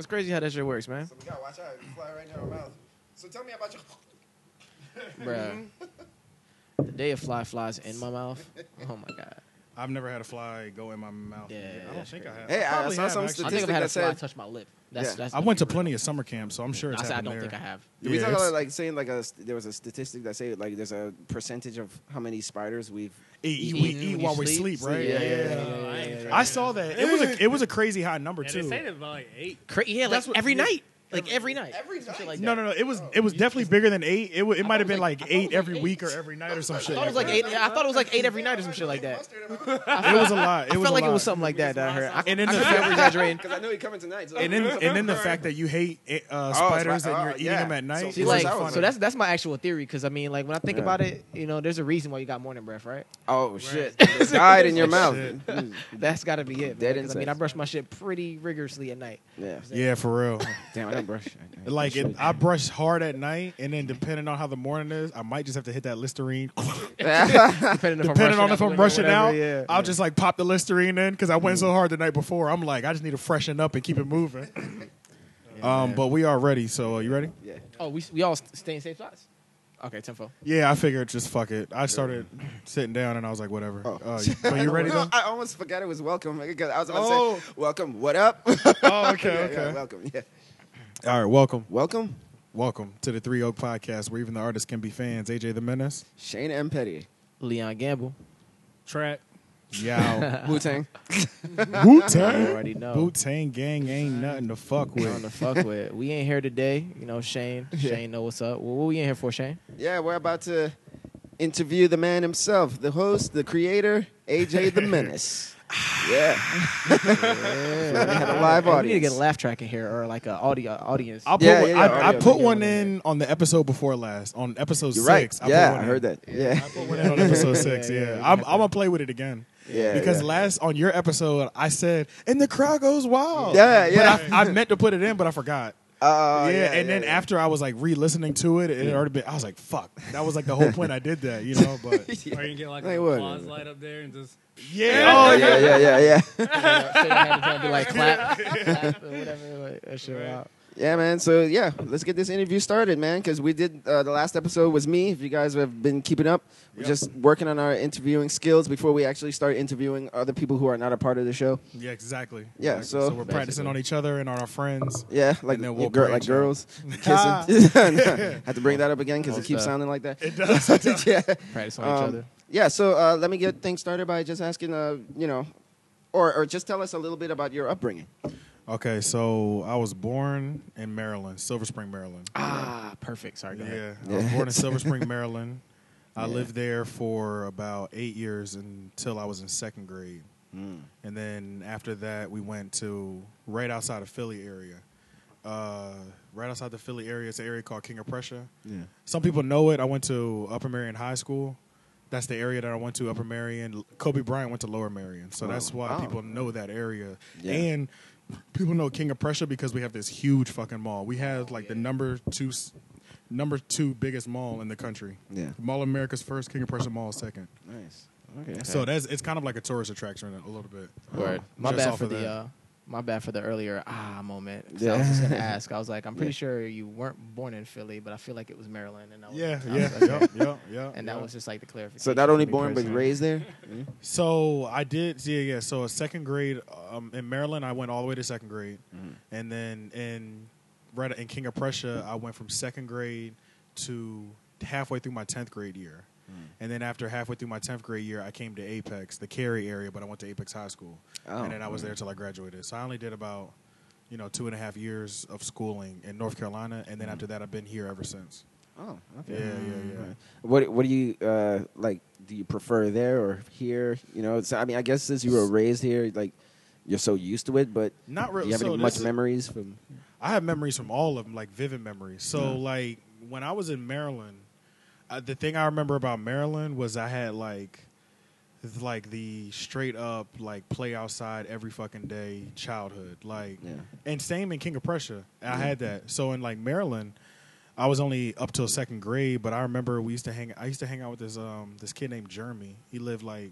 It's crazy how that shit works, man. So we gotta watch out. It's fly right in our mouth. So tell me about your. Bruh. the day a fly flies in my mouth. Oh my god. I've never had a fly go in my mouth. Yeah, I don't that's think I have. Hey, I probably saw have, some actually. I think I've had a that fly said- touch my lip. That's, Yeah. that's I went to plenty of summer camps, so I'm sure it's I said I happened don't there. think I have. Did we Yeah, talk it's- about like saying like a there was a statistic that say like there's a percentage of how many spiders we've Eat, eat, Eating we eat when while you we sleep? sleep, right? Yeah, yeah, yeah, yeah, I ain't yeah, I that. saw that. It was a it was a crazy high number Yeah, too. they say that about like eight. Cra- yeah, like That's what- every yeah. night. Like every night. Every night? like No, no, no. It was it was definitely bigger than eight. It, w- it might have been like- like, I thought it eight every like week or every night or some I shit. thought it was like eight. I thought it was like eight every night or some shit like that. It was a lot. It I was felt a like it was something like that that I heard. I, And then the fact- over-exaggerating. Because I know you're coming tonight. So And then and then the fact that you hate uh, spiders right. and you're Oh, eating yeah. them at night. So- is like, that was funny. so that's that's my actual theory. Because I mean, like when I think Yeah. about it, you know, there's a reason why you got morning breath, right? oh shit, it died in your mouth. Mm, That's got to be it. Dead I mean. I brush my shit pretty rigorously at night. Yeah. yeah, for real. Damn, I didn't brush. I- I Like should. it, I brush hard at night, and then depending on how the morning is, I might just have to hit that Listerine. Depending, Depending on if I'm rushing out, yeah. I'll just like pop the Listerine in because I went so hard the night before. I'm like, I just need to freshen up and keep it moving. um, but we are ready. So uh, you ready? yeah. Oh, we we all st- stay in safe spots. Okay, tempo. Yeah, I figured just fuck it. I started sitting down and I was like, whatever. Oh. Uh, you, but you ready No, though? I almost forgot it was welcome because I was about to Oh. say welcome. What up? Oh, okay, Yeah, okay. yeah, welcome. Yeah. All right, welcome, Welcome, welcome to the Three Oak Podcast, where even the artists can be fans. AJ the Menace, Shane M. Petty, Leon Gamble. Track. Yow, Wu Tang. Wu You Tang, already know. Wu Tang Gang ain't nothing to fuck on with. the fuck with. We ain't here today. You know, Shane. Shane know what's up. Well, what we in here for, Shane? Yeah, we're about to interview the man himself, the host, the creator, AJ the Menace. Yeah. Yeah, We had a live audience. We need to get a laugh track in here or like an audio audience. I'll put Yeah, one, yeah, yeah, I, I put one yeah. in on the episode before last, on episode You're right. six. I put Yeah, one I in. heard that. Yeah. I put one in on episode six. yeah, Yeah, yeah, I'm. I'm gonna play with it again. Yeah. because yeah. last on your episode, I said, and the crowd goes wild. Yeah, But yeah. I, I meant to put it in, but I forgot. Uh, yeah, and then yeah. after I was like re-listening to it, it had already been. I was like, "Fuck!" That was like the whole point. I did that, you know. But Or you can get like Hey, a what? applause light up there and just. yeah, Oh yeah, yeah, yeah, yeah. Shane had to be like clap, clap or whatever. Like, that shit Right. out. Yeah, man. So yeah, let's get this interview started, man. Because we did uh, the last episode was me. If you guys have been keeping up, we're Yep. just working on our interviewing skills before we actually start interviewing other people who are not a part of the show. yeah, exactly. Yeah, Exactly. so- so we're practicing on each other and on our friends. Yeah, like And then we'll girl, like girls kissing. Had to bring that up again because it keeps stuff. sounding like that. It does. It does. yeah. Practice on Um, each other. Yeah. So uh, let me get things started by just asking, uh, you know, or or just tell us a little bit about your upbringing. Okay, so I was born in Maryland, Silver Spring, Maryland. Ah, perfect. Sorry, go ahead. Yeah, I was born in Silver Spring, Maryland. I Yeah. lived there for about eight years until I was in second grade. Mm. And then after that, we went to right outside of Philly area. Uh, right outside the Philly area, it's an area called King of Prussia. Yeah. Some people know it. I went to Upper Merion High School. That's the area that I went to, Upper Merion. Kobe Bryant went to Lower Merion. So Oh, that's why wow. people know that area. Yeah. And people know King of Prussia because we have this huge fucking mall. We have like the number two, number two biggest mall in the country. Yeah. Mall of America's first, King of Prussia Mall second. Nice. Okay. So that's it's kind of like a tourist attraction a little bit. Word. My Just bad for of the that. uh, my bad for the earlier ah moment. 'Cause I was just gonna ask. I was like, I'm pretty Yeah. sure you weren't born in Philly, but I feel like it was Maryland, and I was, Yeah, I was yeah, like, yeah, okay. yeah, yeah. And yeah. that was just like the clarification. So not only for me born but raised there. So I did, yeah, yeah. So second grade um, in Maryland, I went all the way to second grade, Mhm. and then in right in King of Prussia, I went from second grade to halfway through my tenth grade year, and then after halfway through my tenth grade year, I came to Apex, the Cary area, but I went to Apex High School, Oh, and then I was there till I graduated. So I only did about you know two and a half years of schooling in North Carolina, and then after that, I've been here ever since. Oh, okay. Yeah, yeah, yeah. What What do you uh, like? Do you prefer there or here? You know, so, I mean, I guess since you were raised here, like you're so used to it. But Not really. do you have so any much memories from? I have memories from all of them, like vivid memories. So, Yeah. like when I was in Maryland, uh, the thing I remember about Maryland was I had like, like the straight up like play outside every fucking day childhood, like, Yeah. and same in King of Prussia, I had that. So in like Maryland, I was only up till second grade, but I remember we used to hang. I used to hang out with this um this kid named Jeremy. He lived like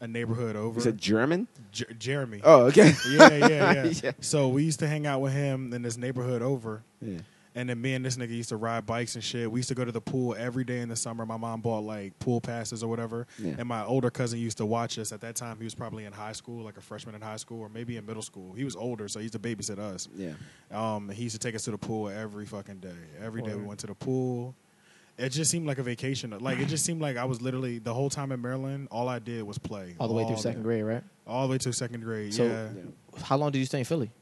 a neighborhood over. Was it German? Jer- Jeremy. Oh, okay. yeah, yeah, yeah, Yeah. So we used to hang out with him in this neighborhood over. Yeah. And then me and this nigga used to ride bikes and shit. We used to go to the pool every day in the summer. My mom bought like pool passes or whatever. Yeah. And my older cousin used to watch us. At that time, he was probably in high school, like a freshman in high school, or maybe in middle school. He was older, so he used to babysit us. Yeah. Um, he used to take us to the pool every fucking day. Every day we went to the pool. It just seemed like a vacation. Like it just seemed like I was literally the whole time in Maryland. All I did was play. All the way through day. second grade, right? All the way to second grade. So- yeah, How long did you stay in Philly?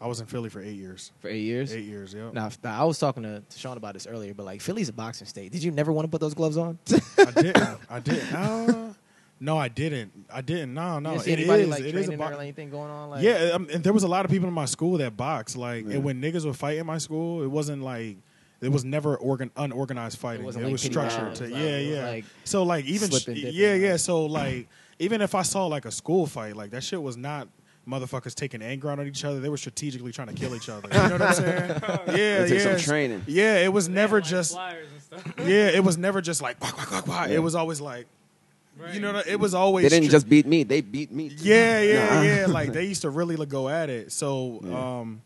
I was in Philly for eight years. For eight years. Eight years. Yeah. Now, now, I was talking to, to Sean about this earlier, but like Philly's a boxing state. Did you never want to put those gloves on? I didn't. I didn't. Uh, no, I didn't. I didn't. No, no. you see It anybody is- like it is a training bo- or anything going on? Like, yeah, um, and there was a lot of people in my school that boxed. Like, Yeah. and when niggas would fight in my school, it wasn't like it was never organ unorganized fighting. It It, wasn't like was structured. To, It like- yeah, yeah. like so like even yeah, yeah. So like even if I saw like a school fight, like that shit was not. Motherfuckers taking anger out on each other. They were strategically trying to kill each other. You know what I'm saying? Yeah, It yeah. some training. Yeah, it was never just. flyers and stuff. Yeah, it was never just like. Quack, quack, quack, quack. Yeah. It was always like. Right. You know, it was always. They didn't str- just beat me; they beat me. yeah, yeah, Nah. yeah. Like they used to really go at it. So, Yeah. um,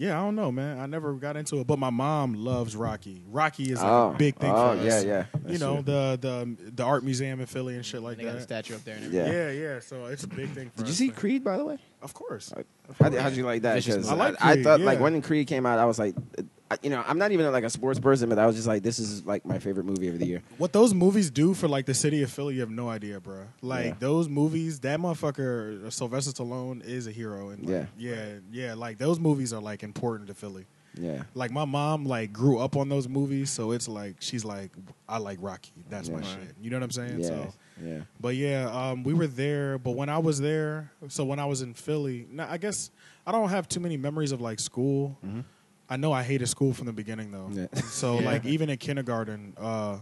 yeah, I don't know, man. I never got into it, but my mom loves Rocky. Rocky is like oh, a big thing oh, for yeah, us. yeah. Yeah. You That's know true. the the the art museum in Philly and shit like they got a that. statue up there and Yeah. everything. Yeah, yeah. So it's a big thing. For Did you us. see Creed, by the way? Of course. How did, how'd you like that? I like Creed, I, Creed, thought like yeah. when Creed came out, I was like, I, you know, I'm not even like a sports person, but I was just like, this is like my favorite movie of the year. What those movies do for like the city of Philly, you have no idea, bro. Like Yeah. those movies, that motherfucker Sylvester Stallone is a hero, and like, Yeah. yeah, yeah. Like those movies are like important to Philly. Yeah, Like my mom like grew up on those movies, so it's like she's like, I like Rocky. That's my Yeah. shit. You know what I'm saying? yeah, So, yeah. but yeah, um, we were there. But when I was there, so when I was in Philly, now I guess I don't have too many memories of like school. Mhm. I know I hated school from the beginning though. Yeah. So Yeah. like even in kindergarten, uh,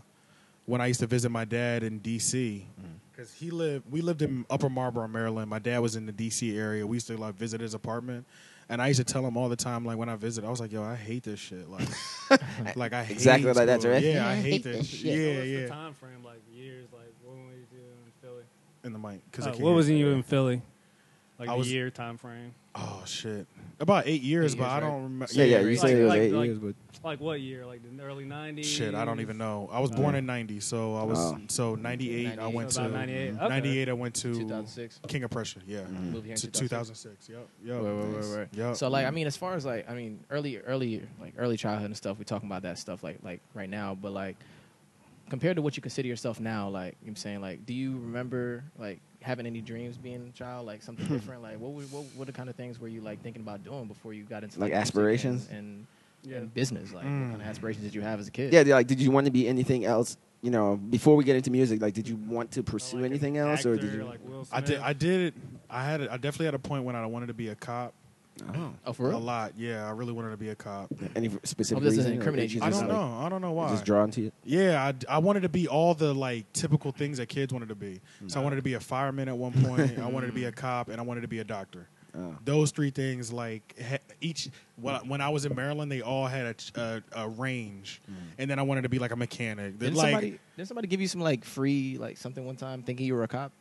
when I used to visit my dad in D.C. Because he lived, we lived in Upper Marlboro, Maryland. My dad was in the D.C. area. We used to like visit his apartment, and I used to tell him all the time, like when I visit, I was like, "Yo, I hate this shit." Like, like I hate Exactly like that, right? Yeah, I I hate hate this. this shit. shit. Yeah, What's yeah. the time frame like years? Like what were you doing in Philly? In the mic, because Uh, what was you in Philly? Like I was- year time frame? Oh shit, about eight years, Eight but years, I right? don't remember. Yeah, yeah. You right. said it was Like- eight like- years, but Like what year? Like the early '90s? Shit, I don't even know. I was born Uh, in '90, so I was Oh. so '98. I 98. went About to 98. Okay. '98. I went to 2006. King of Prussia. Yeah, Mhm. Moved here in to 2006. 2006. Yep, yep. Right, right, right, right. Yep. So like I mean, as far as like I mean, early, early, like early childhood and stuff, we talking about that stuff like like right now. But like compared to what you consider yourself now, like you know what I'm saying, like do you remember like having any dreams being a child, like something different? Like what were, what what the kind of things were you like thinking about doing before you got into Like music aspirations? and, and, Yeah. and business? Like Mm. what kind of aspirations did you have as a kid? yeah, like, did you want to be anything else? You know, before we get into music, like, did you want to pursue Like an anything else, or did actor, you? Like Will I did. Smith? I did. I had. I definitely had a point when I wanted to be a cop. Oh, Oh, for real? A lot. Yeah, I really wanted to be a cop. any specific Oh, this doesn't reason? incriminate you, you I don't like, know. I don't know why. Just drawn to it. Yeah, I, I wanted to be all the like typical things that kids wanted to be. So I wanted to be a fireman at one point. I wanted to be a cop, and I wanted to be a doctor. Oh. Those three things, like each when I, when I was in Maryland, they all had a, a, a range, mm. and then I wanted to be like a mechanic. Didn't like, somebody didn't somebody give you some like free like something one time thinking you were a cop?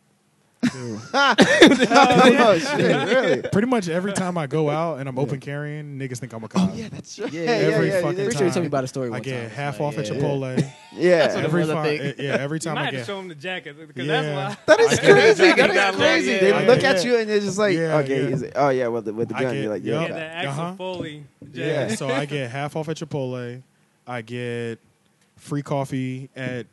Oh shit! Really? pretty much every time I go out and I'm open carrying, niggas think I'm a cop. Oh yeah, that's right. Yeah, yeah, every yeah, yeah, fucking you Pretty did. sure you told time. me about a story. I One get time. half Like, off at yeah. Chipotle. Yeah, That's what it every was, I fi- think. yeah, every You time might I have to get. show him the jacket because Yeah. that's why. That is I get- crazy. Yeah, That crazy. yeah, They yeah. look Yeah. at you and they're just like, Yeah, okay, yeah. he's like, oh yeah, well, the, with the I gun, get- you're like, yeah. yeah, Yeah, that Axel Uh-huh. Foley. Yeah, so I get half off at Chipotle. I get free coffee at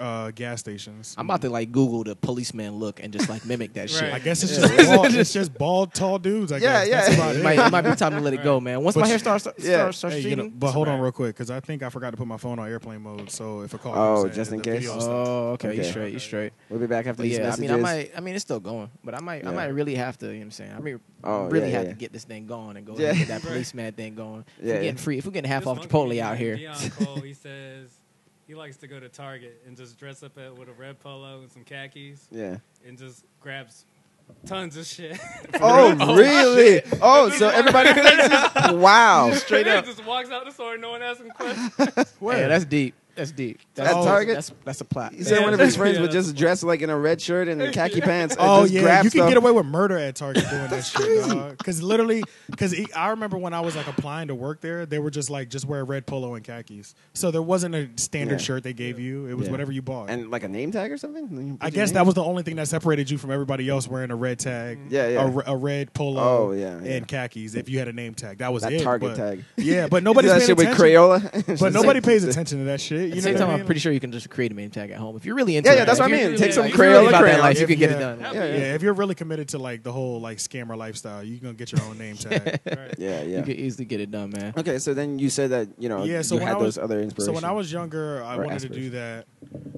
uh, gas stations. I'm about to like Google the policeman look and just like mimic that shit. Right. I guess it's Yeah. just bald, it's just bald, tall dudes. I Yeah, guess yeah. That's about It it. might, it might be time to let it go, man. Once But my hair starts starts, Yeah. starts, starts Hey, you know, but hold on real quick because I think I forgot to put my phone on airplane mode. So if a call, Oh, comes just in the case? Oh, okay, you Okay. straight, you straight. We'll be back after But these yeah, I mean. I might, I mean, it's still going, but I might, I might really have to. You know what I'm saying? I mean, Oh, really yeah, have yeah. to get this thing going and go Yeah. and get that Right. policeman thing going. Yeah, we're getting free, if we're getting half This off monkey Chipotle out here, Dion Cole, he says he likes to go to Target and just dress up at, with a red polo and some khakis Yeah. and just grabs tons of shit. Oh, really? Oh, so everybody thinks it's wow. Straight up. just walks out the store, no one asks him questions. Yeah, that's deep. That's deep. At That's Target? That's that's a plot. He said one of his friends yeah, would just dress like in a red shirt and khaki pants. and Oh just yeah, grab you can stuff. get away with murder at Target doing that shit, dog. Because literally, because I remember when I was like applying to work there, they were just like just wear a red polo and khakis. So there wasn't a standard Yeah. shirt they gave you. It was Yeah. whatever you bought. and like a name tag or something. You put I your guess name? that was the only thing that separated you from everybody else wearing a red tag. Yeah, yeah. A, re- a red polo. Oh, yeah, yeah. and khakis. If you had a name tag, that was that it. Target but- tag. Yeah, but nobody's that paying shit with attention. Crayola. But nobody pays attention to that shit. At You the know same what time, I I'm mean? pretty sure you can just create a name tag at home if you're really into Yeah, it. yeah, that's what I mean. really, Take some if you're really Crayola about that life, you can get it done. Yeah, Yeah, yeah. if you're really committed to like the whole like scammer lifestyle, you gonna get your own name tag. Right. Yeah, You yeah. can easily get it done, man. Okay, so then you said that you know Yeah, so you when had I was- those other inspirations. So when I was younger, I wanted to do that,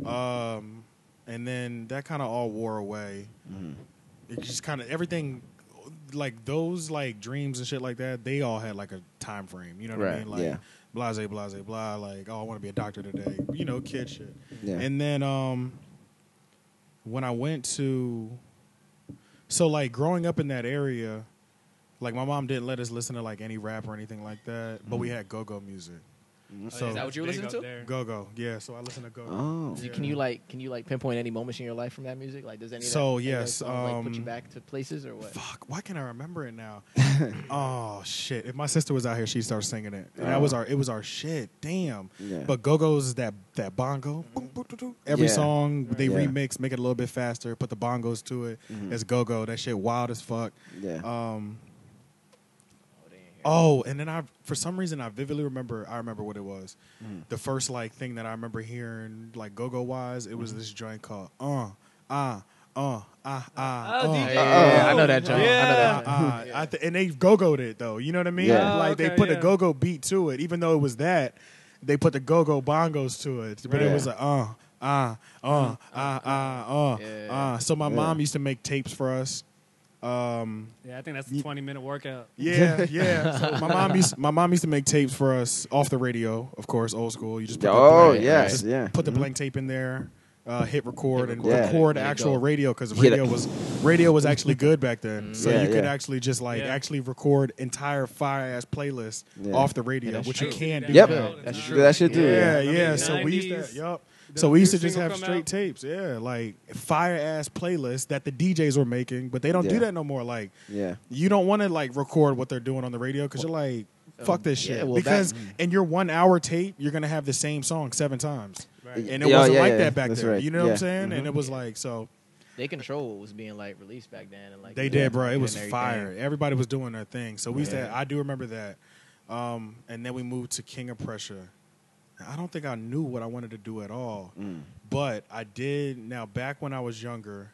um, and then that kind of all wore away. Mhm. It just kind of everything, like those like dreams and shit like that. They all had like a time frame. You know what I mean? Like yeah. Blase, blase, blah. Like oh, I want to be a doctor today. You know, kid shit. yeah. And then um, when I went to, so like growing up in that area, like my mom didn't let us listen to like any rap or anything like that, but Mm-hmm. we had go go music. Mhm. So Is that what you were Big listening to? Go go, yeah. So I listen to go. oh, So Can you like can you like pinpoint any moments in your life from that music? Like does any of that, So, any of those yes, songs, like put you um, back to places or what? Fuck, why can't I remember it now? oh shit! If my sister was out here, she'd start singing it. And that Oh. was our, it was our shit. Damn. Yeah. But Go Go's that that bongo. Boom, boom, doo, doo. Every Yeah. song they Yeah. remix, make it a little bit faster, put the bongos to it. Mhm. It's Go Go. That shit wild as fuck. yeah. Um. Oh, they ain't here. Oh, and then I, for some reason, I vividly remember. I remember what it was. Mhm. The first like thing that I remember hearing, like Go Go wise, it Mm-hmm. was this joint called uh uh uh uh uh. Oh, uh. DJ. Yeah, yeah, I know that joint. I know Yeah. that joint. Uh, I th- and they go go'd it though. You know what I mean? Yeah. Like Oh, they okay, put a go go beat to it, even though it was that. They put the go go bongos to it, but it was like uh uh uh uh uh uh Yeah. uh. So my Yeah. mom used to make tapes for us. Um, Yeah, I think that's a 20 minute workout. yeah, yeah. So my mom used my mom used to make tapes for us off the radio, of course, old school. You just put the oh blank, yes, just yeah. put the Mhm. blank tape in there, uh, hit record, and record. record Yeah. actual go. radio because radio was radio was actually good back then. So Yeah, you could yeah. actually just like Yeah. actually record entire fire ass playlists Yeah. off the radio, which true. you can't do. Yep. now. That's Do true. that shit too. Yeah, Yeah. yeah. the So we used 90s, to, yup. The So we used to just have straight out. tapes, yeah, like fire ass playlists that the DJs were making, but they don't do that no more. Like Yeah. you don't want to like record what they're doing on the radio because you're like, fuck this yeah, shit. well, because back- in your one hour tape, you're gonna have the same song seven times, Right. and it Yeah, wasn't yeah, like yeah, that back that's then. right. You know what I'm saying? Mhm. And it was like so They control what was being like released back then and like they did, bro. It was fire. Everybody was doing their thing. So we said, I do remember that. Um, and then we moved to King of Prussia. I don't think I knew what I wanted to do at all. Mm. But I did. Now, back when I was younger,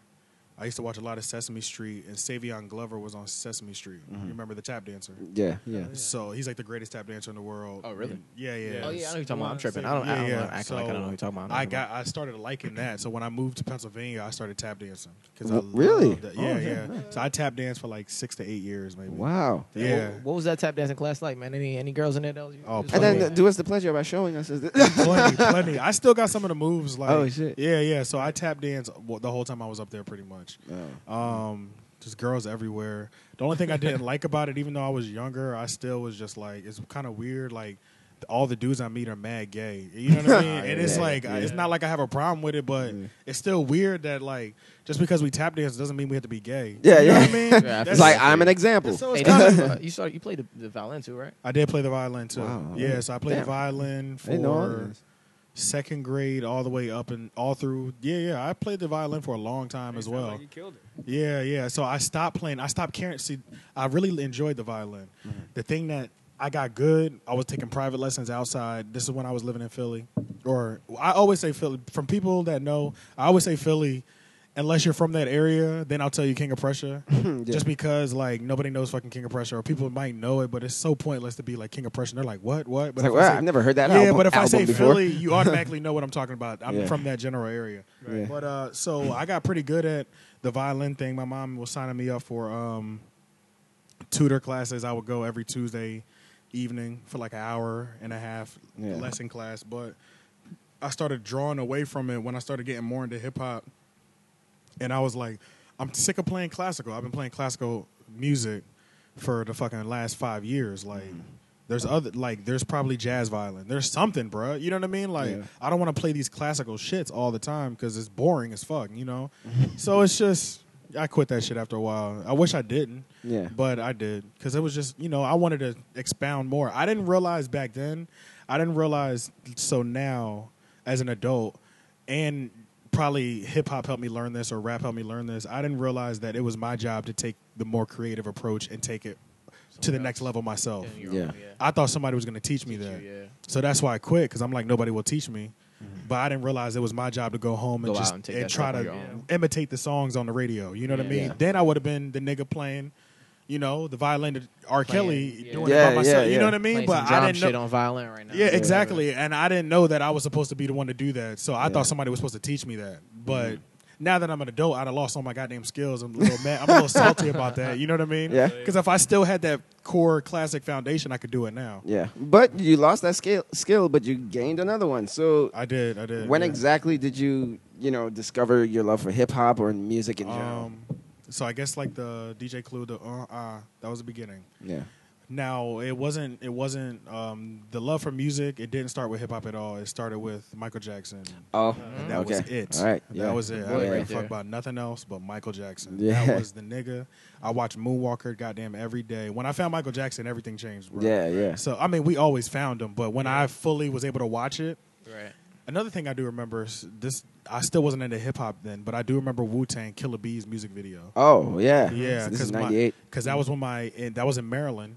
I used to watch a lot of Sesame Street, and Savion Glover was on Sesame Street. Mhm. You remember the tap dancer? Yeah. Yeah. So he's like the greatest tap dancer in the world. Oh, really? And- yeah, yeah. Oh yeah, I know who you're talking about. I'm tripping. I don't. I don't yeah. want to act like I don't know who you're talking about. I got. I started liking that. So when I moved to Pennsylvania, I started tap dancing because I W- really? loved it. Oh, Yeah, yeah, yeah. So I tap danced for like six to eight years, maybe. Wow. Yeah. What, what was that tap dancing class like, man? Any any girls in there? That was, Oh, was And then do us the pleasure by showing us. plenty, plenty. I still got some of the moves. Like, Oh, shit. Yeah, yeah. So I tap danced the whole time I was up there, pretty much. Oh. Um, just girls everywhere. The only thing I didn't like about it, even though I was younger, I still was just like, it's kind of weird. Like, all the dudes I meet are mad gay. You know what I mean? and it's like, yeah. it's not like I have a problem with it, but Yeah. it's still weird that like, just because we tap dance doesn't mean we have to be gay. Yeah, you know yeah. what I mean? Yeah, That's- It's like I'm an example. so Hey, kinda, uh, you saw you played the, the violin too, right? I did play the violin too. Wow. Yeah, so I played Damn. the violin I didn't know for this. Second grade all the way up and all through. Yeah, yeah. I played the violin for a long time as well. Like you killed it. Yeah, yeah. So I stopped playing. I stopped caring. See, I really enjoyed the violin. Mm-hmm. The thing that I got good, I was taking private lessons outside. This is when I was living in Philly. Or I always say Philly. From people that know, I always say Philly. Unless you're from that area, then I'll tell you King of Prussia. Yeah. Just because like nobody knows fucking King of Prussia, or people might know it, but it's so pointless to be like King of Prussia. And they're like, what, what? But like, wow, say- I've never heard that yeah, album, but if I say before. Philly, you automatically know what I'm talking about. I'm Yeah. from that general area. Yeah. But uh, so I got pretty good at the violin thing. My mom was signing me up for um, tutor classes. I would go every Tuesday evening for like an hour and a half lesson class. But I started drawing away from it when I started getting more into hip hop. And I was like, I'm sick of playing classical. I've been playing classical music for the fucking last five years. Like, mm. there's other like there's probably jazz violin. There's something, bruh. You know what I mean? Like, Yeah. I don't want to play these classical shits all the time because it's boring as fuck. You know? so it's just I quit that shit after a while. I wish I didn't. Yeah. But I did because it was just you know I wanted to expound more. I didn't realize back then. I didn't realize so now as an adult and probably hip hop helped me learn this or rap helped me learn this. I didn't realize that it was my job to take the more creative approach and take it to the Somewhere next level myself. Yeah, you're Yeah. I thought somebody was going to teach me Teach that. you, yeah. So that's why I quit because I'm like nobody will teach me. But I didn't realize it was my job to go home and Go just and and try to imitate the songs on the radio. You know what I mean? Yeah. Then I would have been the nigga playing, you know, the violin to R. Playing, Kelly yeah. doing Yeah, it by myself. yeah, You know yeah. what I mean? Playing But some I didn't know. shit on violin right now. Yeah, exactly. And I didn't know that I was supposed to be the one to do that. So I Yeah. thought somebody was supposed to teach me that. But Mm-hmm. now that I'm an adult, I'd have lost all my goddamn skills. I'm a little mad. I'm a little salty about that. You know what I mean? Yeah. Because if I still had that core classic foundation, I could do it now. Yeah, but you lost that skill, skill, but you gained another one. So I did. I did. when yeah. exactly did you, you know, discover your love for hip hop or music in general? Um, so I guess like the DJ Clue, the uh, uh that was the beginning. yeah, Now it wasn't. It wasn't um, the love for music. It didn't start with hip hop at all. It started with Michael Jackson. oh, And that okay, was it. All right, That was it. I Boy, didn't right give a fuck about nothing else but Michael Jackson. Yeah. That was the nigga. I watched Moonwalker goddamn every day. When I found Michael Jackson, everything changed, bro. Yeah, yeah. So I mean, we always found him, but when I fully was able to watch it, Right. Another thing I do remember is this. I still wasn't into hip hop then, but I do remember Wu Tang Killer Bees music video. Oh, yeah, Yeah, So this is '98. Because that was when my and that was in Maryland,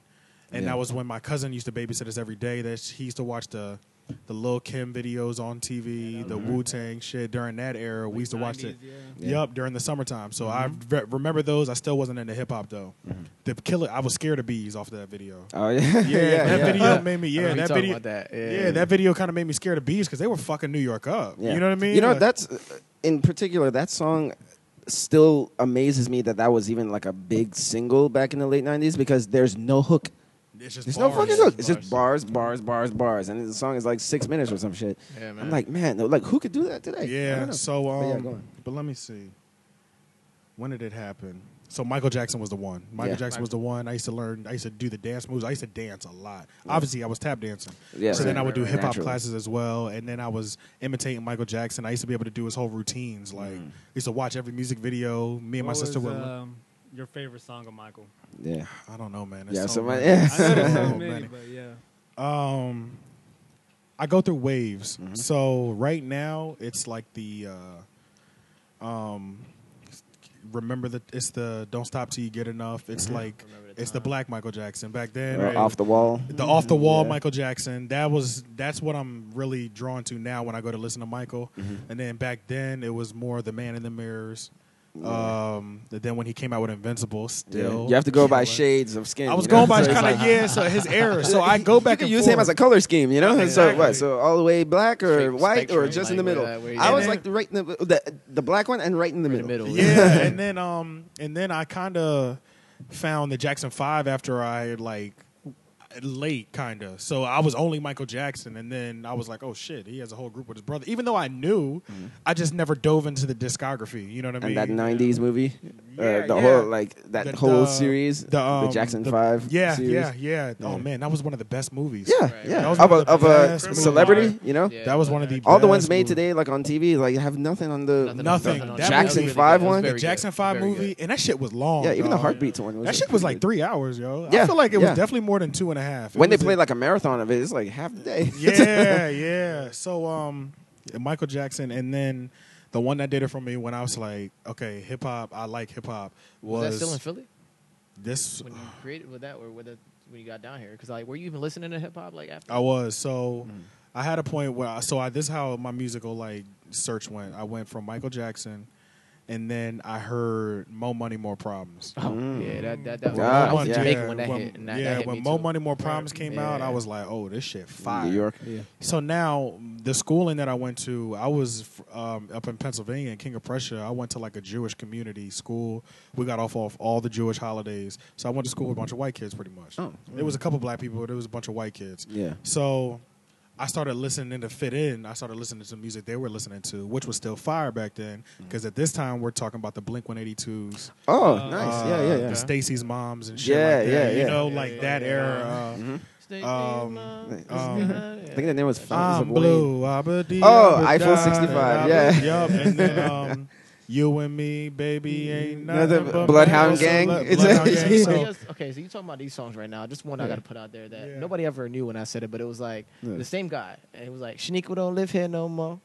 and Yeah. that was when my cousin used to babysit us every day. That he used to watch the the Lil Kim videos on TV, the Wu Tang shit during that era. we used to watch it. Yeah. Yup, during the summertime. So I re- remember those. I still wasn't into hip hop though. The killer, I was scared of bees off that video. Oh yeah, Yeah, yeah, that yeah. video made me. Yeah, remember that video. about that. Yeah. Yeah, that video kind of made me scared of bees because they were fucking New York up. Yeah. You know what I mean? You know, Like- that's uh, in particular that song still amazes me that that was even like a big single back in the late '90s because there's no hook. It's just There's no bars. fucking hook. It's just bars, bars, bars, bars, and the song is like six minutes or some shit. Yeah, man. I'm like, man, like who could do that today? I Yeah. don't know. So, But yeah, um, go on. but let me see. When did it happen? So Michael Jackson was the one. Michael Yeah. Jackson was the one. I used to learn. I used to do the dance moves. I used to dance a lot. Obviously, I was tap dancing. Yeah, so then right, I would do right, hip hop naturally. classes as well, and then I was imitating Michael Jackson. I used to be able to do his whole routines. Like Mm. I used to watch every music video. Me and my What sister was, would. um, your favorite song of Michael? yeah, I don't know, man. Yeah, There's so so my- many. yeah. I know there's So so many, many. but yeah. Um, I go through waves. Mhm. So right now it's like the, uh, um, remember that it's the don't stop till you get enough. It's like the it's the black Michael Jackson back then. Or off the wall. the off the wall Yeah. Michael Jackson. That was that's what I'm really drawn to now when I go to listen to Michael. Mhm. And then back then it was more the Man in the Mirrors. Yeah. Um, then when he came out with Invincible, Yeah. still You have to go by killer. shades of skin. I was you know? going by So it's kind of like- yeah, so his era. So I go back you and can use forth. him as a color scheme, you know. So Exactly. what? So all the way black or Straight white or spectrum, just in the like, middle. where that- where you- I And was then- like the right in the, the the black one and right in the Right middle. the middle. yeah, and then um, and then I kind of found the Jackson Five after I like late, kind of. So I was only Michael Jackson, and then I was like, oh shit, he has a whole group with his brother. Even though I knew, I just never dove into the discography. You know what I mean? and that '90s movie, Yeah, uh, the yeah. whole like that The- whole the- series, the, um, Jackson the- Five. Yeah, series. yeah, yeah, Oh man, that was one of the best movies. yeah, Right. yeah. Of a, of of a celebrity, movies. you know. Yeah, that was one of the All the ones made movies. today, like on TV, like have nothing on the. Nothing- Nothing. on That that. Jackson was really Five good. That was one? The Jackson good. Five movie, and that shit was long. Yeah, even the. Heartbeats one. That shit was like three hours, yo. I feel like it was definitely more than two and a half. Good. When they play a- like a marathon of it, it's like half the day. yeah, yeah. So um, Michael Jackson, and then the one that did it for me when I was like, okay, hip hop, I like hip hop. Was, Was, that still in Philly this? when you created with that, or with that when you got down here? Because like, were you even listening to hip hop like after? I was so. I had a point where I, so I, this is how my musical like search went. I went from Michael Jackson, and then I heard Mo Money More Problems. Oh, Mm. yeah, that that that. Ah, I was in yeah. Jamaica when that when, hit. And that, yeah, that hit when me Mo. Money More Problems came out, I was like, oh, this shit fire. New York. Yeah. So now the schooling that I went to, I was um, up in Pennsylvania in King of Prussia. I went to like a Jewish community school. We got off off all the Jewish holidays. So I went to school with a bunch of white kids, pretty much. Oh. There was a couple black people, but it was a bunch of white kids. Yeah. So I started listening to fit in. I started listening to some music they were listening to, which was still fire back then. Because at this time, we're talking about the Blink 182s, Oh, Uh, nice. yeah, yeah, yeah. the Stacy's moms and shit Yeah, like that. yeah, You know, Yeah, like yeah, that yeah. era. Uh, Mhm. Um, um, uh, I think the name was Fountains I'm blue. abba-dee, Oh, abba-da, Eiffel 65, yeah. Yup. And then um, you and me, baby, ain't nothing Nothing but Bloodhound metal. So Gang. let- It's Bloodhound a- Gang. Okay, So just- okay, so you talking about these songs right now? Just one I got to put out there that Yeah. nobody ever knew when I said it, but it was like Yeah. the same guy, and it was like Shaniqua don't live here no more.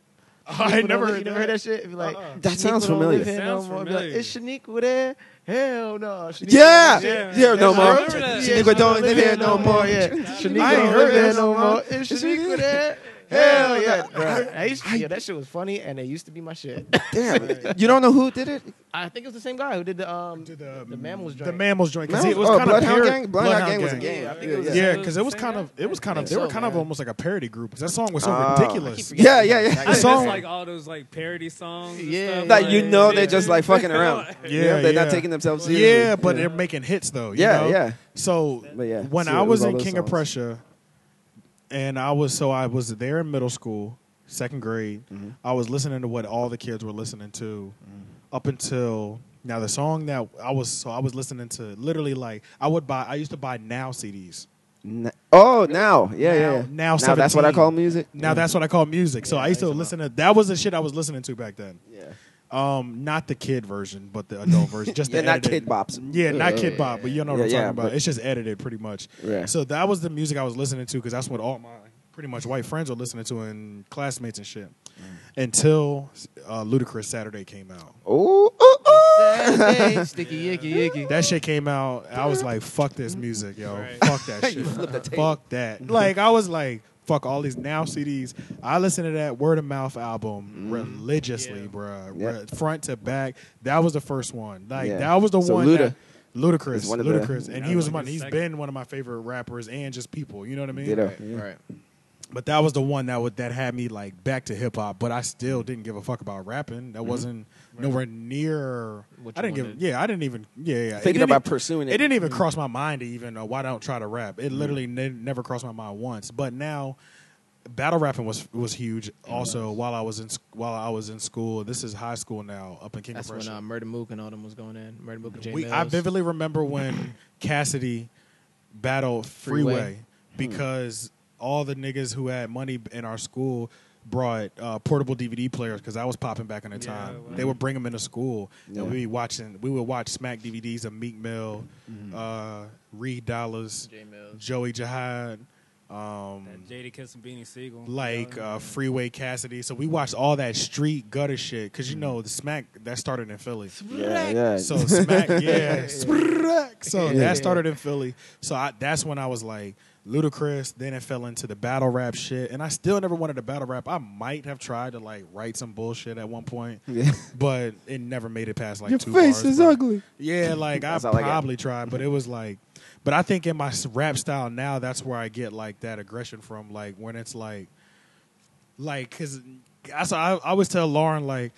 I never heard you never heard that shit. It'd be like Uh-uh. That sounds familiar. live here Sounds no more. Like. Is Shaniqua there? Hell no. Shaniqua Yeah. don't Yeah, no Yeah, more. I remember that. Shaniqua don't live here no more. Yeah, I Shaniqua don't heard live here no no more. more. Is Shaniqua there? Hell yeah, bro. I used to, yeah, that shit was funny, and it used to be my shit. Damn. You don't know who did it? I think it was the same guy who did the um to the, the Mammals The joint. Mammals joint. 'cause Mammals- it was oh, kind Bloodhound parody- Gang? Bloodhound Gang was a game. Yeah, I think it was the Yeah. Yeah, same- because it was Same kind guy? of it was kind of they were kind of almost like a parody group. 'cause that song was so Ah. ridiculous. Yeah, yeah, yeah. That The I song- like all those like parody songs. and Yeah, stuff, That you know they're just like fucking around. Yeah, You know, they're yeah. not taking themselves seriously. Yeah, but they're making hits though. you Yeah, know? yeah. So But yeah, when so I it was was all in those King of songs. Prussia, and I was so I was there in middle school, second grade. Mm-hmm. I was listening to what all the kids were listening to, up until now. The song that I was so I was listening to literally like I would buy. I used to buy now CDs. N- Oh, now, yeah, Now- yeah. yeah. now now that's what I call music. Now Yeah. that's what I call music. So Yeah, I used to I used to listen to that was the shit I was listening to back then. yeah. Um, not the kid version, but the adult version. Just Yeah, the not edited- Kid Bops. Yeah, not Kid Bop, but you know what yeah, I'm yeah, talking about. but- It's just edited pretty much. Yeah. So that was the music I was listening to because that's what all my pretty much white friends were listening to and classmates and shit. Mm. Until uh, Ludacris Saturday came out. Oh, oh, oh. Saturday, sticky yicky yicky. That shit came out. I was like, "Fuck this music, yo! Right. Fuck that shit! Fuck that!" Like I was like, "Fuck all these now CDs." I listen to that Word of Mouf album religiously, Yeah. bruh, Yeah. Front to back. That was the first one. Like Yeah. that was the So one. Luda that, Ludacris, is one of the- Ludacris, and he was was like one. his He's second. been one of my favorite rappers and just people. You know what I mean? Ditto. Right, Yeah. right. But that was the one that would that had me like back to hip hop. But I still didn't give a fuck about rapping. Mm-hmm. That wasn't nowhere near. What I didn't give. Yeah, I didn't even. Yeah, yeah. Thinking about pursuing It it. didn't even cross my mind to even uh, why don't try to rap. Mm-hmm. It literally ne- never crossed my mind once. But now, battle rapping was was huge. Also, while I was in while I was in school, this is high school now up in King That's of when Prussia. uh, Murda Mook and all them was going in. Murda Mook and J We, Mills. I vividly remember when Cassidy battled Freeway, Freeway. because all the niggas who had money in our school brought uh, portable DVD players because I was popping back in the Yeah, time. wow. They would bring them into school, Yeah. and we be watching. We would watch Smack DVDs of Meek Mill, uh, Reed Dollaz, Mills. Joey Jihad. Um, That Jadakiss and Beanie Sigel. like uh, Freeway Cassidy, so we watched all that street gutter shit because you know the smack that started in Philly. Yeah, yeah. So smack, yeah. Sprack. So Yeah. that started in Philly. So I, that's when I was like Ludacris. Then it fell into the battle rap shit, and I still never wanted to battle rap. I might have tried to like write some bullshit at one point, Yeah. but it never made it past like Your two face bars, is ugly. Yeah, like I That's all I probably tried, but it was like, but I think in my rap style now, that's where I get like that aggression from. Like when it's like, like because I, I always tell Lauren like.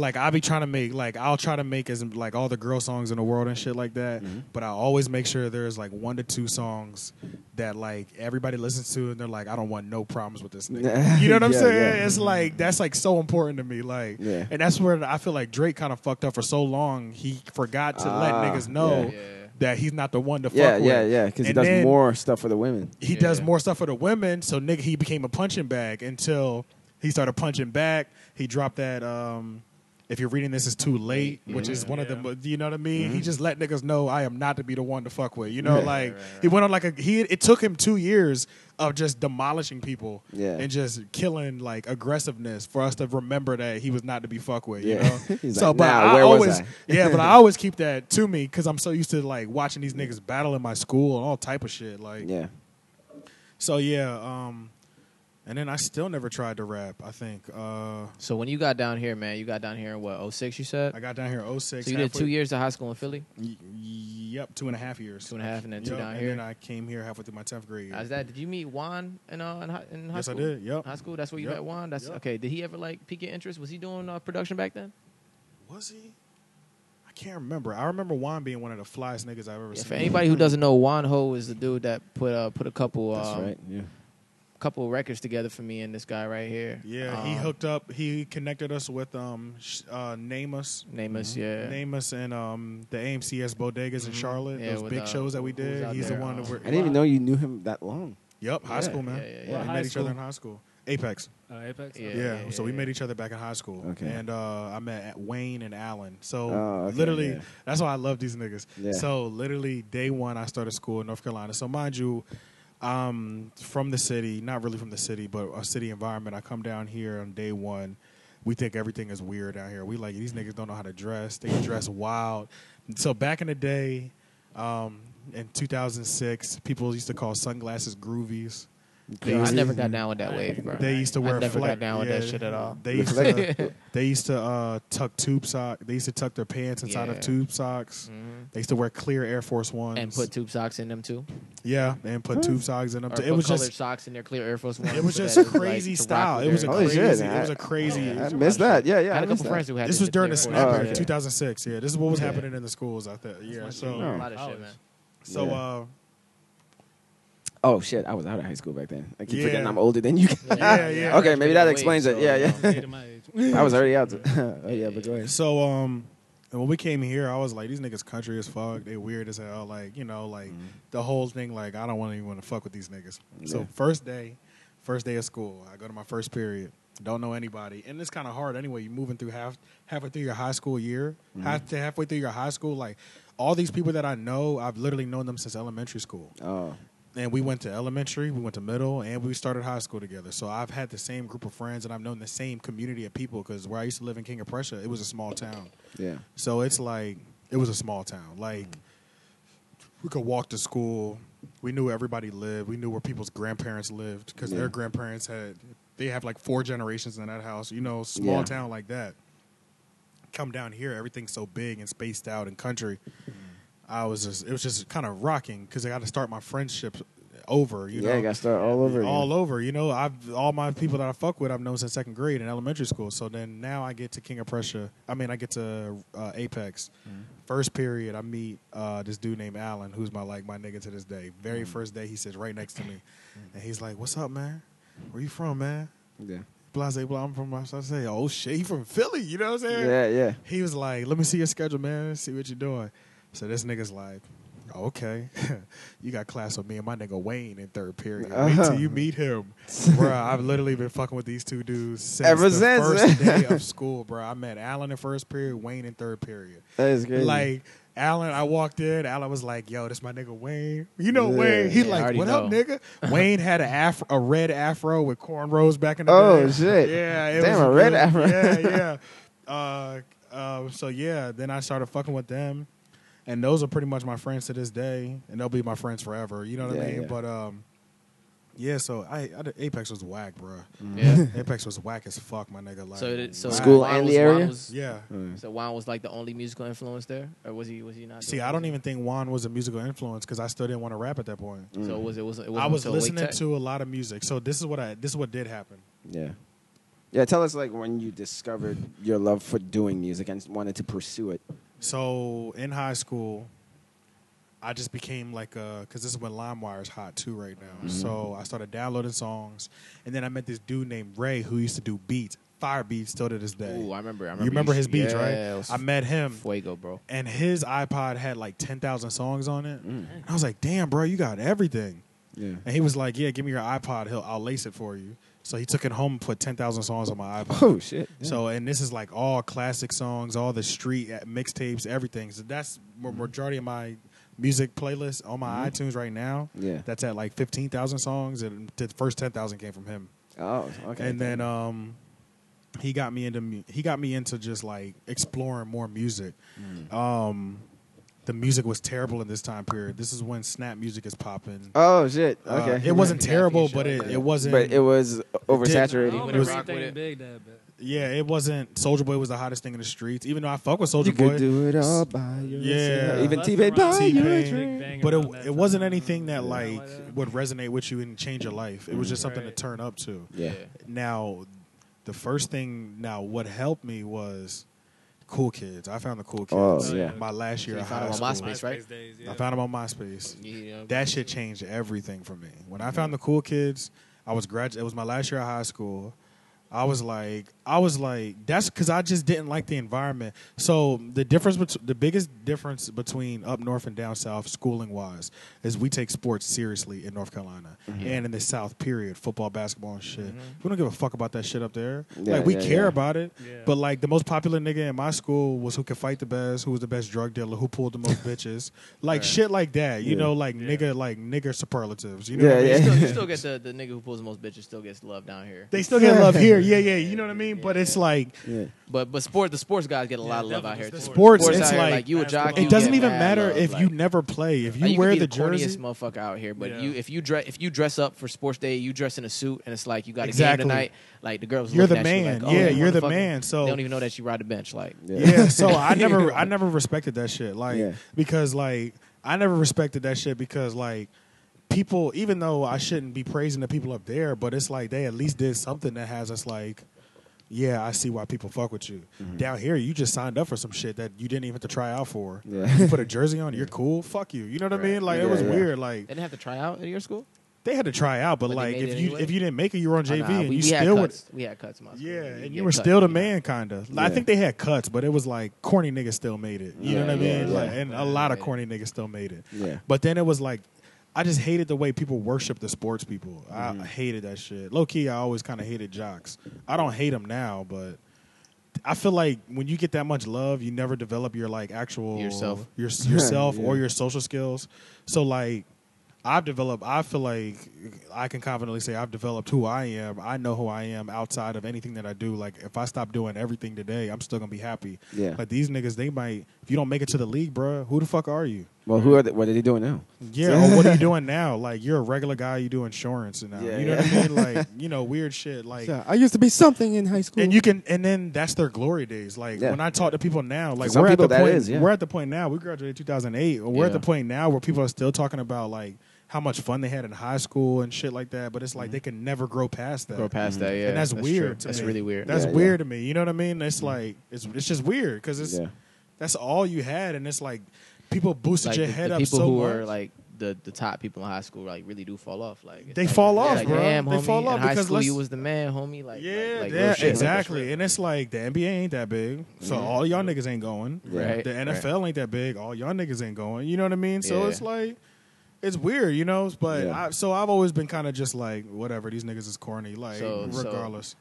Like I be trying to make like I'll try to make as like all the girl songs in the world and shit like that, Mm-hmm. but I always make sure there's like one to two songs that like everybody listens to and they're like I don't want no problems with this nigga. You know what I'm Yeah, saying? yeah. It's like that's like so important to me. Like, Yeah. and that's where I feel like Drake kind of fucked up for so long. He forgot to let Ah, niggas know yeah. Yeah. that he's not the one to Yeah, fuck yeah, with. yeah. Because he does more stuff for the women. He does more stuff for the women. So nigga, he became a punching bag until he started punching back. He dropped that. um if you're reading this, is too late, which is one of Yeah. the. You know what I mean? He just let niggas know I am not to be the one to fuck with. You know, Right, like right, he went on like a he. It took him two years of just demolishing people Yeah. and just killing like aggressiveness for us to remember that he was not to be fuck with. You Yeah. know, so like, but "Nah, I where was always I?" yeah, but I always keep that to me because I'm so used to like watching these niggas battle in my school and all type of shit. Like, Yeah. so yeah, um, and then I still never tried to rap. I think uh, So when you got down here, man, you got down here in what 06 You said. I got down here 06. so you did two years of high school in Philly. Y- yep, two and a half years. Two and a half, and then two Yup, down and here. then I came here halfway through my tenth grade. year. How's that? Did you meet Juan in uh, in high, in high yes, I school? did. Yep. High school. That's where you Yep. met Juan. That's Yep. okay. Did he ever like pique your interest? Was he doing uh, production back then? Was he? I can't remember. I remember Juan being one of the flyest niggas I've ever Yeah, seen. for anybody who doesn't know, Juan Ho is the dude that put uh, put a couple That's um, right. Yeah. Couple of records together for me and this guy right here. Yeah, he Um, hooked up. He connected us with um, sh- uh, Namus, Name us, yeah. Namus, and um, the AMCS bodegas in Mhm. Charlotte. Yeah, those with, big uh, shows that we did. He's there, the one that um, we're. I didn't even know you knew him that long. Yep, high Yeah. school man. Yeah, yeah, we yeah. What met high each other in high school. Apex. Uh, Apex. Yeah. Yeah, so we met each other back in high school. Okay. And uh, I met Wayne and Allen. So Oh, okay, literally, yeah. that's why I love these niggas. Yeah. So literally, day one, I started school in North Carolina. So mind you, um, from the city, not really from the city, but a city environment. I come down here on day one. We think everything is weird out here. We like these niggas don't know how to dress. They dress wild. So back in the day, um, in 2006, people used to call sunglasses groovies. Yeah, I never got down with that wave, bro. They used to wear. I never flat- got down with that shit at all. They used to. they used to uh, tuck tube socks. They used to tuck their pants inside Yeah. of tube socks. Mhm. They used to wear clear Air Force Ones And put tube socks in them too. yeah, and put tube socks in them. Or too. put It was colored just socks in their clear Air Force Ones. it was so just that a it was, like, crazy to style. It was a crazy. shit, it was I- a crazy. Yeah. I missed that. Yeah, yeah. I had a couple that. friends who had This was during the snap Force Oh, yeah. 2006. Yeah, this is what was Yeah. happening in the schools out there. Yeah, so junior A Oh. lot of shit, man. so Yeah. uh, Oh shit, I was out of high school back then. I keep Yeah. forgetting I'm older than you. Yeah, yeah. okay, maybe that Wait, explains it. so, Yeah, yeah. Kid of my age. I was already out. oh yeah, but go ahead. So um, when we came here, I was like, these niggas country as fuck. They weird as hell. Like you know, like the whole thing. Like I don't want even want to fuck with these niggas. So first day, first day of school, I go to my first period. Don't know anybody, and it's kind of hard anyway. You're moving through half halfway through your high school year, half to halfway through your high school. Like all these people that I know, I've literally known them since elementary school. Oh, And we went to elementary, we went to middle, and we started high school together. So I've had the same group of friends, and I've known the same community of people. Because where I used to live in King of Prussia, it was a small town. yeah. So it's like it was a small town. Like we could walk to school. We knew where everybody lived. We knew where people's grandparents lived because Yeah. their grandparents had. They have like four generations in that house. You know, small Yeah. town like that. Come down here, everything's so big and spaced out and country. I was just, it was just kind of rocking because I got to start my friendships over. You yeah, know, you got to start all over. again. all over. You know, I've all my people that I fuck with, I've known since second grade in elementary school. So then now I get to King of Prussia. I mean, I get to uh, Apex. First period, I meet uh, this dude named Alan, who's my like my nigga to this day. Very first day, he sits right next to me, and he's like, "What's up, man? Where you from, man?" Yeah, Blase, blah. I'm from. I say, "Oh shit, he from Philly." You know what I'm saying? yeah, yeah. He was like, "Let me see your schedule, man. See what you're doing." So this nigga's like, "Okay, you got class with me and my nigga Wayne in third period. Wait Uh-huh. till you meet him, bro. I've literally been fucking with these two dudes since Ever the since, first man. day of school, bro. I met Alan in first period, Wayne in third period. That is crazy. Like Alan, I walked in. Alan was like, "Yo, this my nigga Wayne. You know Yeah. Wayne? He like, already what up, nigga? Wayne had a afro, a red afro with cornrows back in the Oh, day. shit. Yeah, it Damn, was a red really- afro. Yeah, yeah. Uh, uh, so yeah, then I started fucking with them, and those are pretty much my friends to this day, and they'll be my friends forever. You know what I mean? yeah. But um, yeah. So I, I did- Apex was whack, bro. Yeah. Apex was whack as fuck, my nigga. Like So, it, so. School Juan and was- the Juan area? Was, yeah. Mm. So Juan was like the only musical influence there, or was he? Was he not? See, I don't even think Juan was a musical influence because I still didn't want to rap at that point. So was it? Was it? I was listening to a lot of music. So this is what I this is what did happen. Yeah. Yeah, tell us like when you discovered your love for doing music and wanted to pursue it. So in high school, I just became like a because this is when LimeWire is hot too right now. So I started downloading songs, and then I met this dude named Ray who used to do beats, fire beats, still to this day. Ooh, I remember. I remember you remember his beats, yeah, right? I met him, Fuego, bro. and his iPod had like ten thousand songs on it. Mm. I was like, "Damn, bro, you got everything." Yeah. And he was like, "Yeah, give me your iPod. He'll I'll lace it for you." So he took it home and put ten thousand songs on my iPod. Oh shit. Yeah. So and this is like all classic songs, all the street uh, mixtapes, everything. So that's ma- majority of my music playlist on my iTunes right now. Yeah. That's at like fifteen thousand songs, and the first ten thousand came from him. Oh, okay. And then um, he got me into he got me into just like exploring more music. Mm. Um, the music was terrible in this time period. This is when snap music is popping. Oh shit. Uh, Okay. it wasn't terrible, but it, it wasn't. but it was I oversaturated. don't It was- anything big that bad. yeah, it wasn't. Soulja Boy was the hottest thing in the streets. Even though I fuck with Soulja Boy, could do it all by yourself. Yeah. Even T-Pain by T-Pain. your dream. But it it wasn't anything that like Like that. would resonate with you and change your life. It was just something Right. to turn up to. Yeah. Now, the first thing now what helped me was Cool Kids. I found the Cool oh, Kids. Oh, yeah. My last year So you of found high them on school. MySpace, right? MySpace Days, I found them on MySpace. Yeah. That shit changed everything for me. When I found the Cool Kids, I was grad. It was my last year of high school. I was like, I was like, that's because I just didn't like the environment. So the difference, bet- the biggest difference between up north and down south, schooling wise, is we take sports seriously in North Carolina mm-hmm. and in the South. Period, football, basketball, and shit. Mm-hmm. We don't give a fuck about that shit up there. Yeah, like we yeah, care yeah. about it, Yeah. but like the most popular nigga in my school was who could fight the best, who was the best drug dealer, who pulled the most bitches, like Right. shit like that. You Yeah. know, like Yeah. nigga, like nigger superlatives. You know, Yeah, what I mean? yeah. You still, you still get the, the nigga who pulls the most bitches still gets love down here. They still get love here, yeah, yeah. You know what I mean? But it's like Yeah. But but sport the sports guys get a lot of love out here. too. sports, Sports it's out here, like- like you a jockey. it doesn't even matter love, if like- you never play. If you, Like, wear could be the the jersey, corniest motherfucker out here, but Yeah. you if you dress if you dress up for sports day, you dress in a suit, and it's like you got a Exactly. game tonight. Like the girls, You're looking the at you man. like, oh, Yeah, you you're the man. So- they don't even know that you ride the bench. Like yeah. So I never, I never respected that shit. Like because like I never respected that shit because like people, even though I shouldn't be praising the people up there, but it's like they at least did something that has us like. Yeah, I see why people fuck with you. Mm-hmm. Down here, you just signed up for some shit that you didn't even have to try out for. Yeah. You put a jersey on, you're cool. Fuck you. You know what I mean? Like it was yeah. weird. Like they didn't have to try out at your school. they had to try out, but, But like if you anyway? if you didn't make it, you were on Oh, JV nah, and we, you we still would. cuts. We had cuts in my school. Yeah, You and get you were cut, still the yeah. man, kind of. I think they had cuts, but it was like corny niggas still made it. You know Yeah, what I mean? yeah. Like, and a lot of corny niggas still made it. Yeah. But then it was like, I just hated the way people worship the sports people. Mm-hmm. I hated that shit. Low key, I always kind of hated jocks. I don't hate them now, but I feel like when you get that much love, you never develop your like actual Yourself. your, yourself Yeah. or your social skills. So like. I've developed. I feel like I can confidently say I've developed who I am. I know who I am outside of anything that I do. Like if I stop doing everything today, I'm still gonna be happy. Yeah. But these niggas, they might. If you don't make it to the league, bro, who the fuck are you? Well, who are they, what are they doing now? Yeah. or what are you doing now? Like you're a regular guy. You do insurance and now. Yeah, you know yeah. what I mean? Like you know weird shit. Like. I used to be something in high school. And you can, and then that's their glory days. Like Yeah. when I talk to people now, like some we're at people the point, is, yeah. we're at the point now. We graduated 2008. We're at the point now where people are still talking about like how much fun they had in high school and shit like that. But it's like mm-hmm. they can never grow past that. Grow past that, yeah. and that's, true. weird. To That's me. really weird. That's Yeah, weird yeah. to me. You know what I mean? It's mm-hmm. like it's it's just weird because it's yeah. that's all you had, and it's like people boosted like your the, head the up people so who much. are like the the top people in high school like really do fall off. Like They like- fall off, like, bro. Damn, They homie, fall off in high because school let's- you was the man, homie. Like yeah, like, like, yeah, shit. exactly. And it's like the NBA ain't that big, so mm-hmm. all y'all niggas ain't going. Right, The. NFL ain't that big, all y'all niggas ain't going. You know what I mean? So Yeah. it's like it's weird, you know. But Yeah. I, so I've always been kind of just like whatever. These niggas is corny, like So- so- regardless.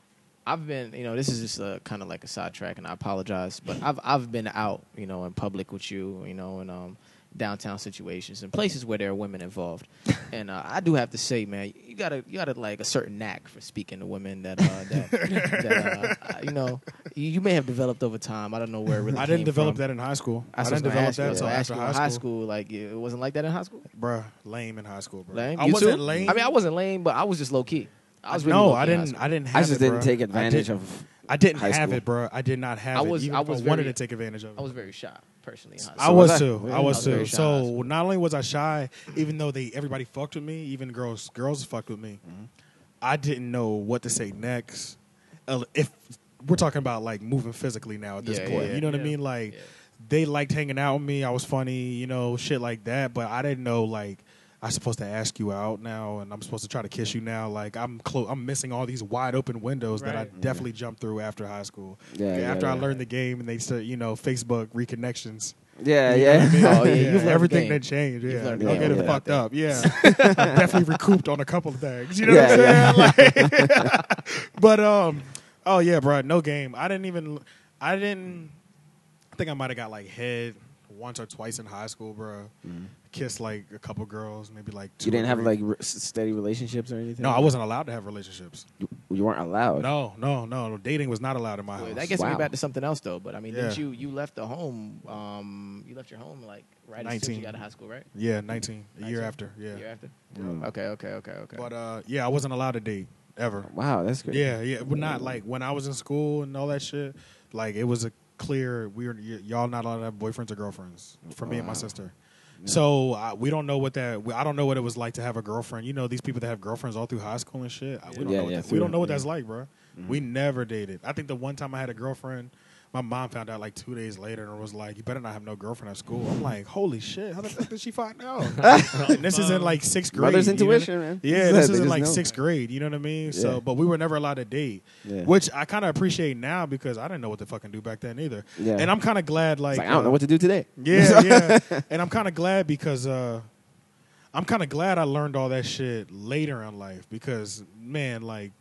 I've been, you know, this is just a kind of like a sidetrack, and I apologize, but I've I've been out, you know, in public with you, you know, in um, downtown situations and places where there are women involved, and uh, I do have to say, man, you gotta you gotta like a certain knack for speaking to women that uh, that, that uh, you know you, you may have developed over time. I don't know where it really. I didn't develop from. that in high school. I, I, didn't develop that until after high school. high school. Like it wasn't like that in high school. Bruh, lame in high school, bro. Lame. I You wasn't too? lame. I mean, I wasn't lame, but I was just low key. I was really no, I didn't. I didn't. Have I just it, didn't bruh. take I advantage did- of. I didn't high have school. it, bro. I did not have I it. was- Even I was I wanted very- to take advantage of it. I was very shy personally. In high I school. was, was I. too. I I was was too. very shy in high So not only was I shy, even though they everybody fucked with me, even girls girls fucked with me. I didn't know what to say next. Uh, If we're talking about like moving physically now at this Yeah, point, yeah, you know what I mean? Like Yeah. they liked hanging out with me. I was funny, you know, shit like that. But I didn't know like I'm supposed to ask you out now, and I'm supposed to try to kiss you now. Like I'm close. I'm missing all these wide open windows that I Right. definitely jumped through after high school. Yeah, yeah, after I yeah. learned the game, and they said, you know, Facebook reconnections. Yeah, You what I yeah. mean? Oh, yeah, you've everything that changed. You've Yeah, the don't get it yeah. fucked up. Yeah, definitely recouped on a couple of things. You know Yeah, what I'm saying? Like, but um, oh yeah, bro, no game. I didn't even. I didn't. I think I might have got like head once or twice in high school, bro. Kissed like a couple girls, maybe like. Two You didn't have like r- s- steady relationships or anything. No, I wasn't allowed to have relationships. You, you weren't allowed. No, no, no. Dating was not allowed in my Well, house. that gets me back to something else though. But I mean, didn't Yeah. you you left the home? Um, you left your home like right as soon as you got to high school, right? yeah, nineteen. A year 19? after. Yeah. Year after. Mm. Okay, okay, okay, okay. But uh, yeah, I wasn't allowed to date ever. Wow, that's great. Yeah, yeah, but not like when I was in school and all that shit. Like it was a clear we were y- y'all not allowed to have boyfriends or girlfriends for me and my Wow. So uh, we don't know what that. I don't know what it was like to have a girlfriend. You know, these people that have girlfriends all through high school and shit. We don't know. What that, we don't know what that's like, bro. We never dated. I think the one time I had a girlfriend My mom found out like two days later and was like, "You better not have no girlfriend at school." I'm like, "Holy shit! How the fuck did she find out?" and this is in like sixth grade. Mother's you know? intuition, man. Yeah, this is in like know. sixth grade. You know what I mean? Yeah. So, but we were never allowed to date, Yeah. which I kind of appreciate now because I didn't know what to fucking do back then either. Yeah. And I'm kind of glad, like, like, I don't uh, know what to do today. yeah, yeah. And I'm kind of glad because uh, I'm kind of glad I learned all that shit later in life because man, like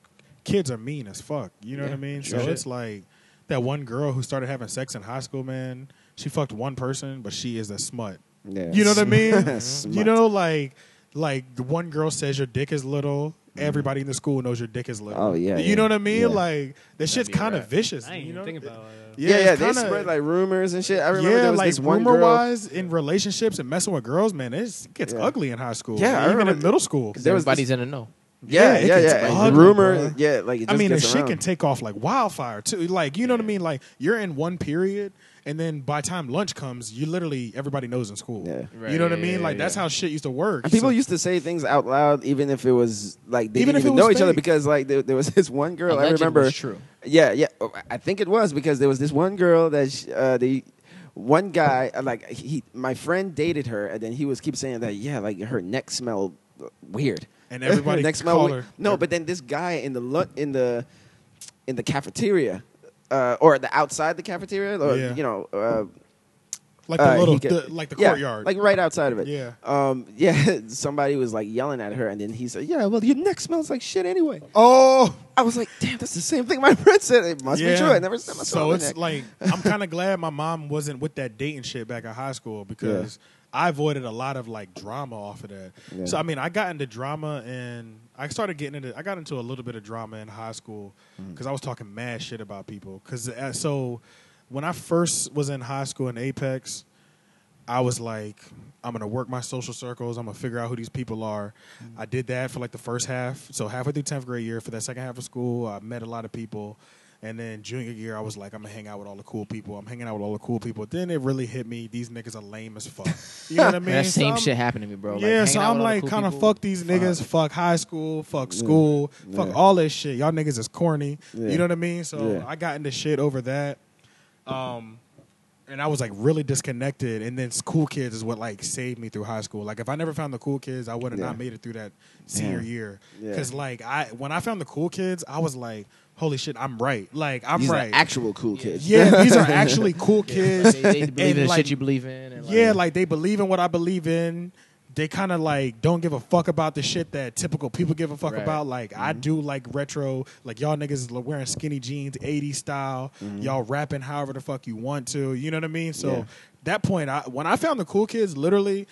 kids are mean as fuck. You know what I mean? sure. So it's like that one girl who started having sex in high school, man. She fucked one person, but she is a smut. Yeah. You know what I mean? You know, like like the one girl says your dick is little. Mm. Everybody in the school knows your dick is little. Oh, yeah, you yeah, know what I mean? yeah. Like that shit's be a kind of vicious. I ain't you even know? think about that. Yeah, yeah, it's they kinda- spread like rumors and shit. I remember yeah, there was like this one rumor girl. wise in relationships and messing with girls, man, it's, it gets Yeah. ugly in high school. Yeah, I even remember- in middle school. Because There was everybody's in the know. Yeah, it yeah, yeah. Ugly, rumor, bro. yeah, like it I just mean, the gets shit can take off like wildfire too. Like you know what I mean? Like you're in one period, and then by the time lunch comes, you literally everybody knows in school. Yeah. Right, you know what I mean? yeah, like that's how shit used to work. And people So- used to say things out loud, even if it was like they Even didn't if it even was know each other, because like there, there was this one girl I remember. was true. Yeah, yeah, oh, I think it was because there was this one girl that sh uh, the one guy uh, like he my friend dated her, and then he was keep saying that yeah, like her neck smelled weird, And everybody next called her- No, but then this guy in the in the in the cafeteria. Uh, or the outside the cafeteria, or Yeah. you know, uh, like the uh, little, could- the, like the yeah, courtyard. like right outside of it. Yeah. Um. Yeah. Somebody was like yelling at her, and then he said, "Yeah, well, your neck smells like shit anyway." oh, I was like, "Damn, that's the same thing my friend said. It must be true. I never said myself." So it's that." like I'm kind of glad my mom wasn't with that dating shit back in high school because I avoided a lot of like drama off of that. Yeah. So I mean, I got into drama and I started getting into. I got into a little bit of drama in high school Mm. because I was talking mad shit about people. Because uh, so when I first was in high school in Apex, I was like, I'm gonna work my social circles. I'm gonna figure out who these people are. I did that for like the first half. So halfway through tenth grade year, for that second half of school, I met a lot of people. And then junior year, I was like, I'm gonna hang out with all the cool people. I'm hanging out with all the cool people. Then it really hit me. These niggas are lame as fuck. You know what I mean? that same I'm- shit happened to me, bro. Yeah, hanging so I'm with all the like, cool kind of fuck these niggas, fuck high school, fuck Yeah. school, fuck Yeah. all this shit. Y'all niggas is corny. Yeah. You know what I mean? So Yeah. I got into shit over that. Um, and I was like really disconnected. And then cool kids is what like saved me through high school. Like if I never found the cool kids, I would have Yeah. not made it through that senior Yeah. year. Yeah. Because like I when I found the cool kids, I was like, holy shit, I'm right. Like I'm these right. are actual cool kids. yeah, these are actually cool Yeah, kids. they, they believe in the like, shit you believe in. And, like, yeah, like they believe in what I believe in. They kind of like don't give a fuck about the shit that typical people give a fuck Right. about. Like I Mm-hmm. do like retro, like y'all niggas wearing skinny jeans, 80s style. Y'all rapping however the fuck you want to. You know what I mean? So Mm-hmm. Yeah. that point, I, when I found the cool kids, literally,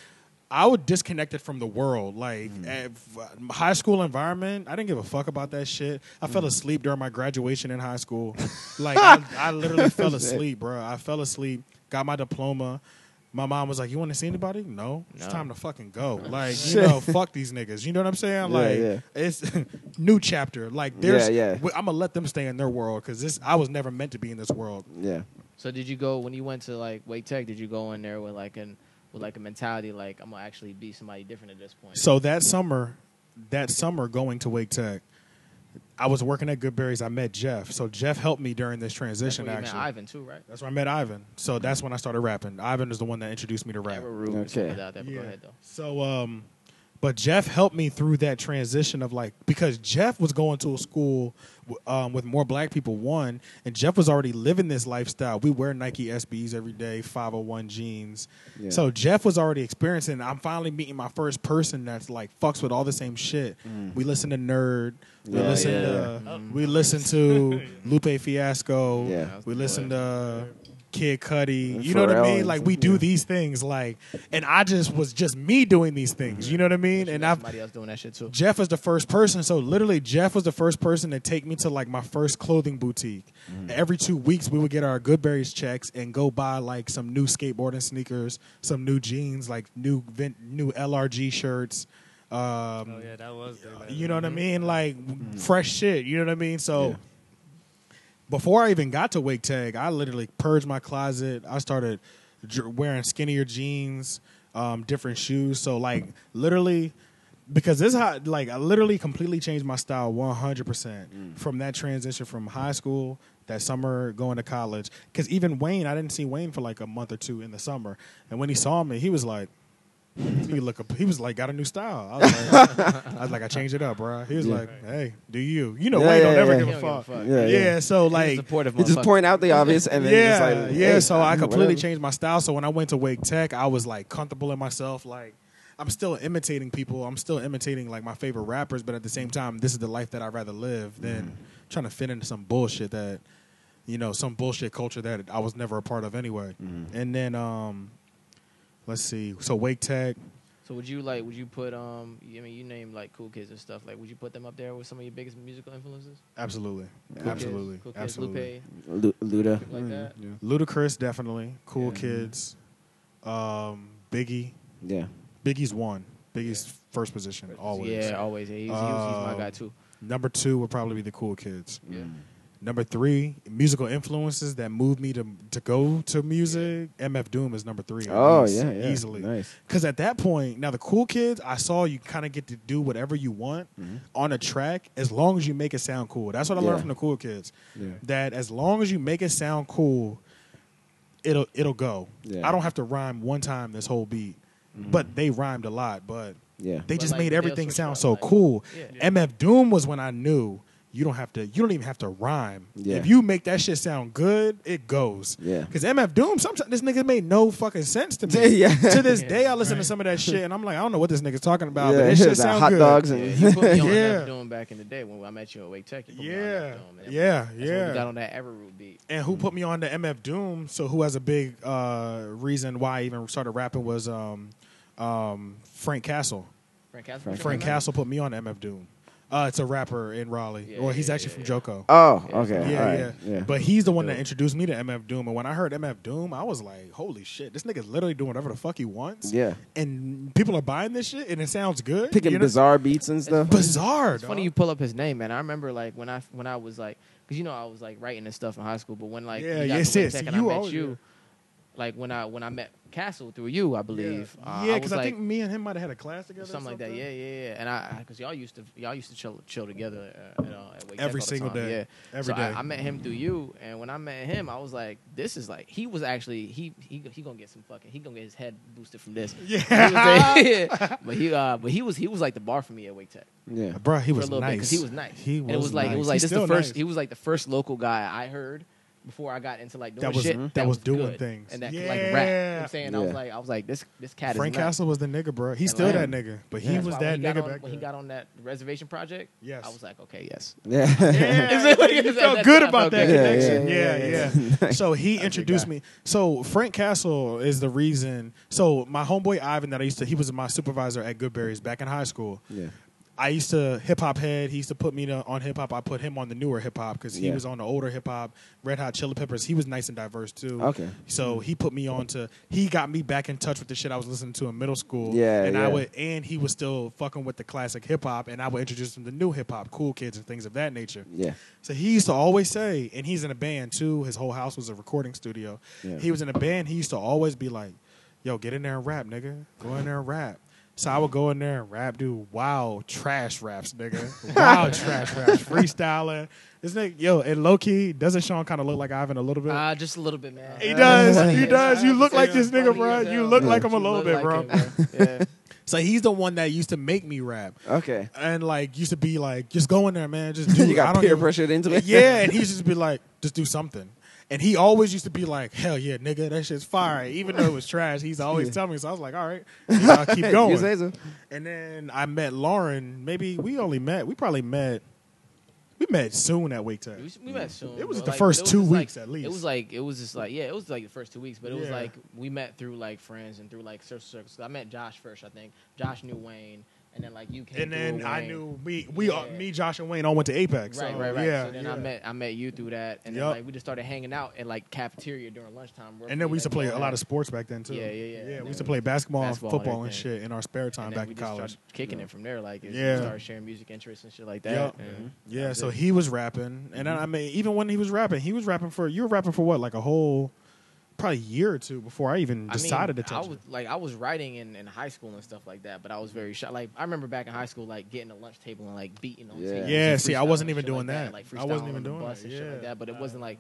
I was disconnected from the world. Like at f- high school environment, I didn't give a fuck about that shit. I Mm. fell asleep during my graduation in high school. like I, I literally fell asleep, bro. I fell asleep, got my diploma. My mom was like, "You want to see anybody? No, it's No. time to fucking go. Like, you know, fuck these niggas. You know what I'm saying? Yeah, Like, yeah. it's new chapter. Like, there's, Yeah, yeah. I'm gonna let them stay in their world because this, I was never meant to be in this world. Yeah. So did you go when you went to like Wake Tech? Did you go in there with like an with like a mentality like I'm gonna actually be somebody different at this point? So that summer, that summer going to Wake Tech, I was working at Goodberry's. I met Jeff. So Jeff helped me during this That's transition. where you met Actually, Ivan too, right? that's where I met Ivan. So that's when I started rapping. Ivan is the one that introduced me to rap. Never rude Okay. something like Yeah. Go ahead though. So, um, but Jeff helped me through that transition of like because Jeff was going to a school um, with more black people. One, and Jeff was already living this lifestyle. We wear Nike SBs every day, five hundred one jeans. Yeah. So Jeff was already experiencing. I'm finally meeting my first person that's like fucks with all the same shit. We listen to N.E.R.D. We Mm. Yeah, listen yeah, to yeah. we listen to Lupe Fiasco. Yeah. We listen to Kid Cudi. You know what I mean? Like we do yeah. these things like and I just was just me doing these things. You know what I mean? And met I've somebody else doing that shit too. Jeff was the first person. So literally, Jeff was the first person to take me to like my first clothing boutique. Every two weeks, we would get our Goodberry's checks and go buy like some new skateboarding sneakers, some new jeans, like new vin- new LRG shirts. Um, Oh yeah, that was. the- you know what I mean? Like fresh shit. You know what I mean? So before I even got to Wake Tech, I literally purged my closet. I started wearing skinnier jeans, um, different shoes. So like literally, because this how like I literally completely changed my style 100% from that transition from high school that summer going to college cuz even Wayne I didn't see Wayne for like a month or two in the summer and when he saw me he was like he look up, he was like got a new style I was like I was like I changed it up bro he was Yeah. like hey do you you know Yeah, Wayne don't yeah, ever yeah. give He a don't fuck, give a fuck. Yeah, yeah, yeah. so like supportive just point out the obvious and then yeah, just like, yeah. hey, So I completely whatever. changed my style. So when I went to Wake Tech, I was like comfortable in myself. Like I'm still imitating people. I'm still imitating like my favorite rappers, but at the same time, this is the life that I'd rather live than Mm. trying to fit into some bullshit that you know some bullshit culture that I was never a part of anyway. Mhm. And then um, let's see. So Wake Tech. So would you like? Would you put um? I mean, you name like cool kids and stuff. Like, would you put them up there with some of your biggest musical influences? Absolutely, Cool Kids, absolutely, cool kids, absolutely. Lupe, Lu- Luda. people like that. Yeah. Ludacris definitely. Cool Yeah. Kids. Um, Biggie. Yeah. Biggie's one. Biggie's first position always. Yeah, always. Yeah, he's, he he's my Um, guy too. Number two would probably be the Cool Kids. Yeah. Mm. Number three, musical influences that moved me to to go to music. MF Doom is number three. Oh least, yeah, yeah. easily. Nice. Because at that point, now the Cool Kids, I saw you kind of get to do whatever you want Mhm. on a track as long as you make it sound cool. That's what I Yeah. learned from the Cool Kids. Yeah. That as long as you make it sound cool, it'll it'll go. Yeah. I don't have to rhyme one time this whole beat, Mhm. but they rhymed a lot. But Yeah. they But, just like, made everything sound so like- cool. Yeah. MF Doom was when I knew you don't have to. You don't even have to rhyme. Yeah. If you make that shit sound good, it goes. Yeah. Because MF Doom, sometimes this nigga made no fucking sense to me. Yeah. to this Yeah. day, I listen to some of that shit and I'm like, I don't know what this nigga's talking about, yeah. but this shit the sound hot good. dogs Yeah, and you put me on Yeah. that doing back in the day when I met you at Wake Tech. You put me on Yeah, that yeah, That's we got on that Everroot beat. And who put me on to MF Doom? So who has a big uh, reason why I even started rapping was um, um, Frank Castle. Frank Castle. Frank- Frank Castle put me on MF Doom. Uh, it's a rapper in Raleigh. Yeah, well, he's yeah, actually yeah, from yeah. Joko. Oh, okay. Yeah, All right. yeah. yeah. But he's the one that introduced me to MF Doom. And when I heard MF Doom, I was like, holy shit, this nigga's literally doing whatever the fuck he wants. yeah. And people are buying this shit and it sounds good. Picking you know? bizarre beats and stuff. Bizarre. It's funny you pull up his name, man. I remember like when I when I was like, because you know I was like writing and stuff in high school, but when like Yeah, you got yes, to Wake yes. Tech and You I met always- you, like when I when I met Castle through you, I believe. Uh, yeah, I because was I, like, think me and him might have had a class or together. or something like that. Yeah, yeah, yeah. And I because y'all used to y'all used to chill chill together uh, you know, at Wake Every all the single time. day. Yeah. Every so day. I, I met him through you, and when I met him, I was like, "This is like he was actually he he he gonna get some fucking he gonna get his head boosted from this." Yeah. He was like- but he uh but he was he was like the bar for me at Wake Tech yeah. Bro, he was a little nice. bit because he was nice. He and it was like it was like He's this the first nice. he was like the first local guy I heard before I got into like doing That was- shit that was doing good things. and that could, Yeah. like rap. You know what I'm saying I was like I was like this this cat Frank is. Castle was the nigga, bro. He's And still like- that nigga, but he was that when he got nigga on, back when he got on that reservation project. Yes. I was like, okay, yes. Yeah. Yeah, you felt good about that connection. Yeah, Yeah, yeah, yeah. yeah. So he introduced me. So Frank Castle is the reason. So my homeboy Ivan, that I used to, he was my supervisor at Goodberry's back in high school. yeah. I used to hip hop head. He used to put me to, on hip hop. I put him on the newer hip hop because he Yeah. was on the older hip hop. Red Hot Chili Peppers. He was nice and diverse too. Okay. So he put me on to. He got me back in touch with the shit I was listening to in middle school. Yeah, and I would, and he was still fucking with the classic hip hop, and I would introduce him to new hip hop, cool kids, and things of that nature. Yeah. So he used to always say, and he's in a band too. His whole house was a recording studio. Yeah. He was in a band. He used to always be like, "Yo, get in there and rap, nigga. Go in there and rap." So I would go in there and rap, do wild trash raps, nigga. Wild trash raps, freestyling. This nigga, yo, and low key, doesn't Sean kind of look like Ivan a little bit? Uh, just a little bit, man. he does. Uh, He does. You look like this nigga, bro. You look Yeah. like him a little bit, bro. Yeah. So he's the one that used to make me rap, Okay. and like used to be like, just go in there, man. Just do. you it. I got don't peer give- pressured into it. yeah, and he used to be like, just do something. And he always used to be like, hell yeah, nigga, that shit's fire. Even though it was trash, he's always Yeah. telling me. So I was like, all right, you know, I'll keep you going. say so. And then I met Lauren. Maybe we only met, we probably met, we met soon at Wake Tech. We, we met soon. It was but, the like, first was two just, like- weeks at least. It was like it was just like yeah, it was like the first two weeks, but it was Yeah. like we met through like friends and through like social circles. I met Josh first, I think. Josh knew Wayne, and then like you came. And then through I Wayne. knew we, we all, me, Josh, and Wayne all went to Apex. Right, so, right, right. Yeah, so then yeah. I met I met you through that, and Yup. then like we just started hanging out in like cafeteria during lunchtime. And then we used to play a lot of sports back then too. Yeah, yeah, yeah. Yeah, And we used to play basketball, basketball and and football and everything. shit in our spare time back we in just college. started kicking it from there. Like as Yeah. we started sharing music interests and shit like that. Yup. and mm-hmm. Yeah, so he was rapping, and then, I mm-hmm. mean, even when he was rapping, he was rapping for you were rapping for what, like a whole probably a year or two before I even I mean, decided to I touch was it. like I was writing in, in high school and stuff like that, but I was very shy. Like I remember back in high school, like getting a lunch table and like beating on Yeah. Yeah, see, I wasn't even doing like that. Like I wasn't even on the doing bus that, and shit like that. But it wasn't like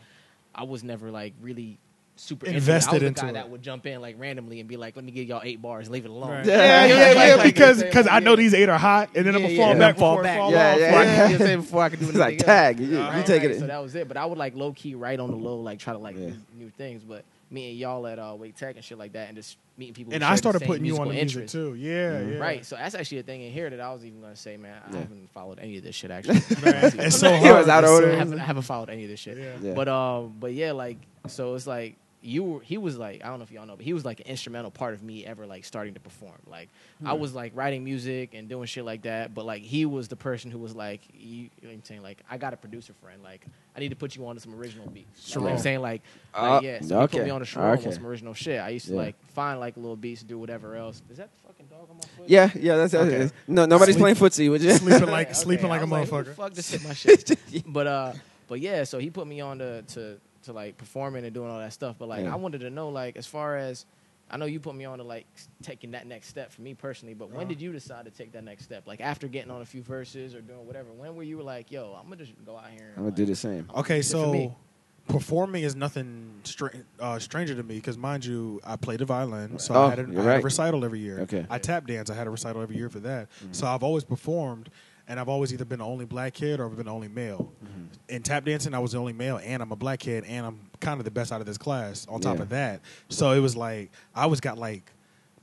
I was never like really super Invested into, it. I was into the guy it. that would jump in like randomly and be like, "Let me give y'all eight bars, and leave it alone." Right. Yeah. Yeah, yeah, Like- yeah, like- because like- because I know these eight are hot, and then I'm gonna fall yeah, back before before back. fall Yeah, off. yeah, Like, yeah. You say before I could do It's anything like else. tag. You, Uh-huh. you taking Right, So it. that was it. But I would like low key write on the low, like try to like Yeah. do new things. But me and y'all at uh, Wake Tech and shit like that, and just meeting people. And I started same putting you on the musical music too. Yeah, Mhm. yeah. Right. So that's actually a thing in here that I was even going to say, man. I Yeah. haven't followed any of this shit actually. It's so He hard. was out of order. I haven't, I haven't followed any of this shit. Yeah. Yeah. But um, but yeah, like so it's like you were. He was like I don't know if y'all know, but he was like an instrumental part of me ever like starting to perform. Like I Hmm. was like writing music and doing shit like that, but like he was the person who was like, you, you know what I'm saying, like I got a producer friend, like I need to put you on to some original beats. You know what I'm saying like, Uh, like yeah, so he put me on the Sharon Okay. on some original shit. I used to Yeah. like find like little beats, to do whatever else. Is that the fucking dog on my foot? Yeah, yeah, that's Okay. it. No, nobody's Sleep- playing footsie, would you? Sleeping like Okay, sleeping like I a was who the motherfucker. fuck just hit my shit. but uh, but yeah, so he put me on to to to like performing and doing all that stuff. But like, Yeah. I wanted to know like as far as I know you put me on to like taking that next step for me personally. But when Uh-huh. did you decide to take that next step? Like after getting on a few verses or doing whatever. When were you like, yo, I'm gonna just go out here. And, I'm gonna like, do the same. Okay, Shit for me. so performing is nothing stra- uh, stranger to me because, mind you, I played the violin, so Oh, I, had a, you're I had a recital every year. Okay. Mm-hmm. I tap dance. I had a recital every year for that. So I've always performed, and I've always either been the only black kid or I've been the only male. Mm-hmm. In tap dancing, I was the only male, and I'm a black kid, and I'm kind of the best out of this class. On top Yeah. of that, so it was like I always got like.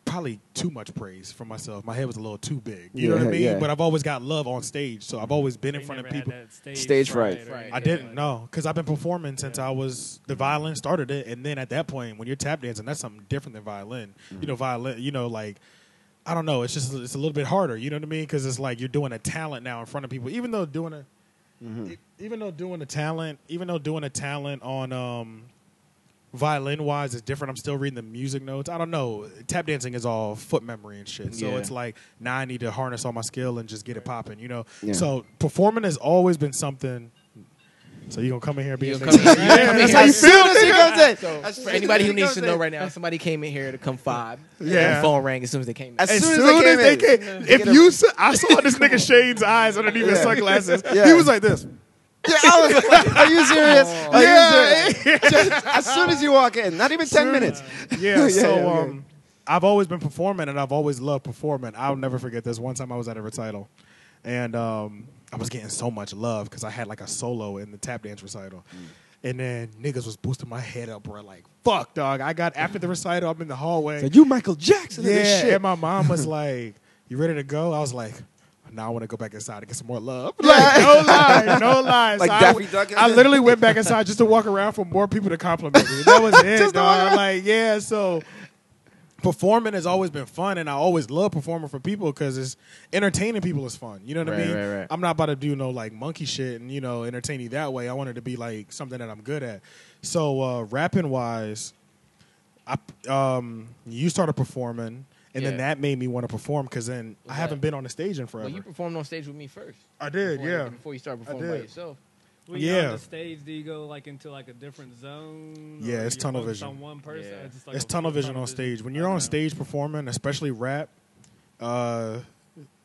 Probably too much praise for myself. My head was a little too big. You know what I mean? yeah. But I've always got love on stage, so I've always been in You front of never had people. that Stage, Stage fright. Right. I didn't know because I've been performing since I was the violin started it, and then at that point, when you're tap dancing, that's something different than violin. You know, violin. You know, like I don't know. It's just it's a little bit harder. You know what I mean? Because it's like you're doing a talent now in front of people. Even though doing a, e- even though doing a talent, even though doing a talent on um, violin wise is different. I'm still reading the music notes. I don't know. Tap dancing is all foot memory and shit. So Yeah. it's like now I need to harness all my skill and just get it popping. You know. Yeah. So performing has always been something. So you gonna come in here and be a nigga? come in- you gonna come in that's how you As soon as he nigga. comes in, So as for anybody who needs to know right now, somebody came in here to come five. Yeah. And the phone rang as soon as they came in. As As soon soon, as they as came they in, came, if him- you, s- I saw this nigga Shane's eyes underneath his Yeah. sunglasses. Yeah. He was like this. Yeah, I was like, are you serious? Are you Yeah. serious? Just as soon as you walk in, not even ten minutes. Yeah. Yeah, so yeah, yeah. um, I've always been performing, and I've always loved performing. I'll never forget this. One time I was at a recital, and um, I was getting so much love because I had like a solo in the tap dance recital. Mm. And then niggas was boosting my head up, bro. Like, fuck, dog. I got after the recital, I'm in the hallway. So you Michael Jackson? Yeah, shit. and my mom was like, "You ready to go?" I was like, "Now I want to go back inside and get some more love." Like, no lie, no lie. Like So I- Duck. I, literally went back inside just to walk around for more people to compliment me. That was it, Just to walk dog. Like, yeah. So performing has always been fun, and I always love performing for people because it's entertaining people is fun. You know what I mean? right, right. I'm not about to do no like monkey shit and you know entertain you that way. I wanted to be like something that I'm good at. So uh, rapping wise, I um you started performing. And then that made me want to perform because then Was I haven't that- been on the stage in forever. Well, you performed on stage with me first. I did, before, yeah. Before you start performing by yourself. When you're Yeah. on the stage, do you go like into like a different zone? Yeah, it's you're tunnel vision. On one person, Yeah. or just like it's a tunnel full vision on stage. When you're on stage performing, especially rap, uh,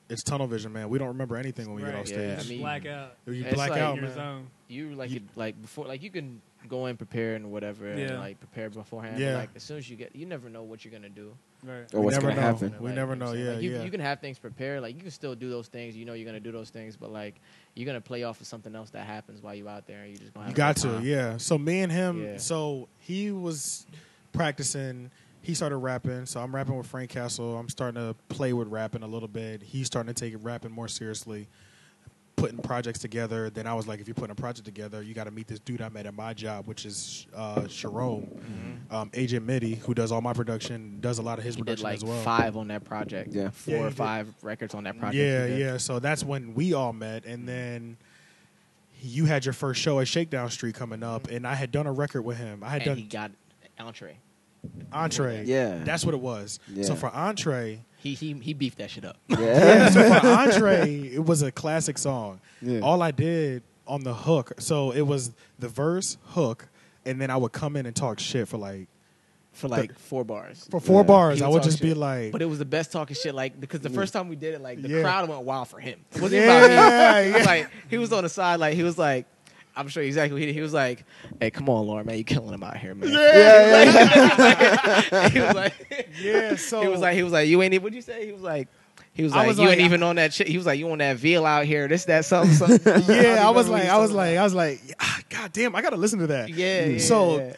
it's tunnel vision, man. We don't remember anything when we get Right. off stage. Yeah, I mean, black out. you black like out, man. zone. You like You- like before like you can go in prepared and whatever and like prepare beforehand. Yeah. But, like as soon as you get you never know what you're gonna do. Right. Or We what's never gonna know. happen? We Like, never you know know. what I'm saying? Yeah, Like, you, yeah. you can have things prepared. Like you can still do those things. You know you're gonna do those things, but like you're gonna play off of something else that happens while you're out there, and you just gonna have You got to, yeah. So me and him, Yeah. so he was practicing. He started rapping, so I'm rapping with Frank Castle. I'm starting to play with rapping a little bit. He's starting to take it rapping more seriously, putting projects together. Then I was like, if you're putting a project together, you got to meet this dude I met at my job, which is uh, Sharon, Mm-hmm. um, Agent Mitty, who does all my production, does a lot of his He did production like as well. five on that project. Yeah. four Yeah, or he did. five records on that project. Yeah, yeah. So that's when we all met, and then you had your first show at Shakedown Street coming up, and I had done a record with him. I had And done he got entree. Entree. Yeah. That's what it was. Yeah. So for Entree, He he he beefed that shit up. yeah, Yeah. so for Entree, it was a classic song. Yeah. All I did on the hook, so it was the verse, hook, and then I would come in and talk shit for like for like four bars. For four Yeah. bars, He I would would talk just be like, But it was the best talking shit, like because the first time we did it, like the Yeah. crowd went wild for him. It wasn't Yeah, about me. yeah, It was yeah. like he was on the side, like he was like, I'm sure exactly. What he, did. he was like, "Hey, come on, Lauren, man, you killing him out here, man." Yeah, yeah. he was like, yeah. So he was like, he was like, you ain't even. What'd you say? He was like, he was like, was you like, ain't even on that shit. He was like, you on that veal out here. This, that, something, something. yeah, I was remember what like, I was like, I was like, ah, God damn, I gotta listen to that. yeah, yeah. So yeah.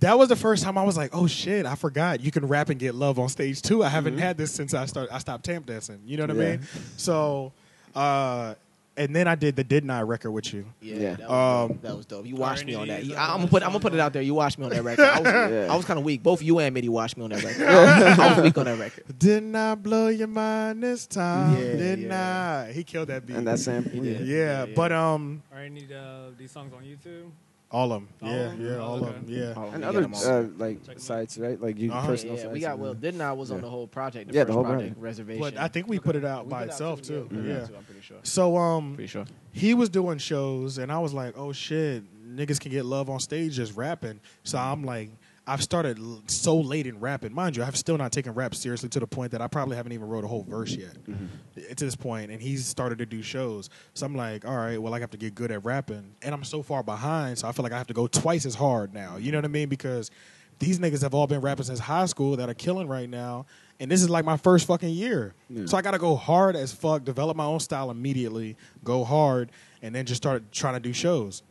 that was the first time I was like, oh shit, I forgot you can rap and get love on stage too. I Mm-hmm. haven't had this since I start I stopped tap dancing. You know what I mean? So, uh, and then I did the Did Not I record with you. Yeah, Yeah. That, was Um, dope. that was dope. You watched me on that. You- I, am gonna put. I'm gonna put it out there. You watched me on that record. I was, Yeah. I was kind of weak. Both you and Mitty watched me on that record. I was, weak on that record. Didn't I blow your mind this time? Yeah, Didn't yeah. I? He killed that beat. and that sample. Yeah. yeah, Yeah, yeah. but um, Are any uh, these songs on YouTube? All of them. All yeah, of 'em? yeah, all of them. Yeah. And other got 'em all. uh, like Check 'em out. sites, right? Like you Uh-huh. personal yeah, sites. we got and- well. Didn't I was on the whole project? The Yeah, first the whole project, project. reservation. But I think we put it out We by put it out itself too, too. Yeah, we Yeah. too, I'm pretty sure. So um, Pretty sure. he was doing shows and I was like, oh shit, niggas can get love on stage just rapping. So I'm like, I've started l- so late in rapping. Mind you, I've still not taken rap seriously to the point that I probably haven't even wrote a whole verse yet Mm-hmm. to this point. And he's started to do shows. So I'm like, all right, well, I have to get good at rapping. And I'm so far behind, so I feel like I have to go twice as hard now. You know what I mean? Because these niggas have all been rapping since high school that are killing right now. And this is like my first fucking year. Yeah. So I got to go hard as fuck, develop my own style immediately, go hard, and then just start trying to do shows.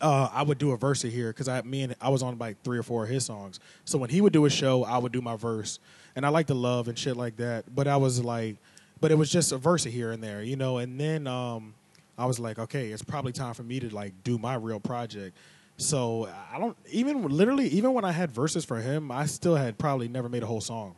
Uh, I would do a verse here because I, me and I was on like three or four of his songs. So when he would do a show, I would do my verse, and I like the love and shit like that. But I was like, but it was just a verse here and there, you know. And then um, I was like, okay, it's probably time for me to like do my real project. So I don't even literally even when I had verses for him, I still had probably never made a whole song.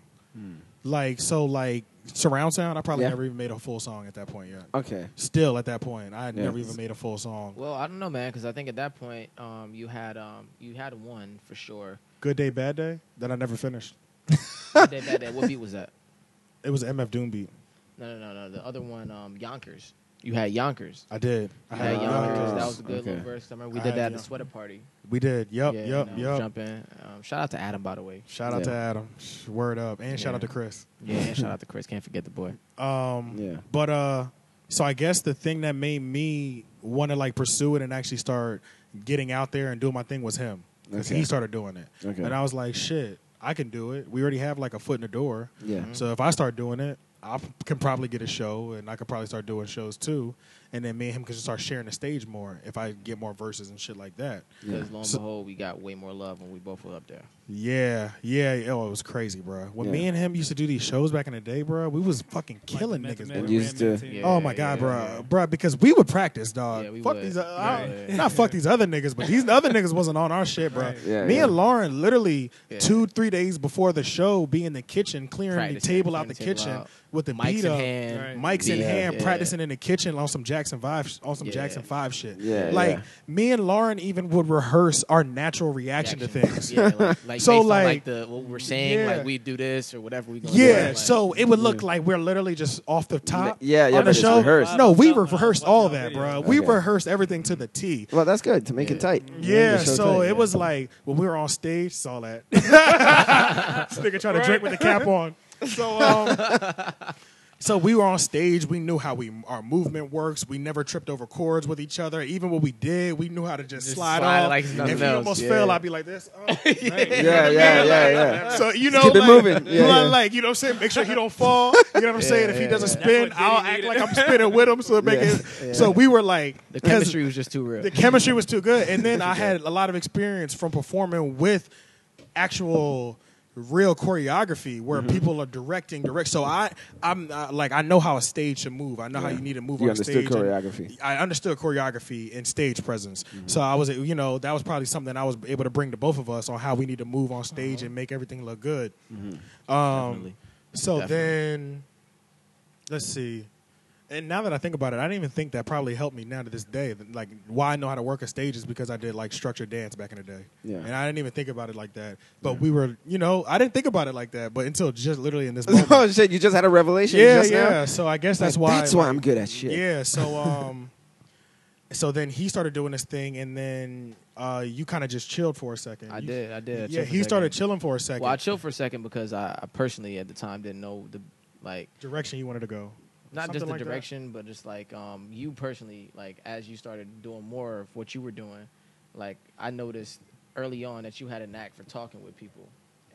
Like so, like surround sound, I probably Yeah. never even made a full song at that point yet. Okay. Still at that point, I had Yeah. never even made a full song. Well, I don't know, man, because I think at that point, um, you had um, you had one for sure. Good day, bad day that I never finished. That, that, that, what beat was that? It was MF Doom beat. No, no, no, no. The other one, um, Yonkers. You had Yonkers. I did. I had had Yonkers. Yonkers. That was a good Okay. little verse. I remember we I did had that at the sweater party. We did. Yep. yeah, yep. you know, yep. Jump in. Um, shout out to Adam, by the way. Shout out to Adam. Word up, and shout out to Chris. Yeah, and shout out to Chris. Can't forget the boy. Um, Yeah. But uh, so I guess the thing that made me want to like pursue it and actually start getting out there and doing my thing was him because Okay. he started doing it, Okay. and I was like, shit, I can do it. We already have like a foot in the door, Yeah. Mhm. so if I start doing it, I can probably get a show, and I could probably start doing shows too. And then me and him could just start sharing the stage more if I get more verses and shit like that. Yeah. Because lo and So- behold, we got way more love when we both were up there. Yeah, yeah. Oh, it was crazy, bro. When Yeah. me and him used to do these shows back in the day, bro, we was fucking killing Like niggas, bro. Used to- Yeah. Oh my god, bro, yeah. bro, because we would practice, dog. Yeah, we fuck would. these, uh, Yeah, I- yeah. not fuck these other niggas, but these other niggas wasn't on our shit, bro. Right. Yeah, Me yeah. and Lauren, literally Yeah. two, three days before the show, be in the kitchen clearing Practicing, the table out the the table kitchen out. with the Mics beat in up, hand. Right. mics in hand, yeah. practicing in the kitchen on some Jackson Five, on some Yeah. Jackson Five shit. Yeah, like yeah. me and Lauren even would rehearse our natural reaction to things. Yeah, like, like So, based on, like- like the what we're saying, Yeah. like we do this or whatever we. Gonna Yeah, do, like, so it would look Yeah. like we're literally just off the top. Yeah, yeah, on the but show. rehearsed. No, we When rehearsed watching all our that, videos. bro. We rehearsed everything to the T. Well, that's good to make Yeah. it tight. Yeah, Make so tight. it was like when we were on stage, saw that. this nigga trying to drink with the cap on. So, um, so we were on stage. We knew how we our movement works. We never tripped over chords with each other. Even what we did, we knew how to just, Just slide, slide off. like if you almost yeah. fell, I'd be like this. Oh, right. Yeah, yeah, yeah, yeah. So you know, keep it like, moving. Yeah, like, yeah. you know, what I'm saying, make sure he don't fall. You know what I'm saying? If he doesn't yeah. spin, I'll act like I'm spinning with him. So make Yeah. it. So we were like, the chemistry was just too real. The chemistry was too good, and then I had a lot of experience from performing with actual real choreography where Mm-hmm. people are directing direct so i i'm uh, like i know how a stage should move i know how you need to move You on understood stage and- choreography. I understood choreography and stage presence. Mm-hmm. So I was, you know, that was probably something I was able to bring to both of us on how we need to move on stage and make everything look good. Mm-hmm. Um, Definitely. so Definitely. then, let's see. And now that I think about it, I didn't even think that probably helped me now to this day. Like why I know how to work a stage is because I did like structured dance back in the day. Yeah. And I didn't even think about it like that. But we were, you know, I didn't think about it like that. But until just literally in this moment. oh shit! You just had a revelation. yeah, just now? yeah. So I guess that's Like, why. That's why I'm good at shit. yeah, so um so then he started doing this thing, and then uh, you kind of just chilled for a second. I You- did. I did. I Yeah, he started chilling for a second. Well, I chilled for a second because I, I personally at the time didn't know the like direction you wanted to go. Not just the like that. direction, but just like um, you personally, like as you started doing more of what you were doing, like I noticed early on that you had a knack for talking with people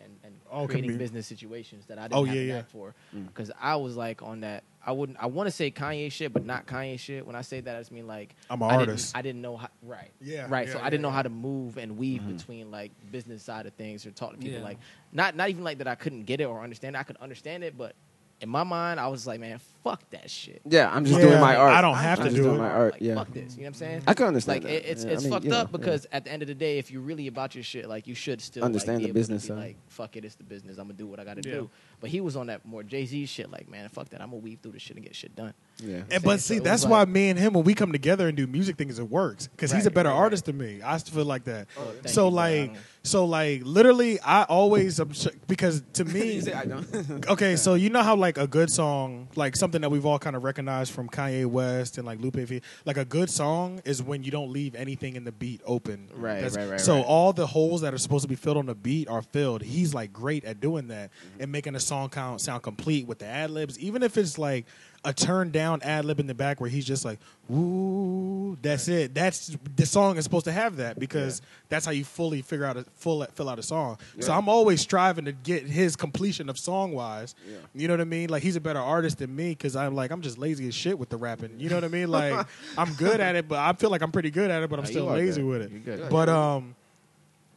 and, and Oh, creating business situations that I didn't Oh, have yeah, a yeah. knack for. Mm. Because I was like on that. I wouldn't. I want to say Kanye shit, but not Kanye shit. When I say that, I just mean like I'm an I didn't- artist. I didn't know how. Right. Yeah, Right. yeah, so I didn't know how to move and weave Mhm. between like business side of things or talk to people Yeah. like not not even like that I couldn't get it or understand. it. I could understand it, but in my mind, I was like, man, fuck that shit. Yeah, I'm just Yeah, doing my art. I don't have I'm to just do doing it. my art. Like, yeah, fuck this. You know what I'm saying? I can understand. Like that. it, it's Yeah, it's I mean, fucked you know, up yeah. because at the end of the day, if you're really about your shit, like you should still Understand like, the be able business To side. be like, fuck it, it's the business. I'm gonna do what I gotta Yeah. do. But he was on that more Jay Z shit. Like, man, fuck that. I'm gonna weave through the shit and get shit done. yeah. And, but So see, it that's why like- me and him, when we come together and do music things, it works because he's a better right, right. artist than me. I feel like that. Oh, thank so you, like, so like, literally, I always because to me, You say I don't. okay, so you know how like a good song, like something that we've all kind of recognized from Kanye West and like Lupe, Fi- like a good song is when you don't leave anything in the beat open. Right, That's- right, right, So right. all the holes that are supposed to be filled on the beat are filled. He's like great at doing that Mm-hmm. and making a song count sound complete with the ad libs, even if it's like a turned down ad lib in the back where he's just like, "Woo," that's it. That's the song is supposed to have that because that's how you fully figure out a full fill out a song. So I'm always striving to get his completion of song wise. Yeah. You know what I mean? Like he's a better artist than me because I'm like I'm just lazy as shit with the rapping. You know what I mean? Like I'm good at it, but I feel like I'm pretty good at it, but I'm No, still lazy good. with it. You're good. But um,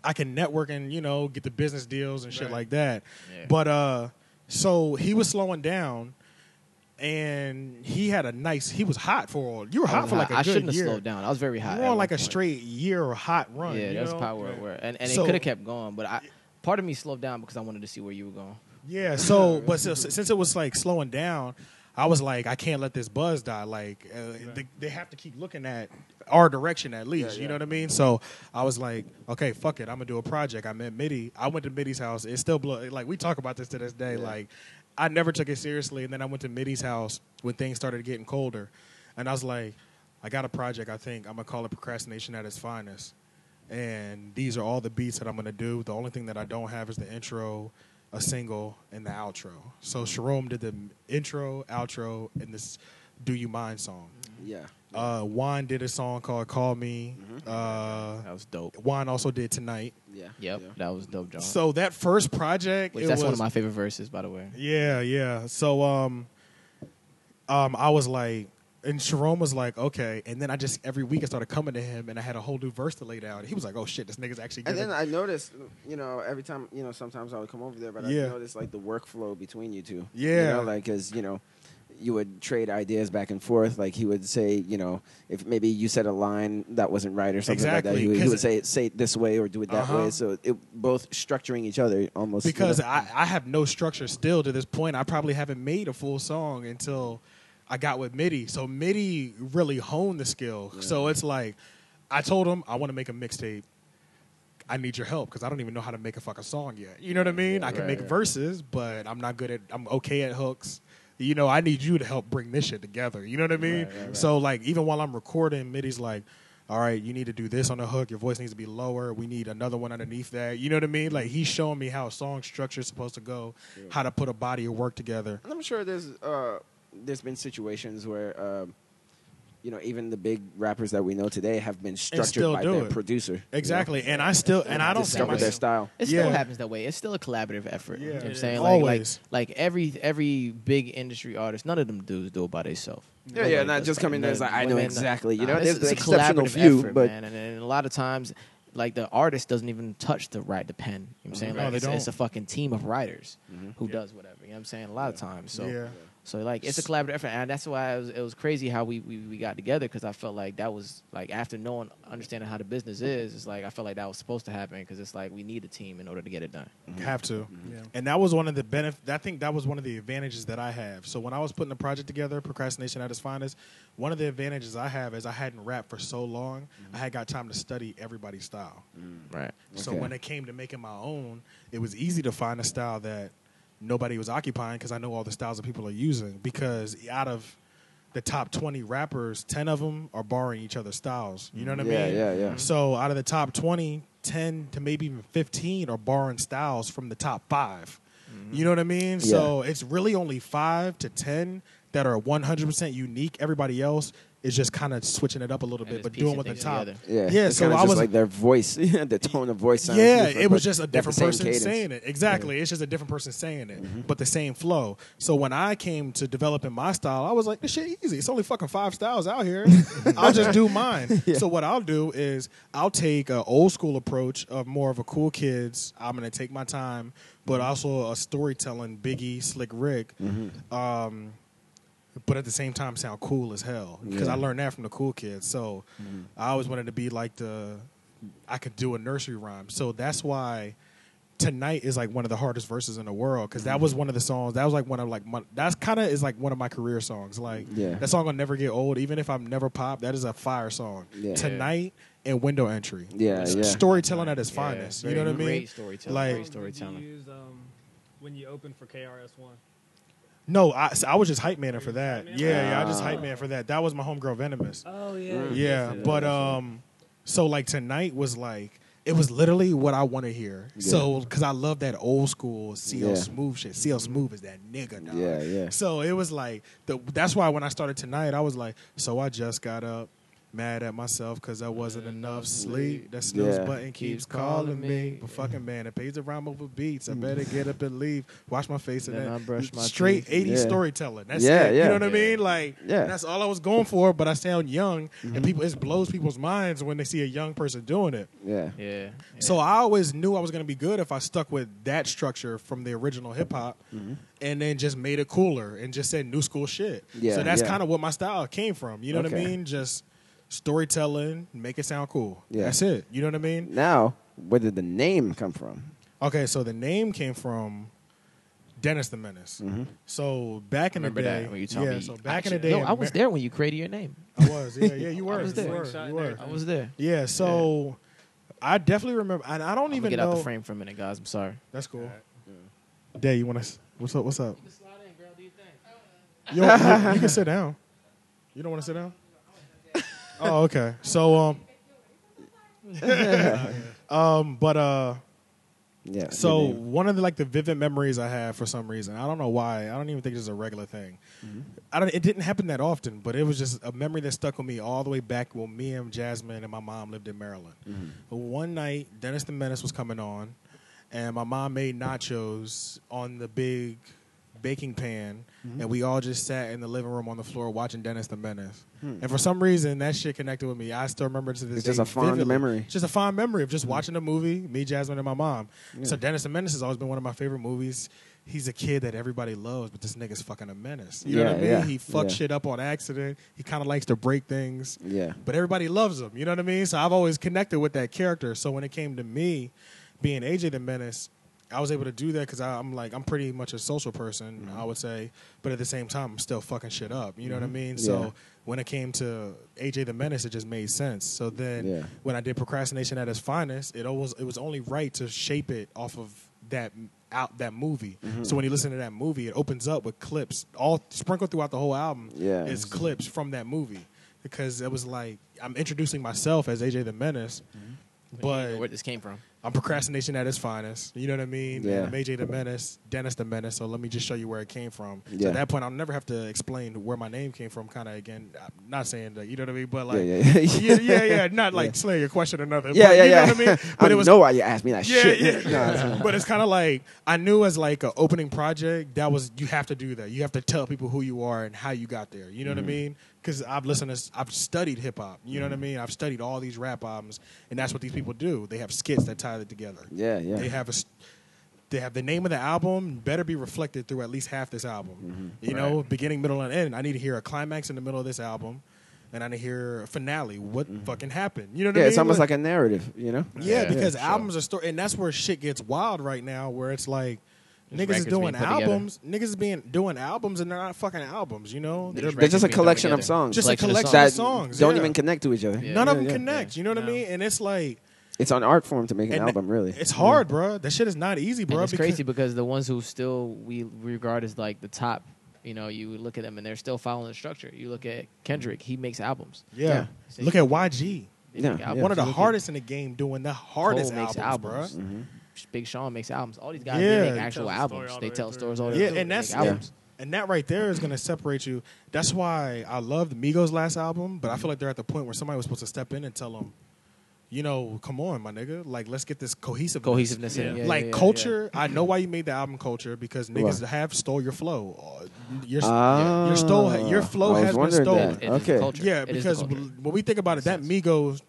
I can network and you know get the business deals and shit Right. like that. Yeah. But uh, so he was slowing down. And he had a nice. He was hot for. All you were hot for like hot. a I good shouldn't have year. slowed down. I was very hot. You were on like a point. straight year hot run. Yeah, that's probably where, where and, and So- it could have kept going, but I part of me slowed down because I wanted to see where you were going. Yeah. So, but so, since it was like slowing down, I was like, I can't let this buzz die. Like, uh, they, they have to keep looking at our direction at least. Yeah, You yeah. know what I mean? So I was like, okay, fuck it, I'm gonna do a project. I met Mitty. I went to Mitty's house. It still blow. Like we talk about this to this day. Yeah. Like, I never took it seriously, and then I went to Mitty's house when things started getting colder, and I was like, I got a project. I think I'm gonna call it procrastination at its finest. And these are all the beats that I'm gonna do. The only thing that I don't have is the intro, a single, and the outro. So Sharom did the intro, outro, and this "Do You Mind" song. yeah. Uh, Juan did a song called "Call Me." Uh, That was dope. Juan also did "Tonight." Yeah. Yep, Yeah. that was dope, John. So that first project, Which it that's was, one of my favorite verses, by the way. Yeah, yeah. So um, um, I was like, and Sharon was like, okay. And then I just every week I started coming to him, and I had a whole new verse to lay down. He was like, oh shit, this nigga's actually. Good And then at- I noticed, you know, every time, you know, sometimes I would come over there, but Yeah. I noticed like the workflow between you two. Yeah. You know, like, cause you know, you would trade ideas back and forth. Like he would say, you know, if maybe you said a line that wasn't right or something like that, he would, he would say it, say it this way or do it that Uh-huh. way. So it both structuring each other almost. you because know. I, I have no structure still to this point. I probably haven't made a full song until I got with Mitty. So Mitty really honed the skill. So it's like I told him I want to make a mixtape. I need your help because I don't even know how to make a fucking song yet. You know what I mean? I can Right, make right. verses, but I'm not good at. I'm okay at hooks. You know, I need you to help bring this shit together. You know what I mean? Right, right, right. So like, even while I'm recording, Mitty's like, "All right, you need to do this on the hook. Your voice needs to be lower. We need another one underneath that." You know what I mean? Like he's showing me how a song structure is supposed to go, how to put a body of work together. And I'm sure there's uh, there's been situations where um, you know even the big rappers that we know today have been structured by do their it. producer. you know? Exactly, and I still and I don't see discover their style. It still Yeah. happens that way. It's still a collaborative effort. You know what I'm saying? Like, Always. like like every every big industry artist, none of them dudes do it by themselves. Yeah, yeah, not just coming there as like, I know exactly. You know, there's it's the a exceptional collaborative few, effort, but man. And, and a lot of times, like the artist doesn't even touch the right the pen. You know what I'm saying? No, Like they it's, it's a fucking team of writers Mhm. who does whatever. You know what I'm saying? A lot of times. So yeah. So like it's a collaborative effort, and that's why it was, it was crazy how we, we, we got together because I felt like that was like after knowing understanding how the business is, it's like I felt like that was supposed to happen because it's like we need a team in order to get it done. Mm-hmm. Have to. Mm-hmm. Yeah. And that was one of the benefit. I think that was one of the advantages that I have. So when I was putting the project together, procrastination at its finest, one of the advantages I have is I hadn't rapped for so long. Mm-hmm. I had got time to study everybody's style. Mm. Right. So Okay. when it came to making my own, it was easy to find a style that nobody was occupying because I know all the styles that people are using. Because out of the top 20 rappers, 10 of them are borrowing each other's styles. You know what yeah, I mean? yeah, yeah. Mm-hmm. So out of the top 20, 10 to maybe even 15 are borrowing styles from the top 5. Mm-hmm. You know what I mean? Yeah. So it's really only 5 to 10 that are 100% unique. Everybody else is just kind of switching it up a little And bit, but piecing doing what the things top. together. Yeah, Yeah, It's so kinda I was like their voice, the tone of voice. Sounds Yeah, it was just a they have the different person cadence. saying it. Exactly. It's just a different person saying it, Mm-hmm. but the same flow. So when I came to developing my style, I was like, this shit easy. It's only fucking five styles out here. I'll just do mine. So what I'll do is I'll take an old school approach of more of a cool kids. I'm going to take my time, but Mm-hmm. also a storytelling Biggie, Slick Rick. Um, but at the same time sound cool as hell because Yeah. I learned that from the cool kids. So I always wanted to be like the I could do a nursery rhyme. So that's why tonight is like one of the hardest verses in the world because that was one of the songs that was like one of like my, that's kind of is like one of my career songs. Like Yeah. that song will never get old even if I'm never pop. That is a fire song. Yeah. Tonight and window entry. Yeah, It's yeah. storytelling at its Yeah, finest. You know what I mean? Great storytelling. Like- great Did storytelling. you use um, when you open for KRS One? No, I, so I was just hype man for that. Yeah, yeah, I just hype man for that. That was my homegirl Venomous. Oh yeah. Yeah, but um, so like tonight was like it was literally what I want to hear. Yeah. So because I love that old school CL Yeah. Smooth shit. CL Smooth is that nigga. Dog. Yeah, yeah. So it was like the, that's why when I started tonight, I was like, so I just got up. Mad at myself because I wasn't enough sleep. That snooze Yeah. button keeps calling me. But fucking man, it pays to rhyme over beats. I better get up and leave. Wash my face and Then then I brush my straight teeth. 80s Yeah. storytelling. That's Yeah, it. You know what I mean? Like Yeah. that's all I was going for. But I sound young, Mm-hmm. and people it blows people's minds when they see a young person doing it. Yeah. Yeah. yeah. So I always knew I was going to be good if I stuck with that structure from the original hip hop, and then just made it cooler and just said new school shit. Yeah, so that's yeah. kind of what my style came from. You know what I mean? Just storytelling, make it sound cool. Yeah. That's it. You know what I mean? Now, where did the name come from? Okay, so the name came from Dennis the Menace. Mm-hmm. So back in Remember the day, that when you told yeah. me? So back in Actually, the day, No, I was there when you created your name. I was. Yeah, yeah, you were. was there. You were. You were. I was there. Yeah. So I definitely remember, and I don't I'm gonna even get know. out the frame for a minute, guys. I'm sorry. That's cool. Day, you want to? What's up? What's up? You, don't- you, you can sit down. You don't want to sit down? Oh, okay. So, um, um, but uh, Yeah. so one of the like the vivid memories I have for some reason, I don't know why. I don't even think it's a regular thing. I don't. It didn't happen that often, but it was just a memory that stuck with me all the way back when me and Jasmine and my mom lived in Maryland. But one night, Dennis the Menace was coming on, and my mom made nachos on the big baking pan, Mm-hmm. and we all just sat in the living room on the floor watching Dennis the Menace. Hmm. And for some reason, that shit connected with me. I still remember to this It's day. just a fond vividly. memory. It's just a fond memory of just hmm. watching the movie, me, Jasmine, and my mom. So Dennis the Menace has always been one of my favorite movies. He's a kid that everybody loves, but this nigga's fucking a menace. You know what I mean? yeah, he fucks yeah. shit up on accident. He kind of likes to break things Yeah. but everybody loves him. You know what I mean? So I've always connected with that character. So when it came to me being AJ the Menace, I was able to do that because I'm like I'm pretty much a social person, Mm-hmm. I would say, but at the same time I'm still fucking shit up. You know what I mean? Mm-hmm. Yeah. So when it came to AJ the Menace, it just made sense. So then Yeah. when I did procrastination at its finest, it always it was only right to shape it off of that out that movie. Mm-hmm. So when you listen to that movie, it opens up with clips all sprinkled throughout the whole album. Yeah. is clips from that movie because it was like I'm introducing myself as AJ the Menace, but where this came from? I'm procrastination at its finest. You know what I mean? Yeah. And I'm AJ the Menace, Dennis the Menace. So let me just show you where it came from. So Yeah. at that point, I'll never have to explain where my name came from. Kind of again, I'm not saying that you know what I mean, but like yeah, yeah, yeah, yeah, yeah, not like Yeah. slaying your question or nothing. Yeah, but yeah, you yeah. know what I mean? I But it was know why you asked me that yeah, shit. yeah. No, but it's kind of like I knew as like an opening project that was you have to do that. You have to tell people who you are and how you got there. You know Mm-hmm. what I mean? Because I've listened to, I've studied hip hop. You know what I mean? I've studied all these rap albums, and that's what these people do. They have skits that tie it together. yeah, yeah. They have a. s- They have the name of the album better be reflected through at least half this album. Mm-hmm. You know, beginning, middle, and end. I need to hear a climax in the middle of this album, and I need to hear a finale. What fucking happened? You know what Mm-hmm. yeah, I mean? it's almost like a narrative, you know? Yeah, Yeah, because for sure. albums are story, and that's where shit gets wild right now. Where it's like Just niggas is doing being put together. albums, niggas is being doing albums, and they're not fucking albums. You know, They're They're- just just a collection of songs. Just a collection of collection that of songs. don't yeah. even connect to each other. Yeah. None of them yeah. connect. You know what I mean? And it's like It's an art form to make an and album, really. It's hard, bro. That shit is not easy, And bro. it's crazy because the ones who still we regard as like the top You know, you look at them and they're still following the structure. You look at Kendrick; he makes albums. Yeah. Yeah. Look at YG. They Yeah, make yeah. albums. One of the You look at hardest in the game doing the hardest Cole makes albums, albums. bruh. Mhm. Big Sean makes albums. All these guys Yeah. they They make actual tell the story albums. all They way tell through. stories all the Yeah, through. and They that's make albums. And that right there is going to separate you. That's why I love the Migos last album, but I feel like they're at the point where somebody was supposed to step in and tell them, you know, come on, my nigga, like let's get this cohesive cohesiveness. in. Yeah. Yeah, like yeah, yeah, culture. I know why you made the album culture because niggas What? have stole your flow. Uh, Your Ah, your stole your flow has been stolen. that. It is the Okay. culture. Yeah, It is because the culture. when we think about it, that Migos,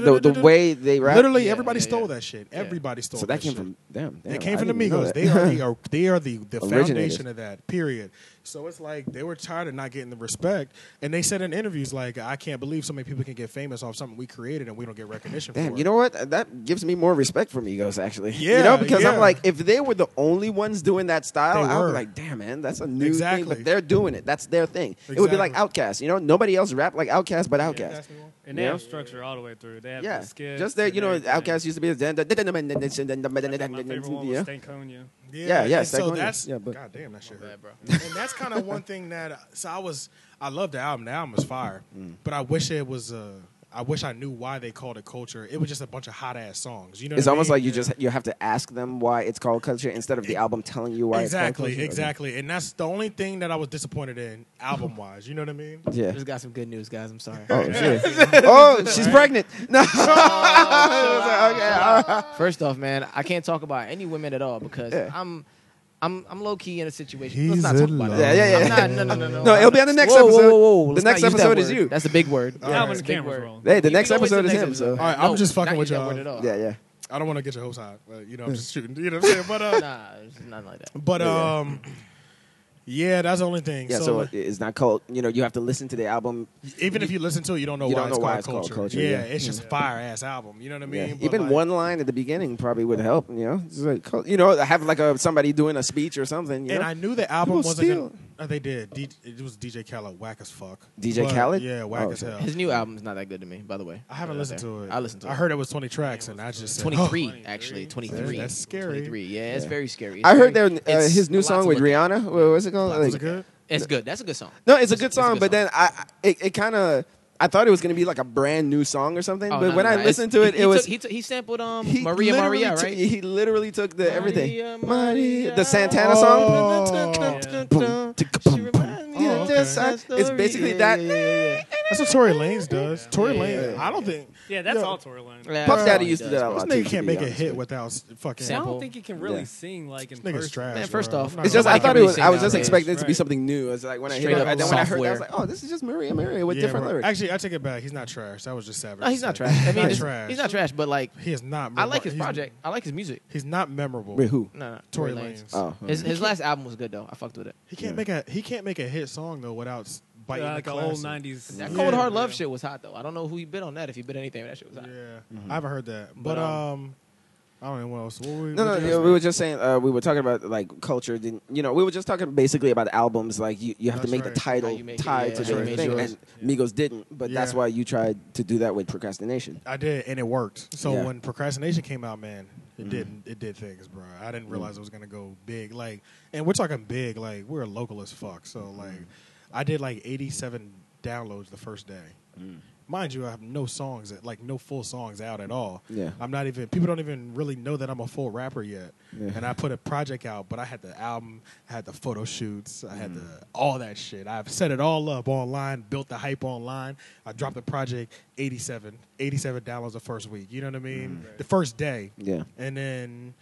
The, the way they rap. literally Yeah, everybody yeah, stole yeah. that shit. Yeah. Everybody stole. That. So that came shit. from them. They Damn, came I from the didn't even know Migos. They are the are, uh, they are the, the foundation of that. Period. So it's like they were tired of not getting the respect, and they said in interviews like, "I can't believe so many people can get famous off something we created and we don't get recognition Damn, for." you know what? That gives me more respect for Migos, actually. Yeah, you know, because I'm like, if they were the only ones doing that style, I would be like, damn, man, that's a new Exactly. thing. But they're doing it. That's their thing. It would be like Exactly. Outkast. You know, nobody else rap like Outkast but Outkast. Pass me one. And they Yeah. have structure all the way through. They have Yeah, the skits just and You know. Outkast used to be. My favorite one was Yeah, Stankonia. Yeah, yeah, and So Stankonia. that's Yeah, but- God damn that shit. Hurt. bad, bro. and that's kind of one thing that so I was I love the album. The album was fire, Mm. but I wish it was. Uh, I wish I knew why they called it culture. It was just a bunch of hot ass songs. You know, it's what I almost mean? like you just you have to ask them why it's called culture instead of the album telling you why exactly, it's called exactly, and that's the only thing that I was disappointed in album wise. You know what I mean? Okay. Yeah. Just got some good news, guys. I'm sorry. Oh shit! oh, she's pregnant. No. okay. First off, man, I can't talk about any women at all because Yeah. I'm, I'm, I'm low key in a situation. He's Let's not talk in about love. that. Yeah, yeah, yeah. I'm not, no, no, no, no. No, it'll be on the next Whoa, episode. Whoa, whoa, whoa. The Let's next not use that episode is word. you. That's a big word. Yeah, Now Alright. when the a big camera's word. rolling. Hey, the You next can always episode do is the him. next So. All right, I'm No, just fucking not with use that y'all. word at all. yeah, yeah. I don't want to get your hopes high, but you know, I'm just shooting. You know what I'm saying? But uh, Nah, it's nothing like that. but Yeah. um, yeah, that's the only thing. Yeah, so, so it's not called. You know, you have to listen to the album. even if you listen to it, you don't know You why don't it's know why called it's called culture. Yeah, yeah. it's just a fire ass album. You know what I mean? Yeah. Even like, one line at the beginning probably would help. You know, It's like, you know, have like a somebody doing a speech or something. You And know? I knew the album People wasn't. steal. Gonna, uh, they did. D, it was DJ Khaled, whack as fuck. DJ But, Khaled? Yeah, whack Oh, as hell. His new album is not that good to me, by the way. I haven't listened to it. I listened to it. I heard it was 20 tracks, and I just said, 23, oh. actually. 23. That's scary. 23. Yeah, it's very scary. I heard very- their, uh, his new song with. Rihanna. What was it called? Was it good? It's good. That's a good song. No, it's a good it's a song, good but song. then I, I- it, it kind of, I thought it was gonna be like a brand new song or something. Oh, but no, when no, I no. listened It's- to it, he, it he was Took, he, took, he sampled um he Maria literally Maria, took- right? He literally took the everything. Maria, Maria, the Santana Oh. song. Boom, ticka, boom, boom. reminds me Oh, of okay. that It's story. basically Yeah, that. yeah, yeah, yeah. That's what Tory Lanez does. Tory Yeah. Lanez. I don't think. Yeah, that's Yo. all Tory Lane. Yeah, Puff that's Daddy all he used to do does, that a bro. lot. This too, nigga to can't be make a honest hit with without s- fucking. I Sample. don't think he can really Yeah. sing like in This nigga's person. trash. Man, first bro. off, I'm not It's just I Nobody thought can it really was. sing I was just nowadays. expecting it to be Right. something new. It's like when I Straight heard it, up and then when I heard that, I was software. like, oh, this is just Maria Maria with Yeah, different bro. lyrics. Actually, I take it back. He's not trash. That was just savage. No, he's not trash. I mean, Not it's- trash. he's not trash, but like, He is not. I like his He's- project. I like his music. He's not memorable. Wait, who? No, no, Tory Tory Lanez. Lanez. Oh, His his last album was good though. I fucked with it. He can't make a he can't make a hit song though without s- biting like the an old '90s. That Yeah. Cold Hard Love Yeah. shit was hot though. I don't know who he bit on that. If he bit anything, that shit was hot. Yeah, Mhm. I haven't heard that. But, But, um, um, I don't know what else. What were we, No, no, you yeah, we were just saying uh, we were talking about like culture. Didn't you know? We were just talking basically about albums. Like you, you have to make right. the title How you make it, tied yeah, to the you made thing, yours. and Migos didn't. But that's why you tried to do that with procrastination. I did, and it worked. So Yeah. when procrastination came out, man, it Mhm. did it did things, bro. I didn't Mm-hmm. realize it was gonna go big. Like, and we're talking big. Like, we're local as fuck. So Mm-hmm. like, I did like eighty seven downloads the first day. Mind you, I have no songs, that- like no full songs out at all. Yeah. I'm not even. People don't even really know that I'm a full rapper yet. Yeah. And I put a project out, but I had the album, I had the photo shoots, I Mm. had the all that shit. I've set it all up online, built the hype online. I dropped the project 87, 87 downloads the first week. You know what I mean? Mm. The first day, Yeah. and then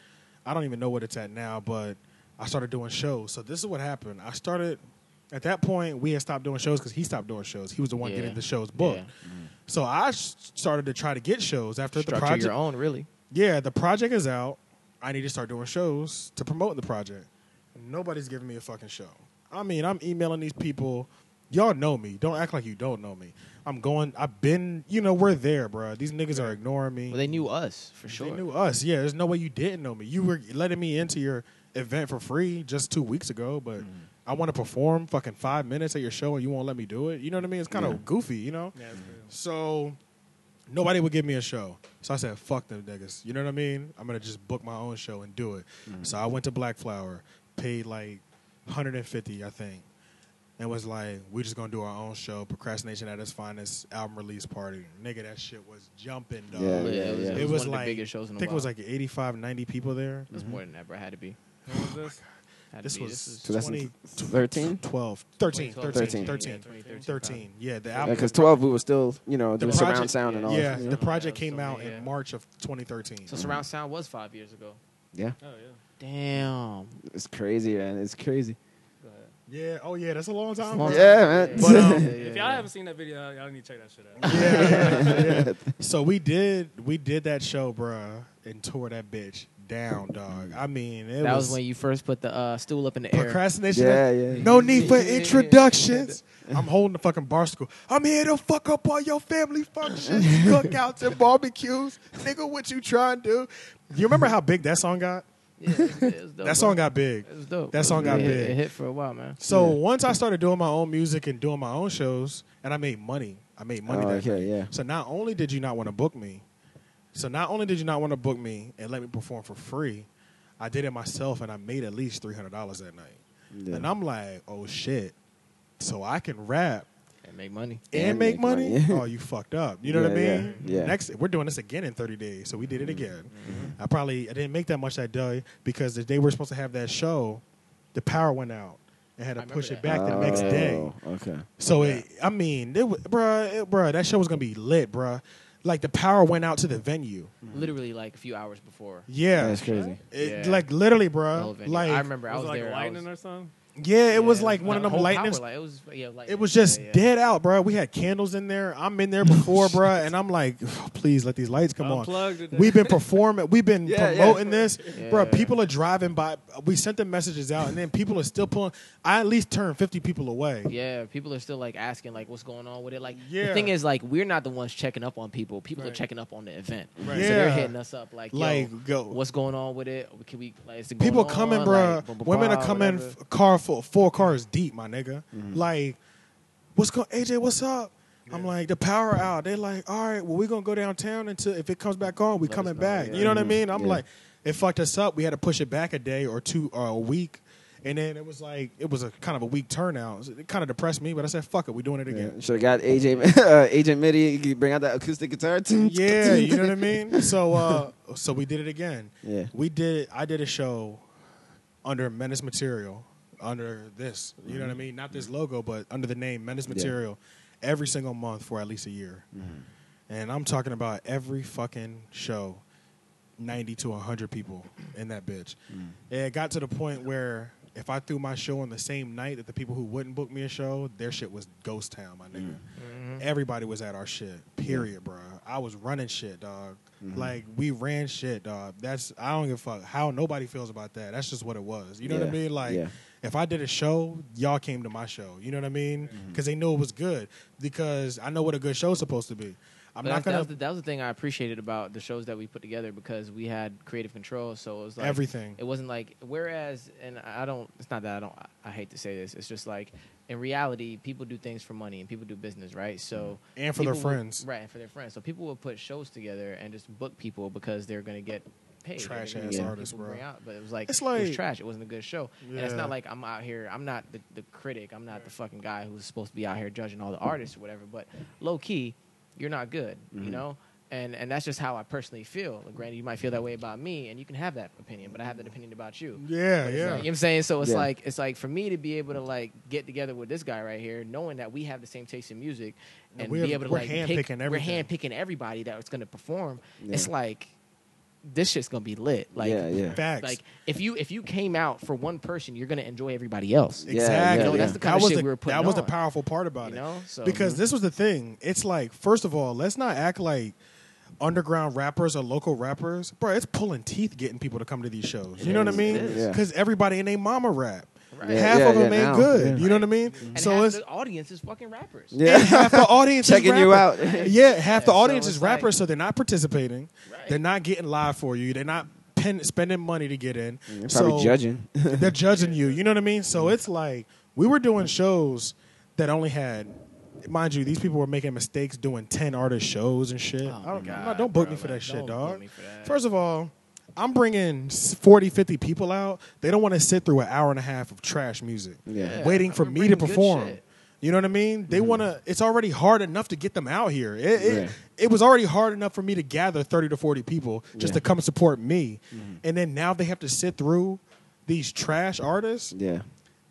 I don't even know what it's at now, but I started doing shows. So this is what happened. I started. At that point, we had stopped doing shows because he stopped doing shows. He was the one Yeah. getting the shows booked. Yeah. So I s- started to try to get shows after the project. your own, really. Yeah, the project is out. I need to start doing shows to promote the project. Nobody's giving me a fucking show. I mean, I'm emailing these people. Y'all know me. Don't act like you don't know me. I'm going. I've been. You know, we're there, bro. These niggas are ignoring me. Well, they knew us for sure. They knew us. Yeah, there's no way you didn't know me. You were letting me into your event for free just two weeks ago, but Mm-hmm. I want to perform fucking five minutes at your show and you won't let me do it. You know what I mean? It's kind of Yeah. goofy, you know. Yeah. So nobody would give me a show. So I said, fuck them niggas. You know what I mean? I'm gonna just book my own show and do it. Mm. So I went to Black Flower, paid like 150, I think. And was like, "We're just gonna do our own show, Procrastination at its finest album release party. Nigga, that shit was jumping, dog. Yeah, Lit. yeah, it was, yeah. It It was, was one of like- the biggest shows in I a think it was like 85, 90 people there. It was mm-hmm. more than ever bro. Had to be. When was this? Oh Had This was This is So that's 20, 13? 12, 13, 13, 13. 13, Yeah, 2013, 13. Yeah, the album. Because 12, we were still, you know, The doing surround project- sound and all yeah, that. the project came so, out yeah. in March of 2013. So surround sound was five years ago. Yeah. Oh yeah. Damn. It's crazy, man. It's crazy. Yeah. Oh yeah, that's a long time. Long bro. Yeah, man. But, um, If y'all haven't seen that video, y'all need to check that shit out. yeah, yeah. So we did we did that show, bruh, and tore that bitch down, dog. I mean, it that was, was when you first put the uh, stool up in the air. procrastination. Yeah, yeah. No need for introductions. I'm holding the fucking barstool. I'm here to fuck up all your family functions, cookouts, and barbecues. Nigga, what you trying to do? You remember how big that song got? Yeah, it it dope, That song got big. It was dope. that song got it hit, big. It hit for a while, man. So Yeah. once I started doing my own music and doing my own shows, and I made money. I made money Oh, that okay, night. yeah. So not only did you not want to book me, so not only did you not want to book me and let me perform for free, I did it myself and I made at least three hundred dollars that night. Yeah. And I'm like, oh shit. So I can rap And make money. and, And make, make money? money. oh, you fucked up. You know what I mean? yeah, yeah. Next, we're doing this again in 30 days, so we did it Mm-hmm. again. I probably I didn't make that much that day because the day we were supposed to have that show, the power went out and had to I remember push it that. back the next Oh, day. Okay. So it, I mean, it, bruh, it, bruh, that show was gonna be lit, bruh. Like the power went out to the venue. Mm-hmm. Literally like a few hours before. Yeah, That's crazy. It- Yeah. like literally, the whole bruh. venue. Like I remember I was was it like there. I lightning was- or something? Yeah, it was like one of them lightning. power, like, it was yeah, like It was just yeah, yeah. dead out, bruh. We had candles in there. I'm in there before, bruh, and I'm like, please let these lights come on. Unplugged it. We've been performing. We've been Yeah, promoting this, bro. People are driving by. We sent the messages out, and then people are still pulling. I at least turned fifty people away. Yeah, people are still like asking like what's going on with it. Like Yeah. the thing is like we're not the ones checking up on people. People are checking up on the event. Right. So they're hitting us up like, Like, go. what's going on with it? Can we like it People on? coming, Like, bro. blah, blah, Women are coming car full, four cars deep, my nigga. Mm-hmm. Like, what's going? AJ, what's up? I'm like the power out. They're like, all right, well, we're gonna go downtown until if it comes back on, we Let coming back. yeah. You know what I mean? I'm Yeah. like, it fucked us up. We had to push it back a day or two or a week. And then it was like it was a kind of a weak turnout. It kind of depressed me, but I said, "Fuck it, we doing it again." Should have got AJ, uh, Agent Mitty. You bring out that acoustic guitar. Too. Yeah, you know what I mean. So, uh, so we did it again. Yeah. We did. I did a show under Menace Material, under this. You know what I mean? Not this logo, but under the name Menace Yeah. Material, every single month for at least a year. Mm-hmm. And I'm talking about every fucking show, ninety to hundred people in that bitch. Mm. And it got to the point where. If I threw my show on the same night that the people who wouldn't book me a show, their shit was ghost town, my nigga. Mhm. Everybody was at our shit. Period, bro. I was running shit, dog. Mhm. Like we ran shit, dog. That's I don't give a fuck how nobody feels about that. That's just what it was. You know what I mean? Like Yeah. If I did a show, y'all came to my show. You know what I mean? Mm-hmm. Because they knew it was good. Because I know what a good show's supposed to be. I'm But not that's- gonna that, was the, that was the thing I appreciated about the shows that we put together because we had creative control. So it was like everything. It wasn't like whereas, and I don't. It's not that I don't. I hate to say this. It's just like in reality, people do things for money and people do business, right? So And for their people would- friends. right? And for their friends. So people will put shows together and just book people because they're going to get paid. Trash ass get artists, bro. out. But it was like It's it was like- trash. It wasn't a good show. And it's not like I'm out here. I'm not the, the critic. I'm not the fucking guy who's supposed to be out here judging all the artists or whatever. But low key, you're not good. You Mhm. know. And, and that's just how I personally feel. Granted, you might feel that way about me, and you can have that opinion, but I have that opinion about you. Yeah, yeah. like- you know what I'm saying? So it's Yeah. like it's like for me to be able to like get together with this guy right here, knowing that we have the same taste in music, And and we're- be able to we're like handpicking pick, we're everything. handpicking everybody that's going to perform. Yeah. It's like this shit's gonna be lit. Like, yeah, yeah. Facts. like if you if you came out for one person, you're gonna enjoy everybody else. Exactly. yeah, yeah. That's the kind that of was shit the, we were putting That was the powerful part about You it. know, so because mm-hmm. this was the thing. It's like, first of all, let's not act like underground rappers or local rappers, bro. It's pulling teeth getting people to come to these shows. You It know what I mean? it is. Yeah. Because everybody and their mama rap. Right. Yeah, half yeah, of them yeah, ain't now. good. Yeah. You know what I mean? and so half it's the audience is fucking rappers. Yeah. half the audience is Checking you rappers. out. Yeah, half the Yeah, so audience it's is like- rappers, so they're not participating. Right. They're not getting live for you. They're not pen, spending money to get in. You're probably So- judging. they're judging you. You know what I mean? So it's like we were doing shows that only had, mind you, these people were making mistakes doing ten artist shows and shit. Oh I don't, God, not- don't book bro, me for like, that shit, don't dog. book me for that. First of all, I'm bringing s- 40, 50 people out. They don't want to sit through an hour and a half of trash music, Yeah. waiting for me to perform. You know what I mean? They want to. It's already hard enough to get them out here. It, it, Yeah. it was already hard enough for me to gather 30 to 40 people just Yeah. Mm-hmm. to come and support me, and then now they have to sit through these trash artists Yeah.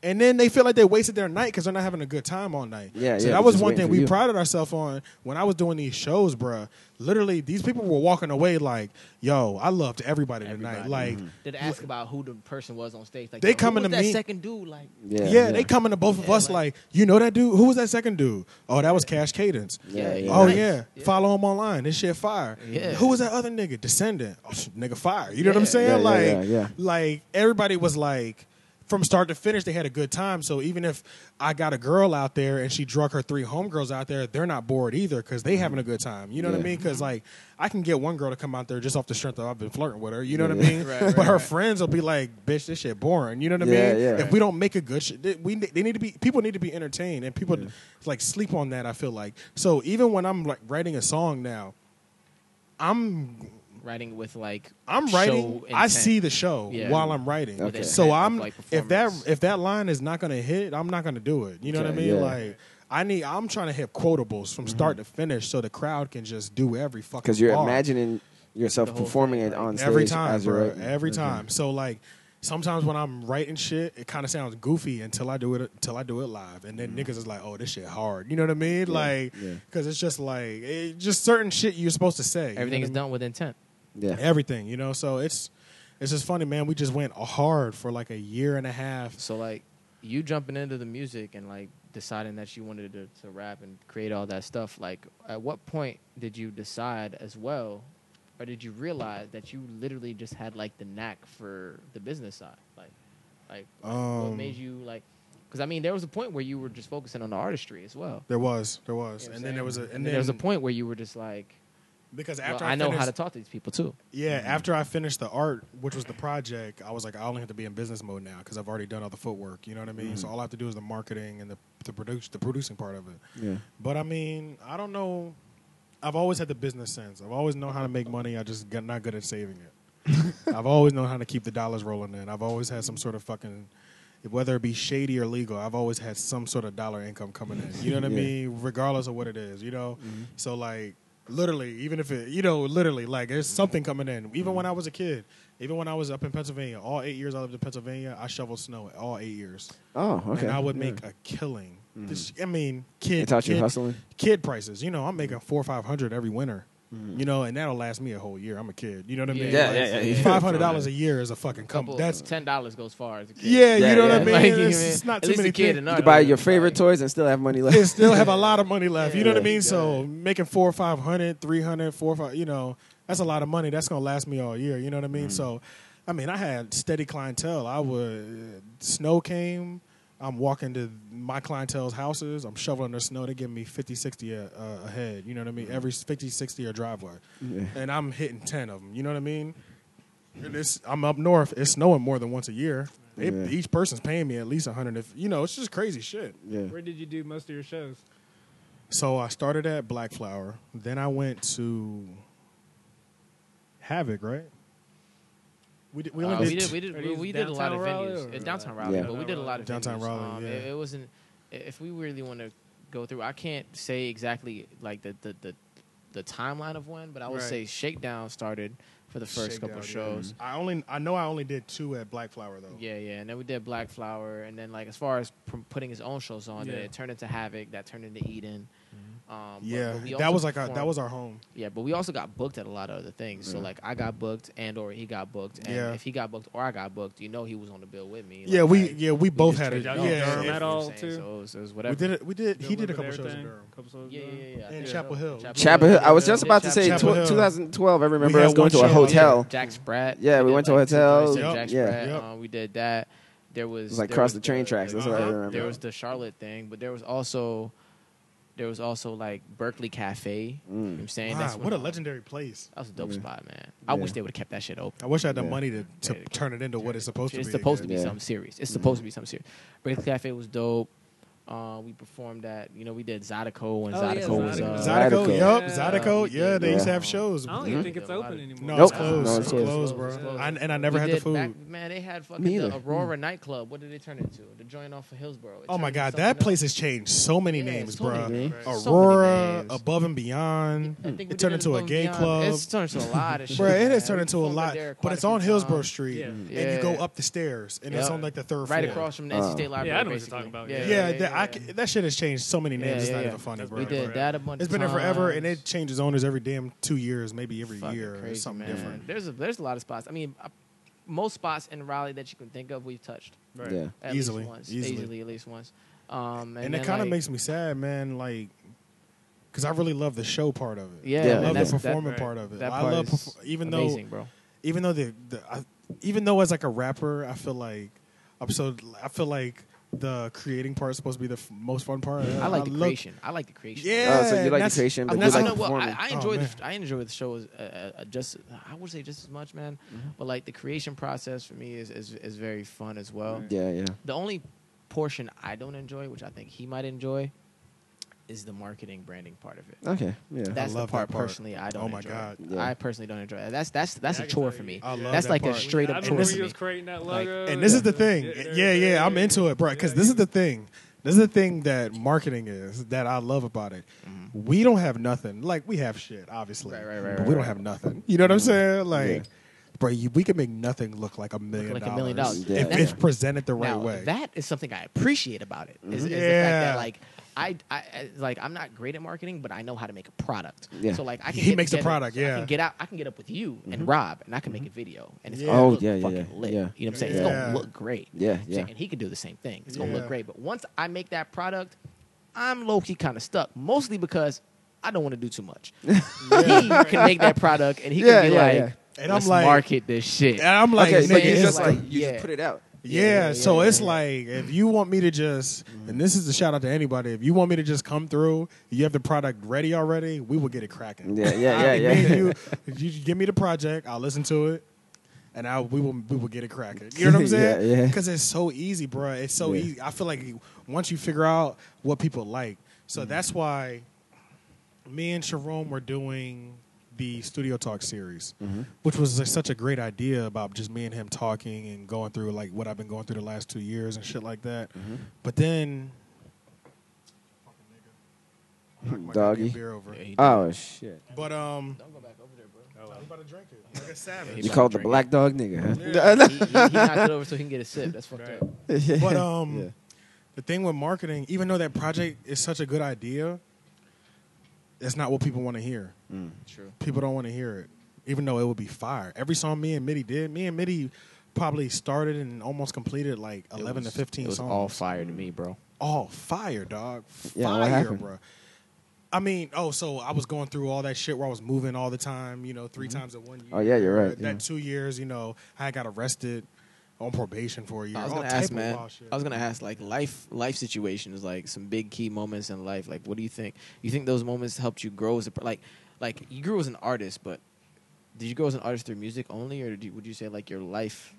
And then they feel like they wasted their night because they're not having a good time all night. Yeah, so yeah, that was one thing we you. prided ourselves on when I was doing these shows, bruh. Literally, these people were walking away like, "Yo, I loved everybody, tonight." Everybody. Like, Did ask about who the person was on stage? Like They yo, who coming was to that me- second dude? Like Yeah. yeah, they coming to both of Yeah, us like- like, "You know that dude? Who was that second dude? Oh, that was Cash Cadence." Yeah, yeah. Oh Nice. yeah. follow him online. This shit fire. Yeah. Who was that other nigga? Descendant. Oh, nigga fire. You know what I'm saying? Yeah, yeah, like, yeah, yeah. like everybody was like, from start to finish, they had a good time. So even if I got a girl out there and she drug her three homegirls out there, they're not bored either because they having a good time. You know what I mean? Because like I can get one girl to come out there just off the strength of I've been flirting with her. You know what I mean? Right, right, but her right. friends will be like, "Bitch, this shit boring." You know what I Yeah, mean? yeah. If we don't make a good shit, we they need to be people need to be entertained and people like sleep on that. I feel like so even when I'm like writing a song now, I'm writing with like I'm show writing. I see the show Yeah. while I'm writing. Okay. So I'm like, if that if that line is not going to hit, I'm not going to do it. You know what I mean? yeah. Like I need. I'm trying to hit quotables from start to finish, so the crowd can just do every fucking. Because you're bar. imagining yourself performing thing, it on stage every time, as bro. writing. Every Okay. time. So like. Sometimes when I'm writing shit, it kind of sounds goofy until I do it until I do it live, and then niggas is like, "Oh, this shit hard." You know what I mean? Like, Mm-hmm. yeah. because it's just like it, just certain shit you're supposed to say. you know everything what is I mean? done with intent. Yeah. everything, you know. So it's it's just funny, man. We just went hard for like a year and a half. So like you jumping into the music and like deciding that you wanted to, to rap and create all that stuff. Like at what point did you decide as well, or did you realize that you literally just had like the knack for the business side? Like, like what Um, made you like? Because I mean, there was a point where you were just focusing on the artistry as well. There was, there was, You know and I'm then there was a, saying? and, there was a point where you were just like, because well, after I, I, know finished, how to talk to these people too. Yeah, after I finished the art, which was the project, I was like, I only have to be in business mode now because I've already done all the footwork. You know what I mean? Mm-hmm. So all I have to do is the marketing and the the produce the producing part of it. Yeah. But I mean, I don't know. I've always had the business sense. I've always known how to make money. I just got not good at saving it. I've always known how to keep the dollars rolling in. I've always had some sort of fucking, whether it be shady or legal, I've always had some sort of dollar income coming in. You know what I mean? Regardless of what it is, you know? Mm-hmm. So, like, literally, even if it, you know, literally, like, there's something coming in. Even when I was a kid, even when I was up in Pennsylvania, all eight years I lived in Pennsylvania, I shoveled snow all eight years. Oh, okay. And I would Yeah. make a killing. This, mm-hmm. I mean, kid, They taught you kid, hustling. kid prices. You know, I'm making four or five hundred every winter. Mm-hmm. You know, and that'll last me a whole year. I'm a kid. You know what I mean? Yeah, Like, yeah, yeah, yeah. Five hundred dollars a year is a fucking come. Couple, That's ten dollars goes far as a kid. yeah, Yeah, You know yeah. what I mean? Like, it's, it's not at too least many a kid things. You our could buy your favorite like- toys and still have money left. They still have a lot of money left. You know what I Yeah. mean? So making four or five hundred, three hundred, four or five, you know, that's a lot of money. That's gonna last me all year. You know what I mean? Mm-hmm. So, I mean, I had steady clientele. I would snow came. I'm walking to my clientele's houses. I'm shoveling their snow. They give me 50, 60 a, a, a head. You know what I mean? Mm-hmm. Every 50, 60 a driveway. Yeah. And I'm hitting 10 of them. You know what I mean? And it's, I'm up north. It's snowing more than once a year. They, Yeah. Each person's paying me at least 100. If, you know, it's just crazy shit. Yeah. Where did you do most of your shows? So I started at Black Flower. Then I went to Havoc, right? We did. We only Uh, did, we did. We did. We, we did a lot of Raleigh venues. or- It's downtown Raleigh, Yeah. but we did a lot of Downtown venues. Raleigh, Um, yeah. it, it wasn't. If we really want to go through, I can't say exactly like the the the, the timeline of when, but I would Right. say Shakedown started for the first couple Shakedown, yeah. shows. I only. I know I only did two at Black Flower though. Yeah, yeah, and then we did Black Flower, and then like as far as pr- putting his own shows on, then Yeah. it turned into Havoc, that turned into Eden. Um, Yeah, but we that was like our, that was our home. Yeah, but we also got booked at a lot of other things. So like I got booked and or he got booked. And Yeah. if he got booked or I got booked, you know he was on the bill with me. yeah, we like, yeah we both had it. traded Y'all Yeah, Durham you at all, too? So it was, it was we did it. We did. He did a Delivered couple shows in? Durham. Couple shows Yeah, yeah, yeah. yeah. I And think Chapel so. Hill. Chapel Hill. I was just about to say tw- 2012. I remember We us going to a hotel. Jack Sprat. Yeah, we went to a hotel. joints in Yep. Jack Yeah. Sprat. Yep. Uh, we did that. There was It was like across the train tracks. That's what I remember. There was the Charlotte thing, but there was also there was also like Berkeley Cafe. You know what I'm saying? Wow, That's what a when- legendary place. That was a dope Yeah. spot, man. I Yeah. wish they would have kept that shit open. I wish I had the Yeah. money to, to Yeah. turn it into what it's supposed to be. It's supposed to be Yeah. something serious. It's supposed to be something serious. Berkeley Cafe was dope. Uh, we performed at you know we did Zydeco when Oh, yeah, Zydeco was Zydeco. uh, Zydeco, Zydeco. yup, Yeah. Zydeco, yeah, did, they used to have shows. I don't even think it's Yeah, a lot open anymore. No, Nope. it's closed. No, it's it's closed, closed. bro. It's closed. I, and I never We had the food. back- man, they had fucking Me the either. Aurora nightclub. What did it turn into? The joint off of Hillsborough. It Oh my God, that place else. has changed so many Yeah, names, so bro. many names. Right. So Aurora, names. Above and Beyond. I think It turned into a gay club. It's turned into a lot of shit. Bro, it has turned into a lot, but it's on Hillsborough. Street, and you go up the stairs, and it's on like the third floor, Right floor. across from the NC. State Library. Yeah, I know what you're talking about, Yeah, that, I yeah. c- that shit has changed so many names. Yeah, it's yeah, not yeah. even funny, bro. We did Right. that a bunch. It's of been there forever, and it changes owners every damn two years, maybe every Fucking year. crazy, it's something man. different. There's a there's a lot of spots. I mean, uh, most spots in Raleigh that you can think of, we've touched Right. Yeah. at Easily, least once. easily. at least once. Um, and And, it kind of like, makes me sad, man. Like, because I really love the show part of it. Yeah, Yeah, I love that's- the that- performing right. part of it. that I love, is perf- even though, bro. even though the, the I, even though as like a rapper, I feel like I'm so I feel like the creating part is supposed to be the f- most fun part. I like the look- creation. I like the creation. Yeah, Oh, so you like the that's- creation, but you that's like know, well, performing. I, I Oh, enjoy man. the I enjoy the show as, uh, uh, just I would say just as much, man. Mm-hmm. But like the creation process for me is is, is very fun as well. Yeah, yeah. The only portion I don't enjoy, which I think he might enjoy, is the marketing branding part of it. Okay, yeah. That's the love part, that part. personally I don't Oh my enjoy. God. Yeah. I personally don't enjoy it. That's that's that's Yeah, I a can chore for me. I love That's that like part. a straight up remember chore for me. creating that Like- And this is the thing. Yeah, Yeah, yeah, I'm into it, bro. Because Yeah, this is the thing. This is the thing that marketing is that I love about it. Mhm. We don't have nothing. Like we have shit, obviously, Right, right, right, but right, we don't have nothing. You know what I'm saying? Like, Yeah. bro, you, we can make nothing look like a million like a million dollars. Yeah. if it's presented the right now, way. That is something I appreciate about it. Is, is the fact Yeah. that like I, I I- like I'm not great at marketing, but I know how to make a product. Yeah. So like I can He get makes the together- product, so I yeah. can get out. I can get up with you and mm-hmm. Rob, and I can make a mm-hmm. video, and it's Yeah. gonna Oh, look yeah, yeah, fucking yeah. lit. Yeah. You know what I'm saying? It's gonna look great. Yeah, yeah. And he can do the same thing. It's gonna Yeah. look great. But once I make that product, I'm low key kind of stuck. Mostly because I don't want to do too much. He can make that product, and he Yeah, can be yeah, like, yeah. And I'm "Let's like- market this shit." and I'm like, okay, nigga, but you it's just like, like you yeah. just put it out. Yeah, Yeah, yeah, so yeah, it's yeah. like if you want me to just, and this is a shout out to anybody, if you want me to just come through, you have the product ready already, we will get it cracking. Yeah, yeah, yeah, yeah. you, you give me the project, I'll listen to it, and I we will we will get it cracking. You know what I'm saying? Yeah, yeah. Because it's so easy, bro. It's so Yeah. easy. I feel like once you figure out what people like, so Mm-hmm. that's why me and Sharon were doing the Studio Talk series, Mm-hmm. which was like, such a great idea about just me and him talking and going through like what I've been going through the last two years and shit like that. Mm-hmm. But then, Doggy. beer over. Yeah. Oh shit! But um, Don't go back over there, bro. I'm about to drink it like a He savage. You called the drink black dog nigga, huh? he, he, he knocked it over so he can get a sip. That's fucked Right. up. But um, Yeah. the thing with marketing, even though that project is such a good idea, it's not what people want to hear. Mm. True. People don't want to hear it, even though it would be fire. Every song me and Mitty did, me and Mitty probably started and almost completed like It eleven was- to fifteen It was songs. all fire to me, bro. all fire, dog. Yeah, what Fire, happened? bro. I mean, oh, so I was going through all that shit where I was moving all the time, you know, 3 Mm-hmm. times in one year. Oh, yeah, you're right, That yeah. two years, you know, I got arrested on probation for a year. I was gonna ask, man. I was gonna ask, like life, life situations, like some big key moments in life. Like, what do you think? You think those moments helped you grow as a like, like you grew as an artist, but did you grow as an artist through music only, or did you, would you say like your life,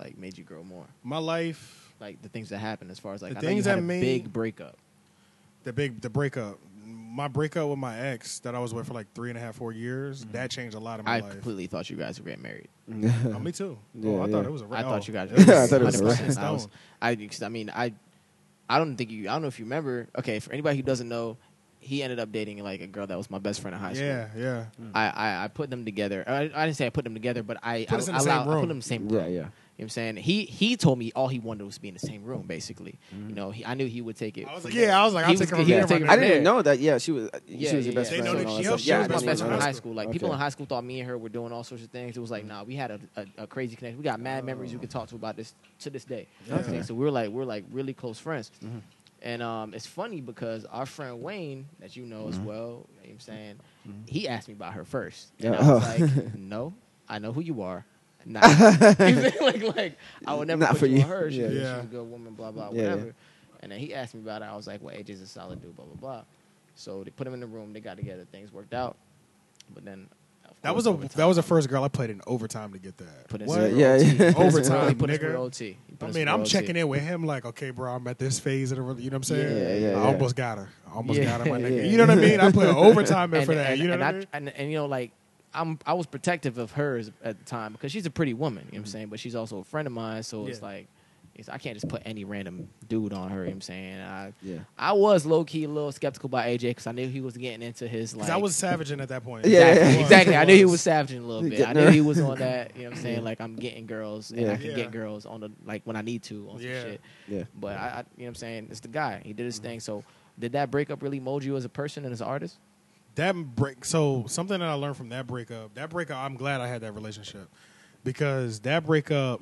like made you grow more? My life, Like the things that happened as far as like The I things that a made- big breakup. the big, the breakup. My breakup with my ex that I was with for like three and a half, four years, that changed a lot of my Mm-hmm. I completely thought you guys were getting married. Oh, me too. Yeah, oh, I thought it was a I oh, thought you guys. it was I thought it was 100%. I, was, stone. I, 'cause I mean, I, I don't think you. I don't know if you remember. Okay, for anybody who doesn't know, he ended up dating like a girl that was my best friend in high school. Yeah, yeah. I, I, I put them together. I, I didn't say I put them together, but I, Put I, us in I the same allowed- I room. put them in the same room. Yeah, yeah. You know what I'm saying? He he told me all he wanted was to be in the same room, basically. You know, he, I knew he would take it. I was like, yeah, there. I was like, I'll He take was- her from he there. was taking my I didn't there. know that. Yeah, she was. Yeah, she was your best yeah. friend. They know that she- she. Yeah, was my best friend in high school. Like people in high school thought me and her were doing all sorts of things. It was like, nah, we had a, a, a crazy connection. We got mad memories we could talk to about this to this day. You know what I'm Okay. saying? So we were like we're like really close friends. Mhm. And um, it's funny because our friend Wayne, that you know as Mhm. well, you know what I'm saying, Mhm. he asked me about her first. Yeah. And I was Oh. like, no, I know who you are. Nah. You feel like, like I would never Not put for you you. on her. She, Yeah. she's a good woman, blah, blah, Yeah, yeah. whatever. And then he asked me about it. I was like, well, AJ's a solid dude, blah, blah, blah. So they put him in the room. They got together. Things worked out. But then, of That was a that was the first girl I played in overtime to get that. Put What? Yeah, yeah. Overtime, He put nigga. real OT. He put I mean, I'm real checking OT. in with him like, okay, bro, I'm at this phase of the, you know what I'm saying? Yeah, yeah, I yeah. almost got her. I almost Yeah, got her, my nigga. yeah. You know what I mean? I put overtime in and, for that. and, you know and, what I I, mean? and, and you know, like I'm, I was protective of hers at the time because she's a pretty woman. You know what I'm mm-hmm. saying? But she's also a friend of mine, so it's like, it's, I can't just put any random dude on her. You know what I'm saying? I, Yeah. I was low key a little skeptical about AJ because I knew he was getting into his Because like. I was savaging at that point. Yeah, Exactly, yeah. exactly. I knew he was. was savaging a little bit. I knew he was on that. You know what I'm saying? Like I'm getting girls, and Yeah. I can Yeah. get girls on the like when I need to on Yeah. some shit. Yeah. But I, I, you know what I'm saying? It's the guy. He did his mm-hmm. thing. So did that breakup really mold you as a person and as an artist? That break so something that i learned from that breakup that breakup i'm glad i had that relationship because that breakup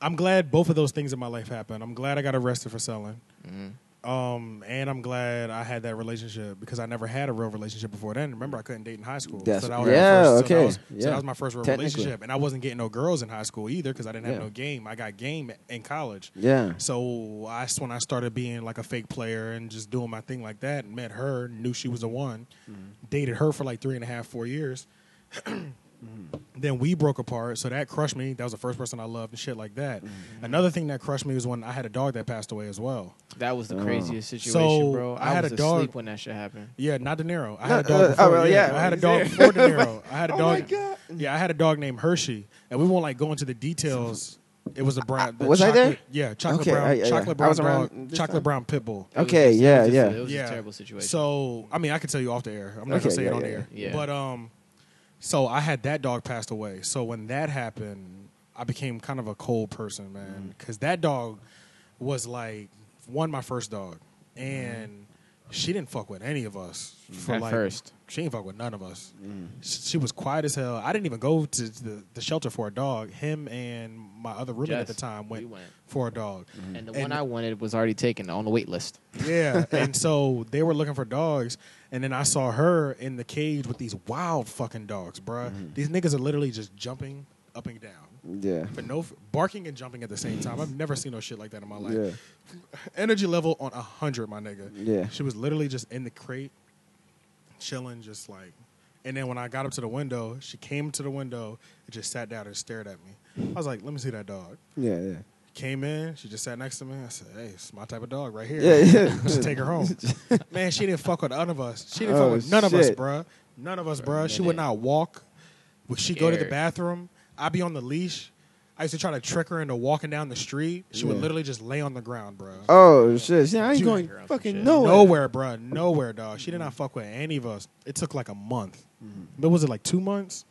i'm glad both of those things in my life happened. I'm glad i got arrested for selling mm-hmm. Um, and i'm glad i had that relationship because i never had a real relationship before then remember i couldn't date in high school That's- that was yeah, first, so that okay, was- so yeah. that was my first real relationship and i wasn't getting no girls in high school either because i didn't have Yeah. no game i got game in college Yeah. so that's when I started being like a fake player and just doing my thing like that. And Met her, knew she was the one, dated her for like three and a half, four years. Then we broke apart, so that crushed me. That was the first person I loved and shit like that. Another thing that crushed me was when I had a dog that passed away as well. That was the Oh. craziest situation, So, bro. I had was a dog- when that shit happened. Yeah, not De Niro. I had a dog uh, before. oh, well, yeah, yeah, I had a dog before De Niro. I had a Oh dog. my God. Yeah, I had a dog named Hershey, and we won't like go into the details. It was a brown. the Was I there? Yeah, chocolate Okay, brown. I- yeah, yeah. chocolate brown dog. Chocolate time. brown pit bull. It was Okay, just- it yeah, was just yeah. a- it was Yeah. a terrible situation. So I mean, I can tell you off the air. I'm not Okay, gonna say yeah, it on yeah, the air. yeah. But um, so I had that dog passed away. So when that happened, I became kind of a cold person, Mm. man, because that dog was like one my first dog, and she didn't fuck with any of us for At like first. She didn't fuck with none of us. Mm. She was quiet as hell. I didn't even go to the, the shelter for a dog. Him and my other roommate at the time went, we went. for a dog. And the And- one I wanted was already taken on the wait list. Yeah, and so they were looking for dogs, and then I saw her in the cage with these wild fucking dogs, bruh. Mm-hmm. These niggas are literally just jumping up and down, Yeah. but no barking and jumping at the same time. I've never seen no shit like that in my life. Yeah. Energy level on a hundred, my nigga. Yeah. She was literally just in the crate, chilling, just like. And then when I got up to the window, she came to the window and just sat down and stared at me. I was like, "Let me see that dog." Yeah. Yeah. Came in, she just sat next to me. I said, "Hey, it's my type of dog right here. Yeah, yeah. just take her home." Man, she didn't fuck with none of us. She didn't Oh, fuck with none of us, shit. bruh. None of us, For bruh. She would not walk. Would she go to the bathroom? I'd be on the leash. I used to try to trick her into walking down the street. She would literally just lay on the ground, bruh. Oh shit! Yeah, I ain't Dude. going fucking nowhere. Nowhere, bruh. Nowhere, dog. She did not fuck with any of us. It took like a month. Mm-hmm. But was it like two months?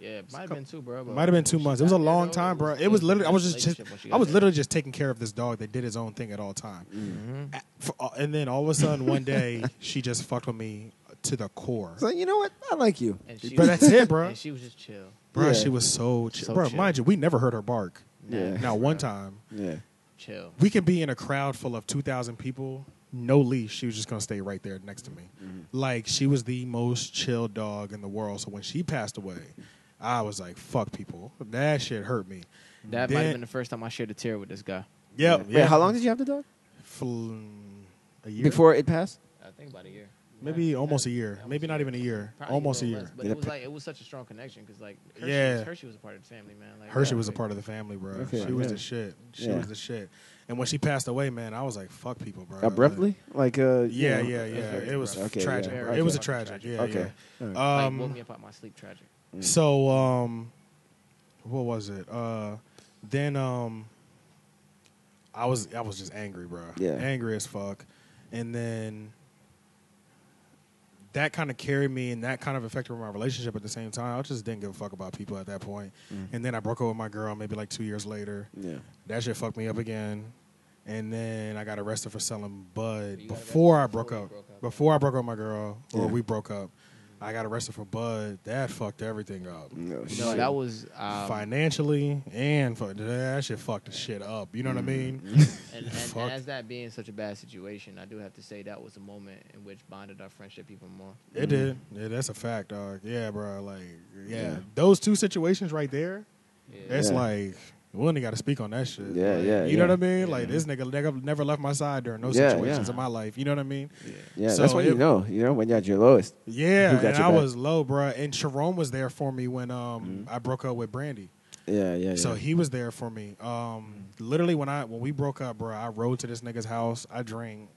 Yeah, it might have been two, bro. but Might have been two months. It was a long time, bro. It was literally. I was just. relationship when she I was literally just taking care of this dog that did his own thing at all time. Mhm. A- for- uh, And then all of a sudden, one day, she just fucked with me to the core. So you know what? I like you. But was- that's it, bro. And she was just chill. Bro, Yeah. she was so chill. So bro, chill. mind you, we never heard her bark. Yeah. Now, one time, Yeah. Chill. we can be in a crowd full of 2,000 people, no leash. She was just going to stay right there next to me. Like, she was the most chill dog in the world. So when she passed away, I was like, fuck people. That shit hurt me. That might have been the first time I shared a tear with this guy. Yep. Wait, how long did you have the dog? For a year? Before it passed? I think about a year. Maybe almost a year. Maybe not even a year. Probably Almost a year. less, but Yeah, it was like it was such a strong connection because like Hershey, Yeah. was, Hershey was a part of the family, man. Like, Hershey was a part of the family, bro. Okay, she was yeah. the shit. She Yeah. was the shit. And when she passed away, man, I was like, fuck people, bro. Abruptly? Like uh Yeah, yeah, yeah. It was abrupt. Okay, tragic. yeah, bro. okay. It was a Fucking tragic. tragic. Yeah, Okay. yeah. All right. like, Um, woke me up out my sleep. Tragic. So, um, what was it? Uh, then um, I was I was just angry, bro. Yeah. angry as fuck. And then that kind of carried me, and that kind of affected my relationship at the same time. I just didn't give a fuck about people at that point. Mm. And then I broke up with my girl maybe like two years later. Yeah. That shit fucked me up again. And then I got arrested for selling bud You before I broke before up. broke up. Before I broke up with my girl, or Yeah. we broke up. I got arrested for bud. That fucked everything up. No, No, that was um, Financially and for, that shit fucked the shit up. You know what I mean? And, and, and as that being such a bad situation, I do have to say that was a moment in which bonded our friendship even more. It did. Yeah, that's a fact, dog. Yeah, bro. Like, yeah, Yeah. those two situations right there. Yeah. It's Yeah. like We only got to speak on that shit. Yeah, Like, yeah, You know yeah. what I mean? Like this nigga never, never left my side during those Yeah, situations yeah. in my life. You know what I mean? Yeah, So that's when you know. You know when you're at your lowest. Yeah, and I back? was low, bro. And Sharon was there for me when um I broke up with Brandy. Yeah, yeah. So yeah. he was there for me. Um, literally when I when we broke up, bro, I rode to this nigga's house. I drank.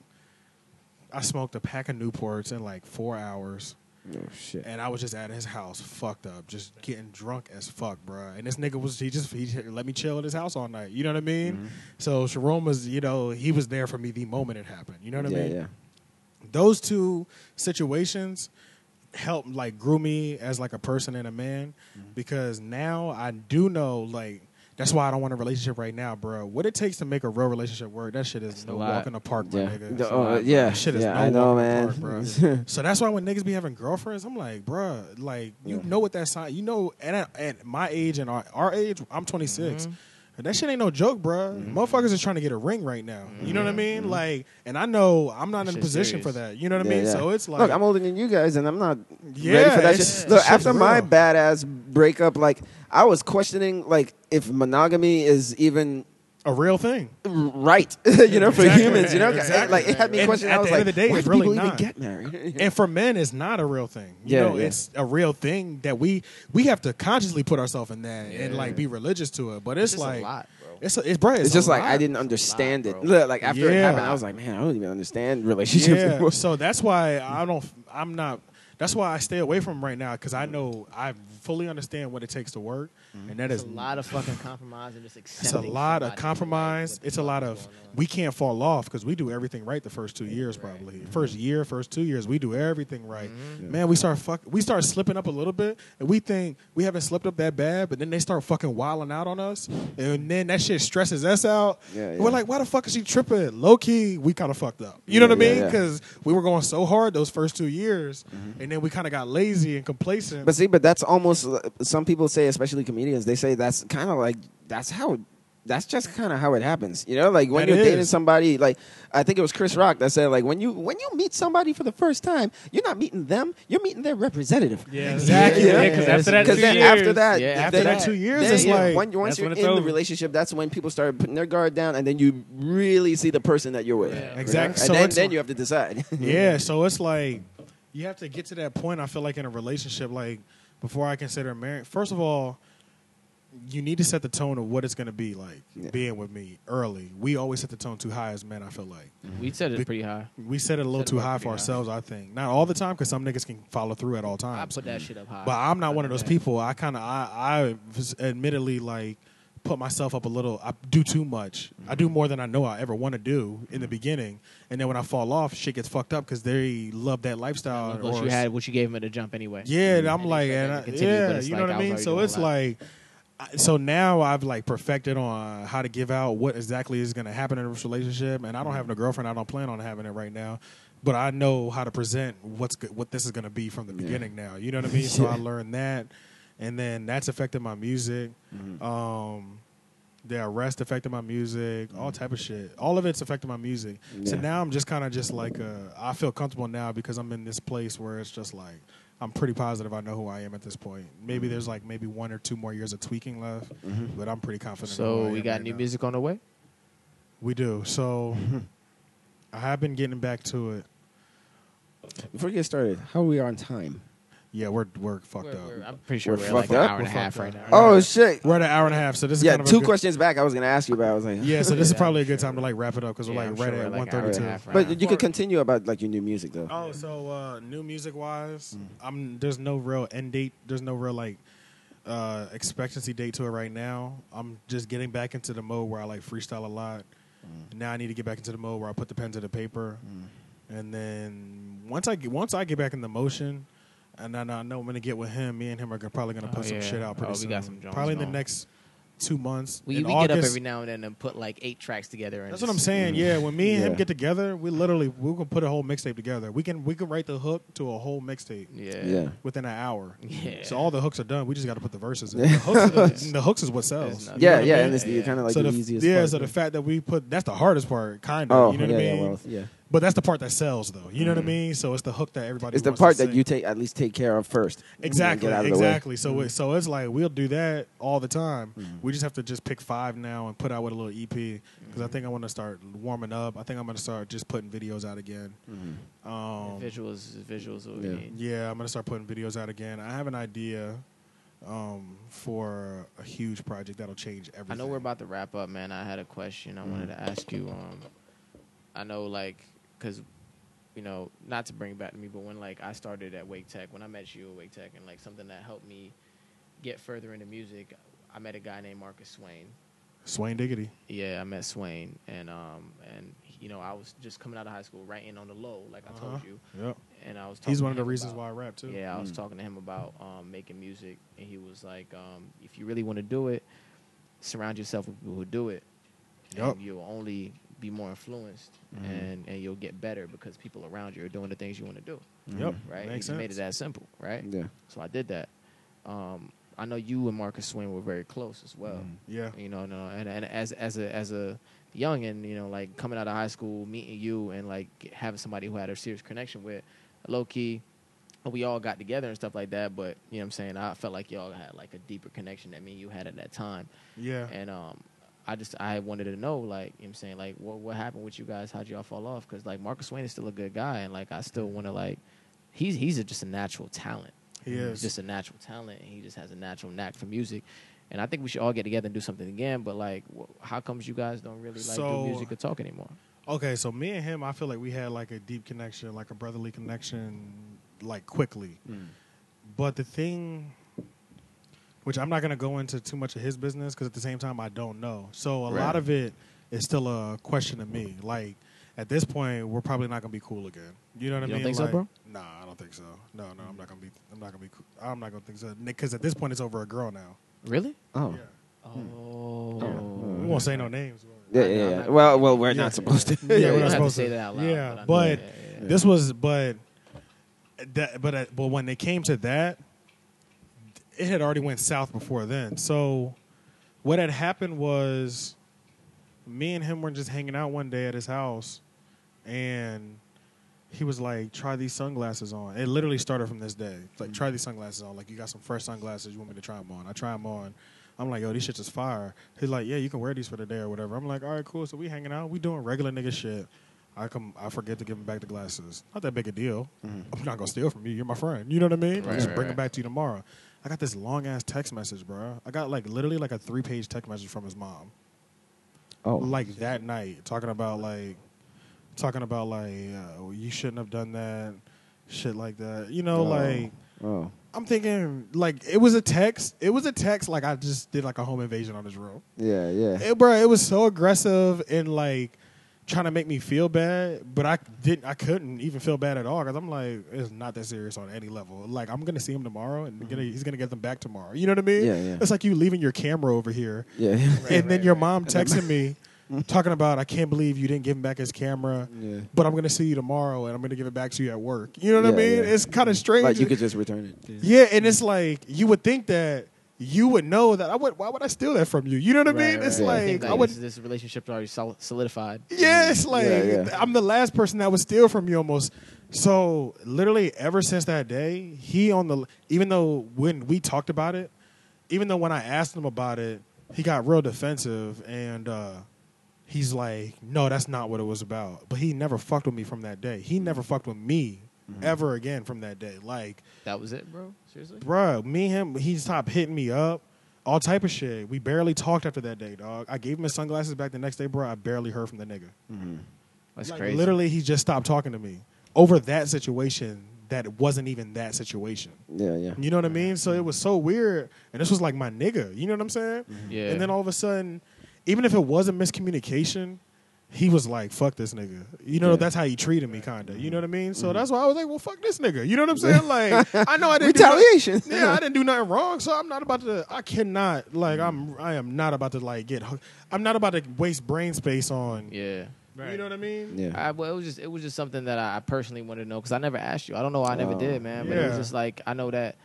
I smoked a pack of Newports in like four hours, oh shit. and I was just at his house, fucked up, just getting drunk as fuck, bro. And this nigga was he just he just let me chill at his house all night. You know what I mean? Mm-hmm. So Sharon was, you know, he was there for me the moment it happened. You know what yeah, I mean? yeah. those two situations helped like grew me as like a person and a man Mm-hmm. because now I do know like that's why I don't want a relationship right now, bro. What it takes to make a real relationship work, that shit is no walk in the park, my Yeah. nigga. The- oh, like, yeah. that shit is yeah, no I know, man. park, bro. so that's why when niggas be having girlfriends, I'm like, bro, like you Yeah. know what that sign, you know, and at, at my age and our, our age, I'm 26. Mm-hmm. That shit ain't no joke, bro. Mm-hmm. Motherfuckers is trying to get a ring right now. You know what I mm-hmm. mean? Mm-hmm. Like, and I know I'm not in a position for that. You know what I mean? yeah. So it's like, Look, I'm older than you guys, and I'm not ready for that shit. Look, after my badass breakup, like I was questioning, like if monogamy is even a real thing. right, you know, for Exactly. humans. You know, Exactly. like it had me And questioning. at I was the end like, of the day, why it's really people even not. get married? And for men, it's not a real thing. You Yeah, know, yeah. it's a real thing that we we have to consciously put ourselves in that and like be religious to it. But it's, It's like a lot, it's a, it's bro. It's, It's just a like lot. I didn't understand lot, it. Look, like after it happened, I was like, man, I don't even understand relationships Yeah. anymore. so that's why I don't. I'm not. That's why I stay away from 'em right now because I know I fully understand what it takes to work, and that It's is a lot of fucking compromise and just accepting. It's a lot of compromise. It's a lot of is going on. we can't fall off because we do everything right the first two years probably. First year, first two years, we do everything right. Mm-hmm. Man, we start fuck we start slipping up a little bit and we think we haven't slipped up that bad, but then they start fucking wilding out on us. And then that shit stresses us out. Yeah, yeah. We're like, why the fuck is she tripping? Low key, we kind of fucked up. You know Yeah, what I yeah, mean? yeah. Because we were going so hard those first two years, and then we kind of got lazy and complacent. But see, but that's almost uh, some people say, especially comedians, they say that's kind of like that's how that's just kind of how it happens. You know, like when That you're dating somebody, like I think it was Chris Rock that said, like when you when you meet somebody for the first time, you're not meeting them, you're meeting their representative. Yeah, Exactly. Yeah, Yeah, because yeah, after that Because two then years, after that, Yeah, after then- that two years, then, it's yeah, like when, once that's you're when in it's the relationship, that's when people start putting their guard down, and then you really see the person that you're with. Yeah. Exactly. And So then, then you have to decide. Yeah, so it's like you have to get to that point. I feel like in a relationship, like before I consider marriage. First of all, you need to set the tone of what it's going to be like Yeah. being with me early. We always set the tone too high as men. I feel like mm-hmm. We said We- it pretty high. we set it a little too high pretty for high. ourselves. I think not all the time because some niggas can follow through at all times. I times. put that shit up high. But I'm not one of those Yeah. people. I kind of I, I was admittedly like put myself up a little. I do too much. I do more than I know I ever want to do in the mm-hmm. beginning, and then when I fall off, shit gets fucked up because they love that lifestyle. Plus, or you had what you gave him at the jump anyway. yeah, and mm-hmm. I'm And like, and I, continue, yeah, you know like what I mean. So it's like, so now I've like perfected on how to give out what exactly is going to happen in this relationship, and I don't have mm-hmm. no girlfriend. I don't plan on having it right now, but I know how to present what's go- what this is going to be from the beginning. Now, you know what I mean. So I learned that, and then that's affected my music. Um, the arrest affected my music, all type of shit. All of it's affected my music. So now I'm just kind of just like uh, I feel comfortable now because I'm in this place where it's just like I'm pretty positive I know who I am at this point. Maybe there's like maybe one or two more years of tweaking left, but I'm pretty confident. So we got right new now. music on the way. We do. So I have been getting back to it. Before you get started, how are we on time? Yeah, we're we're fucked We're- up. we're- I'm pretty sure We're we're, like fucked an up? hour and a We're half right up. now. Oh shit! We're at an hour and a half, so this is Yeah, kind of a two good- questions back. I was gonna ask you about. I was like, Yeah, so this is Yeah. probably a good time to like wrap it up because we're Yeah, like I'm right sure at we're one like an hour and a thirty-two. half right But you could continue about like your new music though. Oh, so uh, new music wise, Mm. I'm there's no real end date. There's no real like uh, expectancy date to it right now. I'm just getting back into the mode where I like freestyle a lot. Mm. Now I need to get back into the mode where I put the pen to the paper, and then once I get once I get back in the motion, and then I know I'm gonna get with him. Me and him are gonna, probably gonna Oh, put some yeah. shit out pretty Oh, we got some Jones probably in the going. next two months. We, In we get up every now and then and put like eight tracks together. And That's what I'm saying. Mm. Yeah, when me and him get together, we literally we can put a whole mixtape together. We can we can write the hook to a whole mixtape Yeah. Yeah. within an hour. Yeah. So all the hooks are done. We just got to put the verses in. The hooks, the hooks is what sells. There's You know Yeah, what I yeah, mean? and it's Yeah. kind of like so the, the, easiest. yeah, part. so the fact that we put that's the hardest part, kind of. oh, you know yeah, what I mean? well, yeah. But that's the part that sells, though. You know what I mean? So it's the hook that everybody. It's the part to that sing. you take at least take care of first. Exactly, Get out of the way. exactly. So, it, so it's like we'll do that all the time. Mm-hmm. We just have to just pick five now and put out with a little EP because Mm-hmm. I think I want to start warming up. I think I'm going to start just putting videos out again. Mm-hmm. Um, visuals, visuals. What we Yeah. need. yeah, I'm going to start putting videos out again. I have an idea um, for a huge project that'll change everything. I know we're about to wrap up, man. I had a question I wanted to ask you. Um, I know, like, because you know, not to bring it back to me, but when like I started at Wake Tech, when I met you at Wake Tech, and like something that helped me get further into music, I met a guy named Marcus Swain. Swain Diggity. Yeah, I met Swain, and um, and you know, I was just coming out of high school, writing on the low, like I told Uh-huh. you, Yep. and I was. Talking He's to one of the reasons about- why I rap too. yeah, I was Mm. talking to him about um, making music, and he was like, um, "If you really want to do it, surround yourself with people who do it, Yup. and you'll only be more influenced, Mhm. and and you'll get better because people around you are doing the things you want to do, Yep. right? Makes he just made it that simple, right? Yeah. So I did that. Um, I know you and Marcus Swain were very close as well. Mhm. Yeah. You know, no, and, and as as a as a young and you know, like coming out of high school, meeting you and like having somebody who had a serious connection with, low key, we all got together and stuff like that. But you know, what I'm saying I felt like y'all had like a deeper connection than me and you had at that time. Yeah. And um, I just I wanted to know like you know, what I'm saying like what what happened with you guys? How'd y'all fall off? Because like Marcus Swain is still a good guy, and like I still want to like he's he's a, just a natural talent. He He's is. just a natural talent, and he just has a natural knack for music. And I think we should all get together and do something again. But like, wh- how comes you guys don't really like So- do music or talk anymore? Okay, so me and him, I feel like we had like a deep connection, like a brotherly connection, like quickly. Mm. But the thing, which I'm not going to go into too much of his business because at the same time I don't know. So a Right. lot of it is still a question to me. Like at this point, we're probably not going to be cool again. You know what You I don't mean? think so, bro? Nah, I don't think so. No, no, I'm not going to be. I'm not going to be. Cool. I'm not going to think so. Because at this point, it's over a girl now. Really? Oh. Yeah. Oh, Oh. We won't say no names. Yeah, yeah, yeah. Well, well, we're Yeah. not supposed to. Yeah, we're don't not have to say that out loud. Yeah, I know. but Yeah, yeah, yeah. This was, but that, but uh, but when they came to that, it had already went south before then. So what had happened was, me and him were just hanging out one day at his house, and he was like, "Try these sunglasses on." It literally started from this day. It's like, "Try these sunglasses on." Like, you got some fresh sunglasses. You want me to try them on? I try them on. I'm like, "Yo, these shits is fire." He's like, "Yeah, you can wear these for the day or whatever." I'm like, "All right, cool." So we hanging out. We doing regular nigga shit. I come, I forget to give him back the glasses. Not that big a deal. Mm-hmm. I'm not gonna steal from you. You're my friend. You know what I mean? Right, just right, bring right. them back to you tomorrow. I got this long ass text message, bro. I got like literally like a three page text message from his mom, Oh. like that night, talking about like, talking about like, uh, you shouldn't have done that, shit like that. You know, Oh. like Oh. I'm thinking like it was a text. It was a text like I just did like a home invasion on his room. Yeah, yeah. It, bro, it was so aggressive and like trying to make me feel bad, but I didn't. I couldn't even feel bad at all because I'm like, it's not that serious on any level. Like I'm gonna see him tomorrow, and gonna, mm-hmm. he's gonna get them back tomorrow. You know what I mean? Yeah, yeah. It's like you leaving your camera over here, Yeah. and then your mom texting me, mm-hmm. talking about, I can't believe you didn't give him back his camera. yeah. But I'm gonna see you tomorrow, and I'm gonna give it back to you at work. You know what I Yeah, mean? yeah. It's kind of strange. Like you could just return it. yeah, and it's like you would think that you would know that I would. Why would I steal that from you? You know what I mean? Right, It's right. right. I think, like like, I would. this, this relationship already sol- solidified. Yeah, it's like Yeah, yeah. I'm the last person that would steal from you almost. So literally, ever since that day, he on the even though when we talked about it, even though when I asked him about it, he got real defensive and uh, he's like, "No, that's not what it was about." But he never fucked with me from that day. He never fucked with me ever again from that day. Like, That was it, bro. Seriously. bro. me and him, he stopped hitting me up. All type of shit. We barely talked after that day, dog. I gave him his sunglasses back the next day, bro. I barely heard from the nigga. Mm-hmm. That's Like, crazy. Literally, he just stopped talking to me over that situation that wasn't even that situation. Yeah, yeah. You know what I mean? So it was so weird. And this was like my nigga. You know what I'm saying? Yeah. And then all of a sudden, even if it was a miscommunication, he was like, fuck this nigga. You know, Yeah. that's how he treated me, kind of. You know what I mean? So mm-hmm. that's why I was like, well, fuck this nigga. You know what I'm saying? Like, I know I didn't do nothing- yeah, I didn't do nothing wrong, so I'm not about to. I cannot like I'm. I am not about to like get. I'm not about to waste brain space on. yeah. Right. You know what I mean? Yeah. I, well, it was just it was just something that I personally wanted to know because I never asked you. I don't know. why I never Oh. did, man. But it was just like I know that.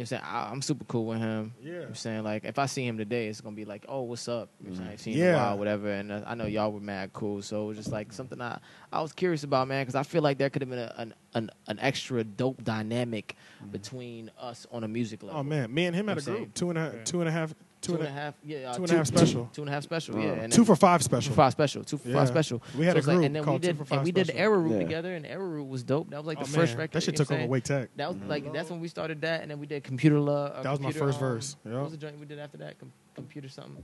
You know I'm saying? I, I'm super cool with him. You know what I'm saying? Like, if I see him today, it's going to be like, oh, what's up? You know what I'm saying? I ain't seen you in a while, whatever. And uh, I know y'all were mad cool. So it was just like something I, I was curious about, man, because I feel like there could have been a, an, an, an extra dope dynamic between us on a music level. Oh man, me and him had a group. Two and a half. Yeah. Two and a half. Two and a half, yeah, uh, two and a half special. two and a half special, yeah, and Two for five two special. for five special, two for Yeah. five special. We had So a it's like- group and then we called Two did, for and Five we did Special. Arrow Root Yeah. together, and Arrow Root was dope. That was like Oh, the first man, record. That shit took over? Wake Tech. That was like that's when we started that, and then we did computer love. Uh, That was my first um, verse. What was the joint we did after that? Com- computer something.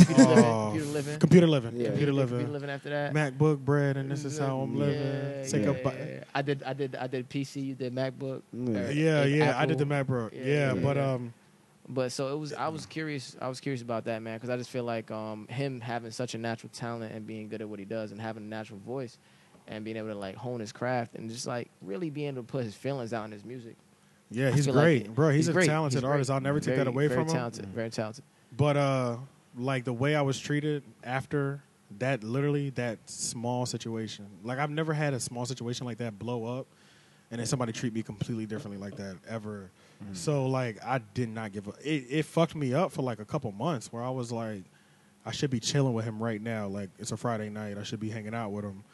Oh, Computer living. Computer living. Yeah. Computer Computer living. living after that. MacBook bread, and this is how I'm Yeah, living. Take yeah, a bite. yeah. I did. I did. I did PC. You did MacBook. Yeah. Yeah, yeah. I did the MacBook. Yeah, Yeah, yeah, but yeah. um, But so it was. I was curious. I was curious about that, man, because I just feel like um, him having such a natural talent and being good at what he does and having a natural voice and being able to like hone his craft and just like really being able to put his feelings out in his music. yeah, he's feel like great, bro. He's, a great. talented He's artist. I'll never take that away very from him. Very talented, Very talented. But uh, like the way I was treated after that, literally that small situation. Like I've never had a small situation like that blow up, and then somebody treat me completely differently like that ever. Mm-hmm. So like I did not give a. It, it fucked me up for like a couple months where I was like, I should be chilling with him right now. Like it's a Friday night, I should be hanging out with him.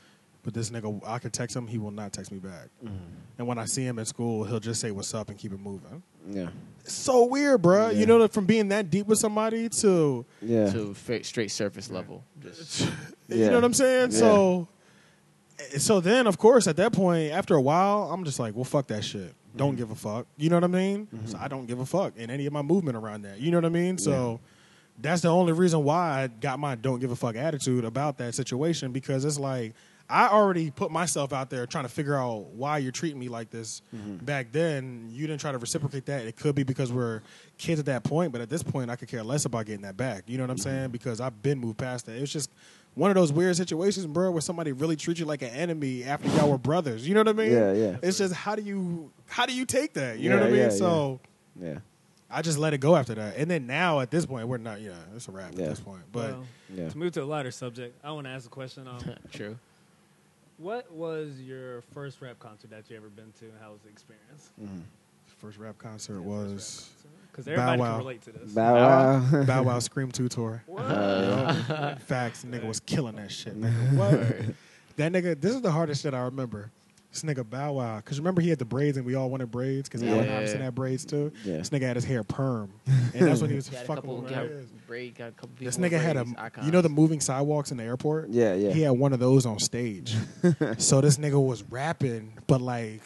But this nigga, I can text him, he will not text me back. Mm-hmm. And when I see him at school, he'll just say what's up and keep it moving. Yeah. It's so weird, bro. Yeah. You know, from being that deep with somebody to Yeah. To straight surface level. Just, You know what I'm saying? Yeah. So, eh, so then of course at that point, after a while, I'm just like, well, fuck that shit. Mm-hmm. Don't give a fuck. You know what I mean? So I don't give a fuck in any of my movement around that. You know what I mean? So that's the only reason why I got my don't give a fuck attitude about that situation because it's like I already put myself out there trying to figure out why you're treating me like this. Mm-hmm. Back then, you didn't try to reciprocate that. It could be because we're kids at that point, but at this point, I could care less about getting that back. You know what I'm Mm-hmm. saying? Because I've been moved past that. It was just one of those weird situations, bro, where somebody really treats you like an enemy after y'all were brothers. You know what I mean? Yeah, yeah. It's just how do you how do you take that? You know what I mean? yeah, so. Yeah. I just let it go after that, and then now at this point, we're not. Yeah, it's a wrap Yeah. at this point. But Well, Yeah. to move to a lighter subject, I want to ask a question. Um, true. what was your first rap concert that you ever been to, and how was the experience? first rap concert was Because Bow Wow. can relate to this. Bow Wow. Bow Wow Scream Two tour. Uh, Facts, nigga was killing that shit. Nigga. What? that nigga. This is the hardest shit I remember. This nigga Bow Wow, because remember he had the braids and we all wanted braids because Allen Yeah. Iverson had braids too. Yeah. This nigga had his hair perm, and that's when he was Got a fucking couple, with got braid, got a couple. This with nigga had a, icons. you know, the moving sidewalks in the airport. yeah, yeah. He had one of those on stage. so this nigga was rapping, but like,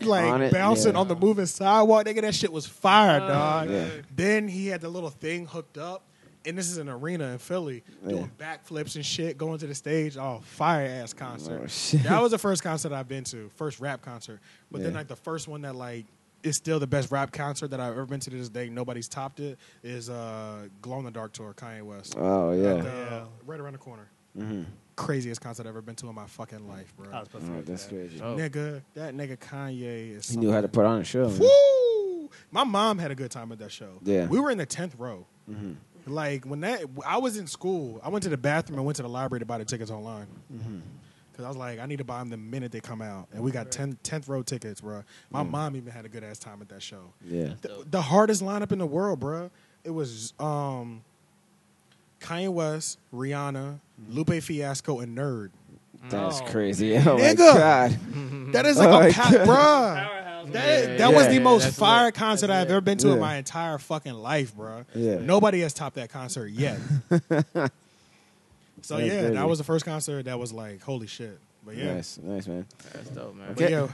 like On it, bouncing yeah. on the moving sidewalk. Nigga, that shit was fire, Oh, dog. Yeah. Then he had the little thing hooked up. And this is an arena in Philly, doing backflips and shit, going to the stage. Oh, fire ass concert. Oh, shit. That was the first concert I've been to, first rap concert. But then like the first one that like is still the best rap concert that I've ever been to to this day. Nobody's topped it. Is uh, Glow in the Dark tour, Kanye West. Oh, At yeah. the- Yeah. right around the corner hmm craziest concert I've ever been to in my fucking life, bro. I was supposed to Oh, get that's that. crazy. Oh. Nigga, that nigga Kanye is. He knew how to something. put on a show. man. Woo! My mom had a good time at that show. Yeah. we were in the tenth row. Mhm. Like when that, I was in school. I went to the bathroom and went to the library to buy the tickets online. Mm-hmm. Cause I was like, I need to buy them the minute they come out, and we got 10, 10th row tickets, bro. My mom even had a good ass time at that show. Yeah. The, the hardest lineup in the world, bro. It was um, Kanye West, Rihanna, Lupe Fiasco, and N.E.R.D. That's Oh. crazy. Oh, my Nigga. God. That is like Oh a pack, bro. Powerhouse. That, Yeah, that was yeah, the most that's fire lit. concert That's I've lit. ever been to in my entire fucking life, bro. Yeah. Nobody has topped that concert yet. so That's yeah, crazy. that was the first concert that was like, holy shit. But yeah, Nice, nice, man. That's dope, man. but yeah,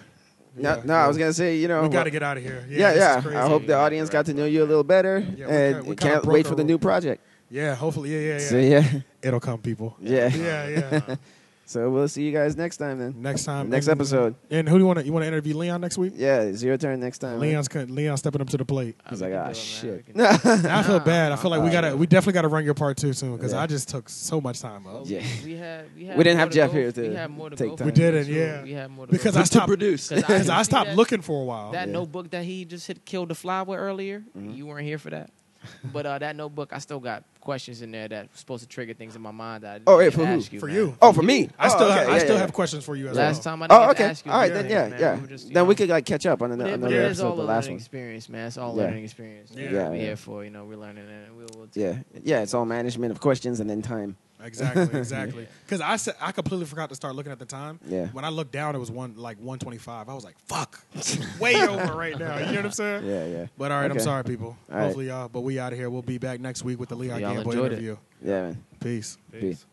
No, yeah, no, I was gonna say, you know, we got to get out of here. Yeah, yeah, yeah. I hope the audience got to know you a little better, Yeah, we and kinda- we kinda can't wait for the new project. Yeah, hopefully, yeah, yeah, yeah. So yeah, It'll come, people. yeah. Yeah, yeah. So we'll see you guys next time then. next time, Next and- episode. And who do you want to? You want to interview Leon next week? Yeah, it's your turn next time. Leon's co- Leon stepping up to the plate. He's We like, can ah, do shit. I feel bad. I feel like we gotta, we definitely gotta run your part too soon because Yeah. I just took so much time up. Yeah. we, we had we had We didn't have Jeff go- here to we had more to take time. We didn't, So yeah. We had more to Because go I stopped produce. Cause I- I stopped that- looking for a while. That Yeah. notebook that he just hit killed the fly with earlier. Mhm. You weren't here for that. But uh, that notebook, I still got questions in there that were supposed to trigger things in my mind that I Oh, didn't yeah, for who? ask you, For man. you. Oh, for me. I still Oh, have, okay, I still yeah, have yeah. questions for you as Last well. Last time I didn't Oh, get to okay. ask you All right, then yeah, man. yeah. We just, you Then we could like catch up on But another, it, but another it is all episode, a the last one. experience, man. It's all Yeah. learning experience. Yeah. Yeah, Yeah, we're yeah. here for you know we're learning and we'll, we'll Yeah, yeah. It's all management of questions and then time. Exactly, exactly. Because I said I completely forgot to start looking at the time. Yeah. When I looked down, it was one like one twenty five. I was like, "Fuck, way over right now." You know what I'm saying? Yeah, yeah, But all right, I'm sorry, people. All right. Hopefully, y'all. But we out of here. We'll be back next week with the Leon Gamble enjoyed it. interview. yeah, man. Peace. Peace.